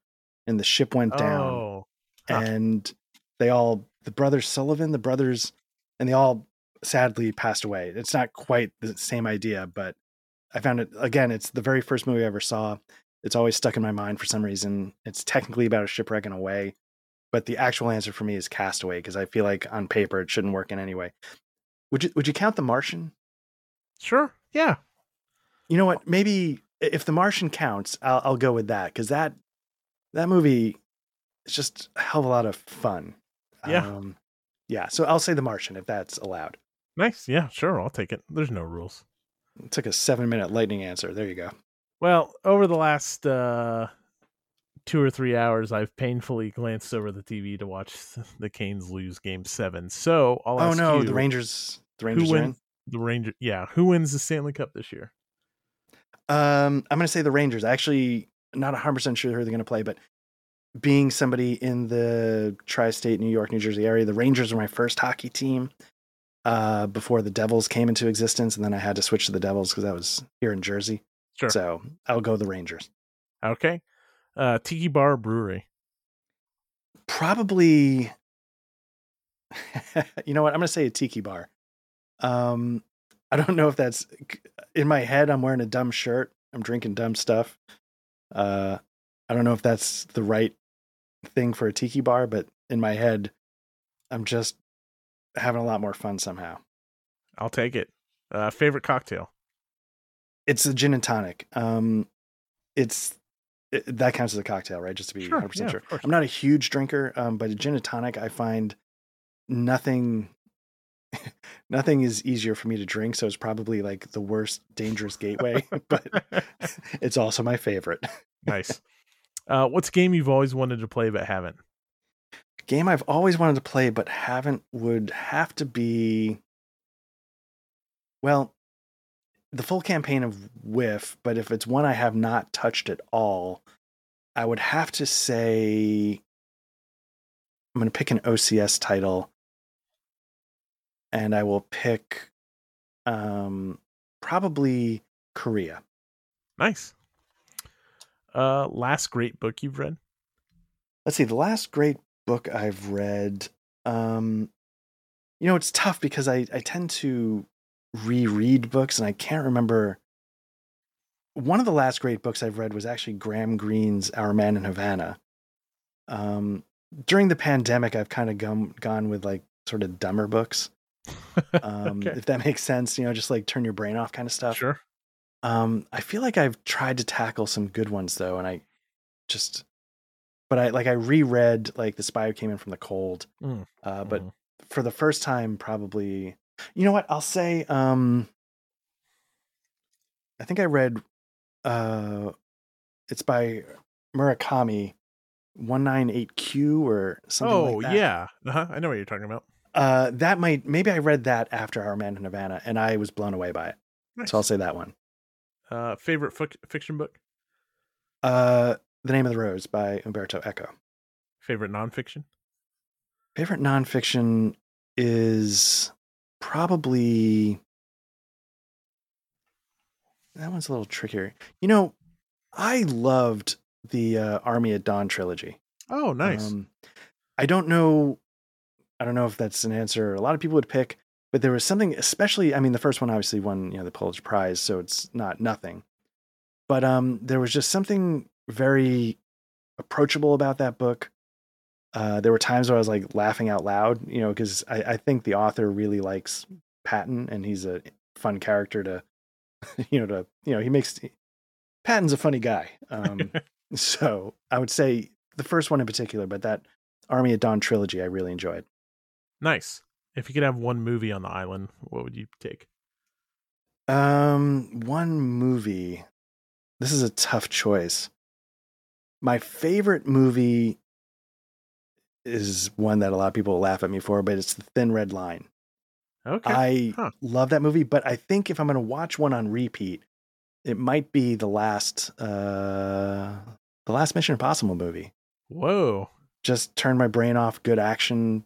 and the ship went down Oh, and they all the brothers Sullivan, the brothers, and they all sadly passed away. It's not quite the same idea, but I found it again. It's the very first movie I ever saw. It's always stuck in my mind for some reason. It's technically about a shipwreck in a way, but the actual answer for me is Castaway because I feel like on paper it shouldn't work in any way. Would you Would you count The Martian? sure. Yeah. You know what? Maybe if The Martian counts, I'll, I'll go with that because that that movie is just a hell of a lot of fun. Yeah. Um, yeah. So I'll say The Martian if that's allowed. Nice. Yeah, sure. I'll take it. There's no rules. It took a seven minute lightning answer. There you go. Well, over the last uh, two or three hours, I've painfully glanced over the TV to watch the Canes lose Game Seven. So I'll oh ask no, you, the Rangers. The Rangers are in. the Ranger? Yeah, who wins the Stanley Cup this year? Um, I'm going to say the Rangers. Actually, not 100 percent sure who they're going to play, but being somebody in the tri-state New York, New Jersey area, the Rangers were my first hockey team uh, before the Devils came into existence, and then I had to switch to the Devils because I was here in Jersey. Sure. So I'll go the Rangers. Okay. Uh, Tiki Bar Brewery. Probably. you know what? I'm going to say a tiki bar. Um, I don't know if that's in my head. I'm wearing a dumb shirt. I'm drinking dumb stuff. Uh, I don't know if that's the right thing for a tiki bar, but in my head, I'm just having a lot more fun somehow. I'll take it. Uh, favorite cocktail. It's a gin and tonic. Um, it's it, that counts as a cocktail, right? Just to be Sure, 100% yeah, sure. I'm not a huge drinker, um, but a gin and tonic, I find nothing nothing is easier for me to drink. So it's probably like the worst dangerous gateway, but it's also my favorite. nice. Uh, what's a game you've always wanted to play but haven't? Game I've always wanted to play but haven't would have to be well, the full campaign of WiF, but if it's one I have not touched at all, I would have to say I'm going to pick an OCS title and I will pick um probably Korea. Nice. Uh, last great book you've read? let's see the last great book i've read um you know it's tough because i i tend to reread books and i can't remember one of the last great books i've read was actually graham greene's our man in havana Um, during the pandemic, I've kind of gone gone with like sort of dumber books. Um, okay. if that makes sense, you know, just like turn your brain off kind of stuff. Sure. Um, I feel like I've tried to tackle some good ones though, and I just, but I like I reread like The Spy Who Came In from the Cold, Mm, uh, but mhm. for the first time, probably, you know what? I'll say, um, I think I read, uh, it's by Murakami, one nine eight Q or something Oh like that. yeah, uh-huh. I know what you're talking about. Uh, that might maybe I read that after Our Man in Havana, and I was blown away by it. Nice. So I'll say that one. Uh, favorite fic- fiction book. Uh, The Name of the Rose by Umberto Eco. Favorite nonfiction. Favorite nonfiction is probably that one's a little trickier. You know, I loved the uh, Army at Dawn trilogy. Oh, nice. Um, I don't know. I don't know if that's an answer a lot of people would pick, but there was something, especially. I mean, the first one obviously won, you know, the Pulitzer Prize, so it's not nothing. But um, there was just something very approachable about that book. Uh, there were times where I was like laughing out loud, you know, because I, I think the author really likes Patton, and he's a fun character to, you know, to you know, he makes Patton's a funny guy. Um, so I would say the first one in particular, but that Army of Dawn trilogy I really enjoyed. nice. If you could have one movie on the island, what would you take? Um, one movie. This is a tough choice. My favorite movie is one that a lot of people laugh at me for, but it's The Thin Red Line. Okay. I Huh. love that movie, but I think if I'm going to watch one on repeat, it might be the last uh the last Mission Impossible movie. Whoa. just turn my brain off. Good action,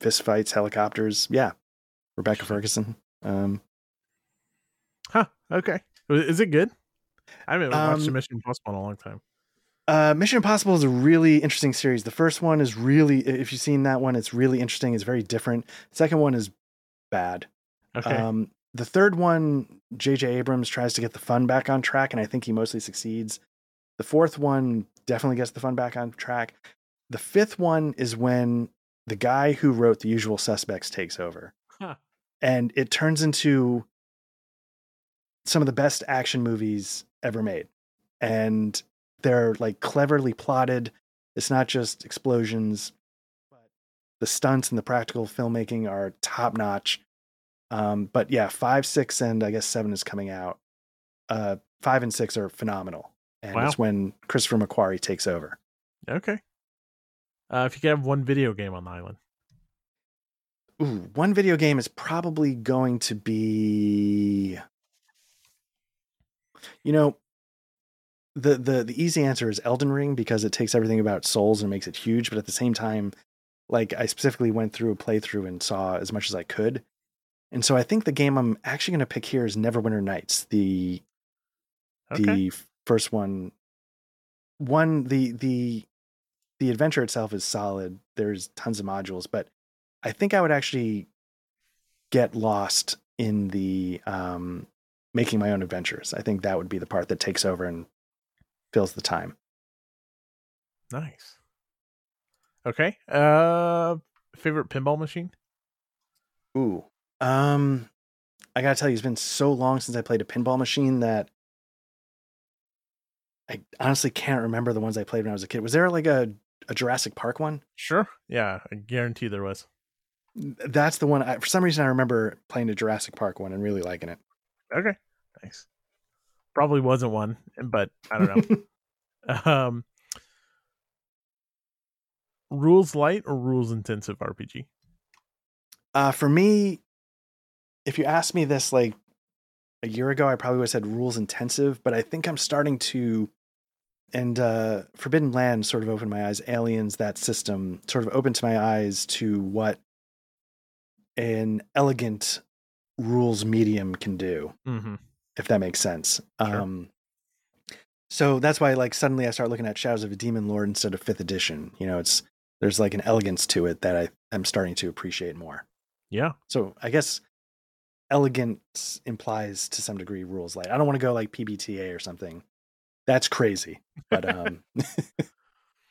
fist fights, helicopters. Yeah, Rebecca Ferguson. Um, Huh. Okay. Is it good? I haven't watched a Um, Mission Impossible in a long time. Uh, Mission Impossible is a really interesting series. The first one is really, if you've seen that one, it's really interesting. It's very different. second one is bad. Okay. Um, the third one, J.J. Abrams tries to get the fun back on track, and I think he mostly succeeds. The fourth one definitely gets the fun back on track. The fifth one is when the guy who wrote The Usual Suspects takes over. Huh. And it turns into some of the best action movies ever made. And they're like cleverly plotted. It's not just explosions, but the stunts and the practical filmmaking are top notch. Um, but yeah, five, six, and I guess seven is coming out. Uh, five and six are phenomenal, and Wow. it's when Christopher McQuarrie takes over. okay. Uh, if you could have one video game on the island, Ooh, one video game is probably going to be, you know, the the the easy answer is Elden Ring because it takes everything about souls and makes it huge, but at the same time, like I specifically went through a playthrough and saw as much as I could. And so I think the game I'm actually going to pick here is Neverwinter Nights, the okay. the first one one the the the adventure itself is solid there's tons of modules but i think i would actually get lost in the um making my own adventures i think that would be the part that takes over and fills the time Nice. Okay. Uh, favorite pinball machine? ooh um i gotta tell you it's been so long since i played a pinball machine that i honestly can't remember the ones i played when i was a kid was there like a, a jurassic park one Sure. Yeah, I guarantee there was. That's the one. I, for some reason, I remember playing the Jurassic Park one and really liking it. Okay. Nice. Probably wasn't one, but I don't know. um, rules light or rules intensive RPG? uh, for me, if you asked me this like a year ago, I probably would have said rules intensive, but I think I'm starting to. And uh, Forbidden Land sort of opened my eyes. Aliens, that system, sort of opened my eyes to what an elegant rules medium can do. Mm-hmm. If that makes sense. Sure. Um, so that's why, like, suddenly I start looking at Shadows of a Demon Lord instead of Fifth Edition. You know, it's there's like an elegance to it that I am starting to appreciate more. Yeah. So I guess elegance implies to some degree rules light. I don't want to go like PBTA or something. That's crazy. But um,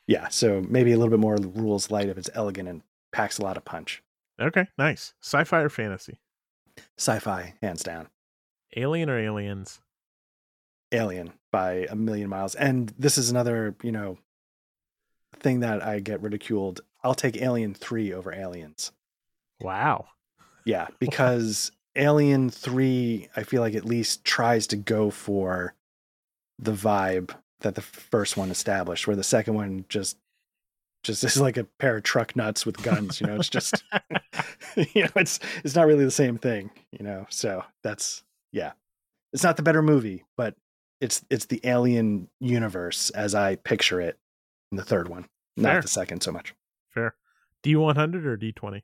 Yeah, so maybe a little bit more rules light if it's elegant and packs a lot of punch. Okay, nice. Sci-fi or fantasy? Sci-fi, hands down. Alien or aliens? Alien by a million miles. And this is another, you know, thing that I get ridiculed. I'll take Alien 3 over Aliens. Wow. Yeah, because Alien 3 I feel like at least tries to go for the vibe that the first one established where the second one just just is like a pair of truck nuts with guns, you know, it's just you know, it's it's not really the same thing, you know. So that's yeah. It's not the better movie, but it's it's the alien universe as I picture it in the third one, not Fair. the second so much. Fair. D100 or D20?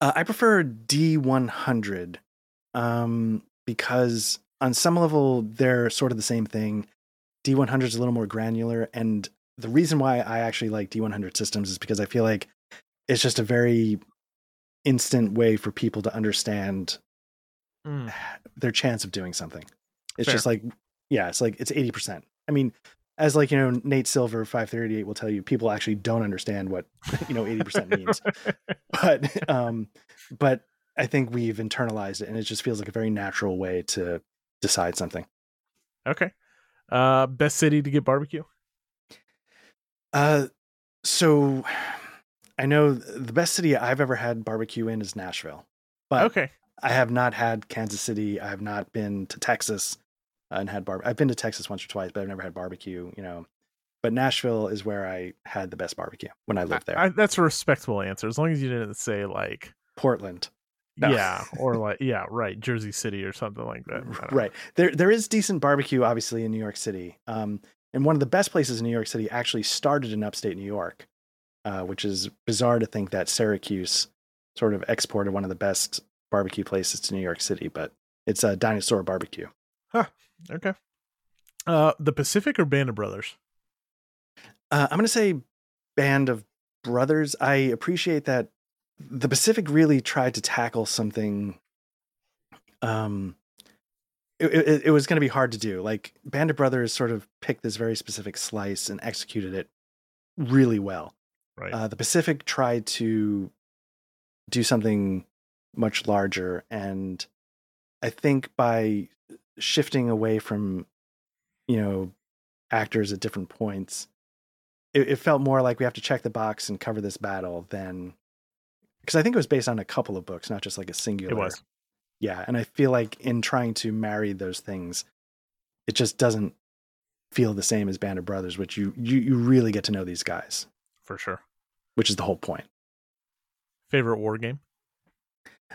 Uh, I prefer D100 um, because on some level they're sort of the same thing. D100 is a little more granular, and the reason why I actually like D100 systems is because I feel like it's just a very instant way for people to understand Mm. their chance of doing something. It's Fair. just like, yeah, it's like it's 80%. I mean, as like, you know, Nate Silver 538 will tell you, people actually don't understand what, you know, 80% means. But um, but I think we've internalized it and it just feels like a very natural way to decide something. okay. Uh, best city to get barbecue? Uh so I know the best city I've ever had barbecue in is Nashville. But okay. I have not had Kansas City. I have not been to Texas and had bar. I've been to Texas once or twice, but I've never had barbecue. You know, but Nashville is where I had the best barbecue when I lived there. I, that's a respectable answer as long as you didn't say like Portland, No. yeah or like yeah right Jersey City or something like that. I don't know. right? There, there is decent barbecue, obviously, in New York City. Um, and one of the best places in New York City actually started in upstate New York, uh, which is bizarre to think that Syracuse sort of exported one of the best barbecue places to New York City. But it's a dinosaur barbecue. Okay. Uh, the Pacific or Band of Brothers? Uh, I'm going to say Band of Brothers. I appreciate that the Pacific really tried to tackle something. Um, it, it, it was going to be hard to do. Like Band of Brothers sort of picked this very specific slice and executed it really well. Right. Uh, the Pacific tried to do something much larger, and I think by shifting away from, you know, actors at different points, it, it felt more like we have to check the box and cover this battle than because I think it was based on a couple of books, not just like a singular. it was. Yeah, and I feel like in trying to marry those things, it just doesn't feel the same as Band of Brothers, which you you you really get to know these guys, for sure. which is the whole point. Favorite war game?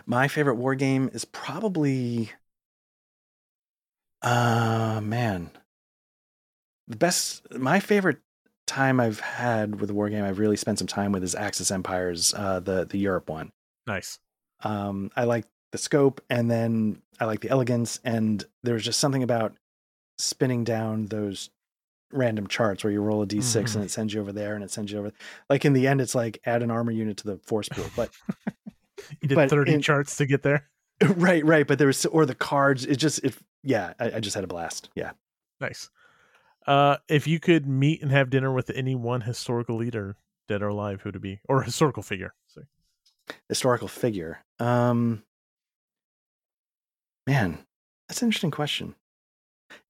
My favorite war game is probably uh man. The best my favorite time I've had with a war game I've really spent some time with is Axis Empires, uh the the Europe one. Nice. Um I like the scope and then I like the elegance and there's just something about spinning down those random charts where you roll a d6 Mhm. and it sends you over there and it sends you over like in the end it's like add an armor unit to the force pool but You did But 30 in- charts to get there. right right but there was or the cards it just it yeah I, I just had a blast yeah Nice. Uh, if you could meet and have dinner with any one historical leader, dead or alive, who would it be? Or historical figure. Sorry. historical figure um man that's an interesting question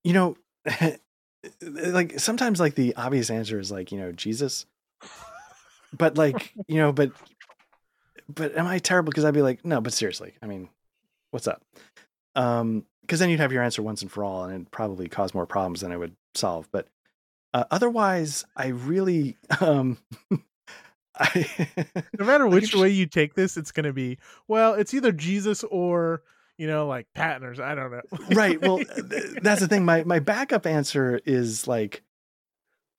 you know like sometimes like the obvious answer is like you know jesus but like you know but but am i terrible because i'd be like no but seriously i mean what's up um because then you'd have your answer once and for all and it'd probably cause more problems than it would solve but uh, otherwise i really um i No matter which way you take this, it's going to be, well, it's either Jesus or, you know, like Patton or I don't know. right well th- that's the thing my my backup answer is like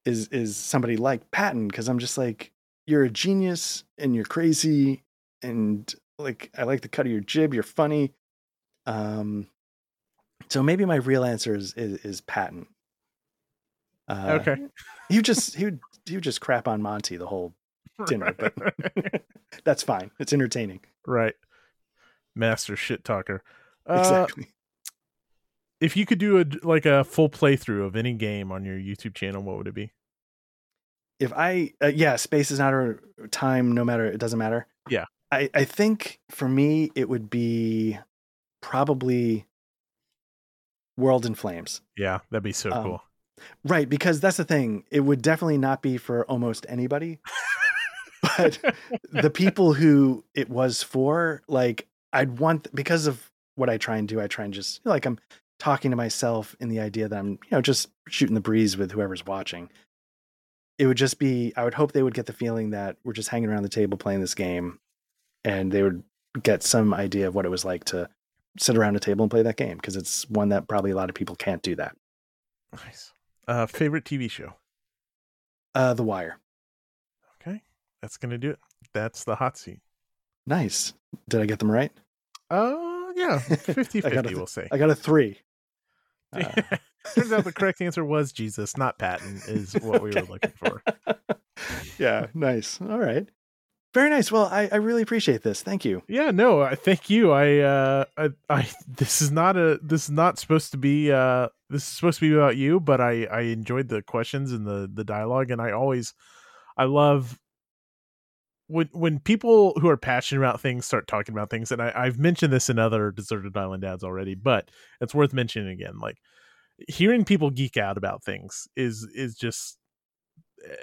is is somebody like patton because i'm just like you're a genius and you're crazy and like i like the cut of your jib you're funny um so maybe my real answer is is, is patton uh, okay. You just you would just crap on monty the whole dinner, but that's fine it's entertaining right. Master shit talker. Uh, exactly if you could do a like a full playthrough of any game on your YouTube channel, what would it be? if I uh, yeah, space is not a time. No matter, it doesn't matter. Yeah. I I think for me it would be probably World in Flames. Yeah, that'd be so Um, cool. Right, because that's the thing. It would definitely not be for almost anybody. but the people who it was for, like, I'd want because of what I try and do. I try and just like I'm talking to myself in the idea that I'm, you know, just shooting the breeze with whoever's watching. It would just be. I would hope they would get the feeling that we're just hanging around the table playing this game, and they would get some idea of what it was like to sit around a table and play that game because it's one that probably a lot of people can't do that. Nice. Uh, favorite TV show. Uh, The Wire. Okay, that's gonna do it. That's the hot seat. Nice. Did I get them right? Uh, yeah, 50 I 50, we'll say. I got a three. Uh, Turns out the correct answer was Jesus, not Patton, is what we were looking for. yeah, nice. All right. Very nice. Well, I, I really appreciate this. Thank you. Yeah, no, I thank you. I, uh, I, I, this is not a, this is not supposed to be, uh, this is supposed to be about you, but I, I enjoyed the questions and the, the dialogue, and I always, I love when when people who are passionate about things start talking about things, and I, I've mentioned this in other deserted island dads already, but it's worth mentioning again. Like hearing people geek out about things is is just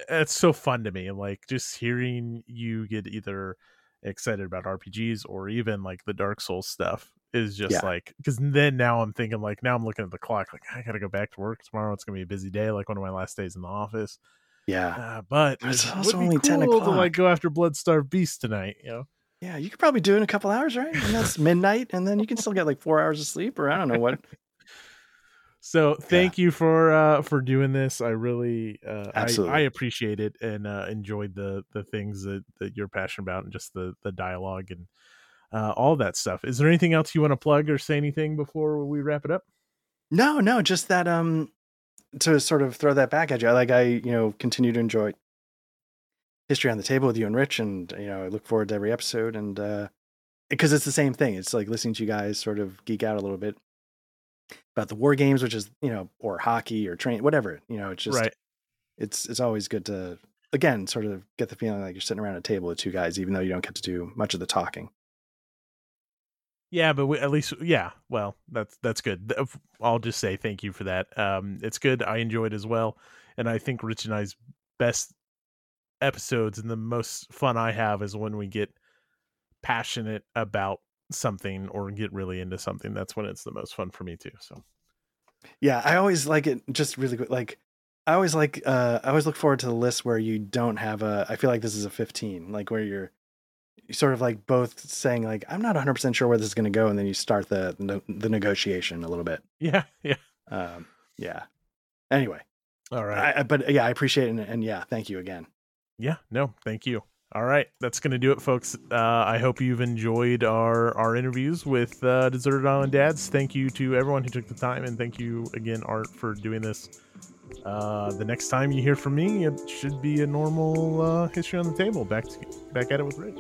it's so fun to me. Like just hearing you get either excited about RPGs or even like the Dark Souls stuff is just Yeah. like because then now I'm thinking like now I'm looking at the clock like I gotta go back to work tomorrow. It's gonna be a busy day, like one of my last days in the office. Yeah. Uh, but It's it also only 10 cool to o'clock. like go after Bloodstarved Beast tonight. You know. Yeah. You could probably do it in a couple hours, right? And that's midnight. And then you can still get like four hours of sleep or I don't know what. So thank you for uh for doing this. I really uh I, Absolutely. I appreciate it and uh enjoyed the the things that that you're passionate about and just the the dialogue and uh all that stuff. Is there anything else you want to plug or say anything before we wrap it up? No, no, just that um to sort of throw that back at you. Like I, you know, continue to enjoy history on the table with you and Rich and you know, I look forward to every episode and uh because it's the same thing. It's like listening to you guys sort of geek out a little bit about the war games, which is, you know, or hockey or train whatever. You know, it's just right. it's it's always good to again sort of get the feeling like you're sitting around a table with two guys, even though you don't get to do much of the talking. Yeah, but we, at least yeah, well, that's that's good. I'll just say thank you for that. Um it's good. I enjoyed as well. And I think Rich and I's best episodes and the most fun I have is when we get passionate about something or get really into something. That's when it's the most fun for me too. So Yeah, I always like it just really quick. Like I always like uh I always look forward to the list where you don't have a I feel like this is a 15, like where you're you sort of like both saying like I'm not 100% sure where this is going to go and then you start the the, negotiation a little bit. yeah, yeah. Um yeah. Anyway, All right. I- but yeah, I appreciate it and, and yeah, thank you again. Yeah, no, thank you. All right, that's gonna do it, folks. Uh, I hope you've enjoyed our our interviews with uh, Deserted Island Dads. Thank you to everyone who took the time, and thank you again, Art, for doing this. Uh, the next time you hear from me, it should be a normal uh, history on the table. Back to, back at it with Rich.